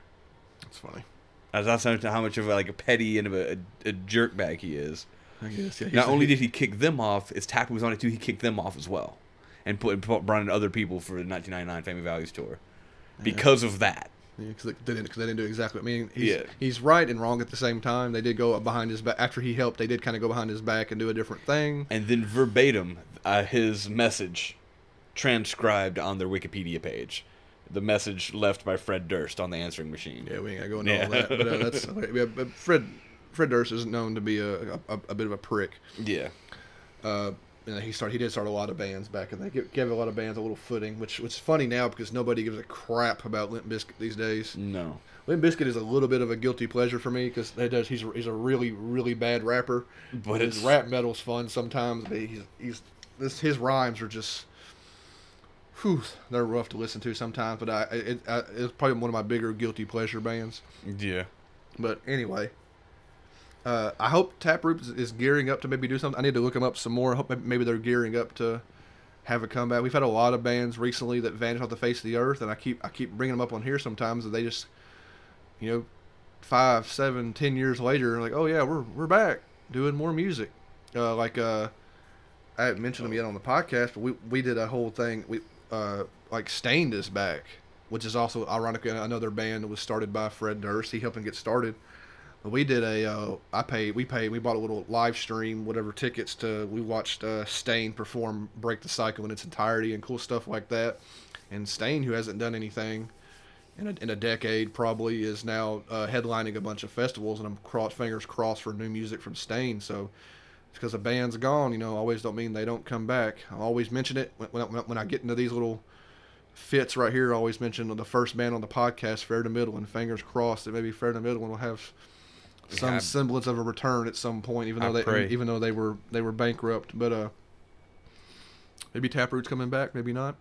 That's funny. That's not how much of a, like a petty and of a, a, a jerk bag he is. I guess. Yeah, Not only did he kick them off, his tap was on it too. He kicked them off as well, and put, and put brought in other people for the 1999 Family Values tour because of that. because they, didn't, they didn't do exactly. I mean, he's, Yeah. he's right and wrong at the same time. They did go behind his back after he helped. They did kind of go behind his back and do a different thing. And then verbatim, uh, his message transcribed on their Wikipedia page. The message left by Fred Durst on the answering machine. Yeah, we ain't got to go into Yeah. all that. But uh, that's yeah, but Fred Fred Durst is known to be a, a, a bit of a prick. Yeah. Uh, you know, he started. He did start a lot of bands back, and they give, gave a lot of bands a little footing, which which is funny now because nobody gives a crap about Limp Bizkit these days. No. Limp Bizkit is a little bit of a guilty pleasure for me because he does. He's a, he's a really really bad rapper, But his rap metal's fun sometimes. But he's he's this his rhymes are just. Whew, they're rough to listen to sometimes, but I, it, I it's probably one of my bigger guilty pleasure bands. Yeah. But anyway, uh, I hope Taproot is, gearing up to maybe do something. I need to look them up some more. I hope maybe- maybe they're gearing up to have a comeback. We've had a lot of bands recently that vanished off the face of the earth, and I keep I keep bringing them up on here sometimes, and they just, you know, five, seven, ten years later, like, oh yeah, we're we're back doing more music. Uh, like uh, I haven't mentioned them yet on the podcast, but we we did a whole thing. We uh, like Staind is back, which is also ironically another band that was started by Fred Durst. He helped him get started. We did a uh, I paid we paid we bought a little live stream whatever tickets to we watched uh, Staind perform Break the Cycle in its entirety and cool stuff like that. And Staind, who hasn't done anything in a, in a decade, probably is now uh, headlining a bunch of festivals, and I'm cross fingers crossed for new music from Staind. So because a band's gone, you know, always don't mean they don't come back. I always mention it when, when, when I get into these little fits right here. I always mention the first band on the podcast, Fair to Midland, and fingers crossed that maybe Fair to Midland will have some Yeah, semblance of a return at some point, even I though they pray. even though they were they were bankrupt. But uh, maybe Taproot's coming back, maybe not.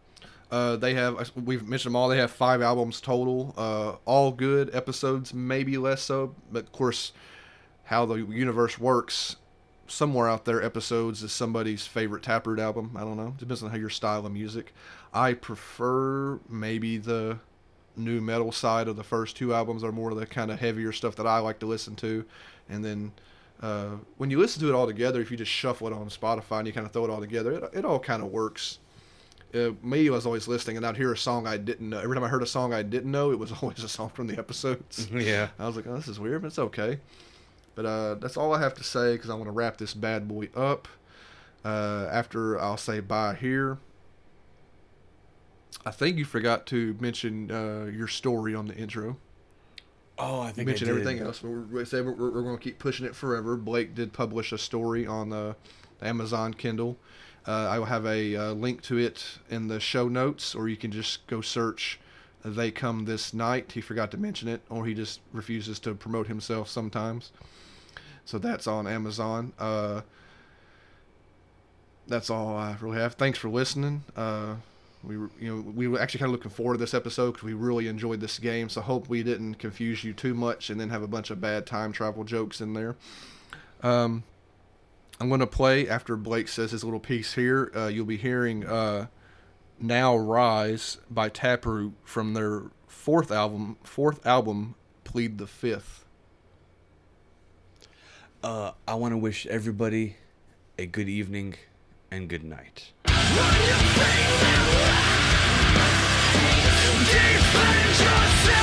Uh, they have we've mentioned them all. They have five albums total, uh, all good episodes, maybe less so. But of course, how the universe works, somewhere out there, episodes is somebody's favorite Taproot album. I don't know. Depends on how your style of music. I prefer maybe the new metal side of the first two albums are more of the kind of heavier stuff that I like to listen to, and then uh, when you listen to it all together, if you just shuffle it on Spotify and you kind of throw it all together, it, it all kind of works. Uh, me, I was always listening, and I'd hear a song I didn't know. Every time I heard a song I didn't know, it was always a song from the episodes. Yeah. I was like, oh, this is weird, but it's okay. But uh, that's all I have to say because I want to wrap this bad boy up. Uh, after I'll say bye here. I think you forgot to mention uh, your story on the intro. Oh, I think You mentioned I did. everything else. We're, we said we're, we're going to keep pushing it forever. Blake did publish a story on the Amazon Kindle. Uh, I will have a uh, link to it in the show notes, or you can just go search "They Come This Night." He forgot to mention it, or he just refuses to promote himself sometimes. So that's on Amazon. Uh, that's all I really have. Thanks for listening. We were, you know we were actually kind of looking forward to this episode because we really enjoyed this game. So hope we didn't confuse you too much and then have a bunch of bad time travel jokes in there. Um, I'm going to play after Blake says his little piece here. Uh, you'll be hearing uh, "Now Rise" by Taproot from their fourth album. Fourth album, Plead the Fifth. Uh, I want to wish everybody a good evening and good night. It's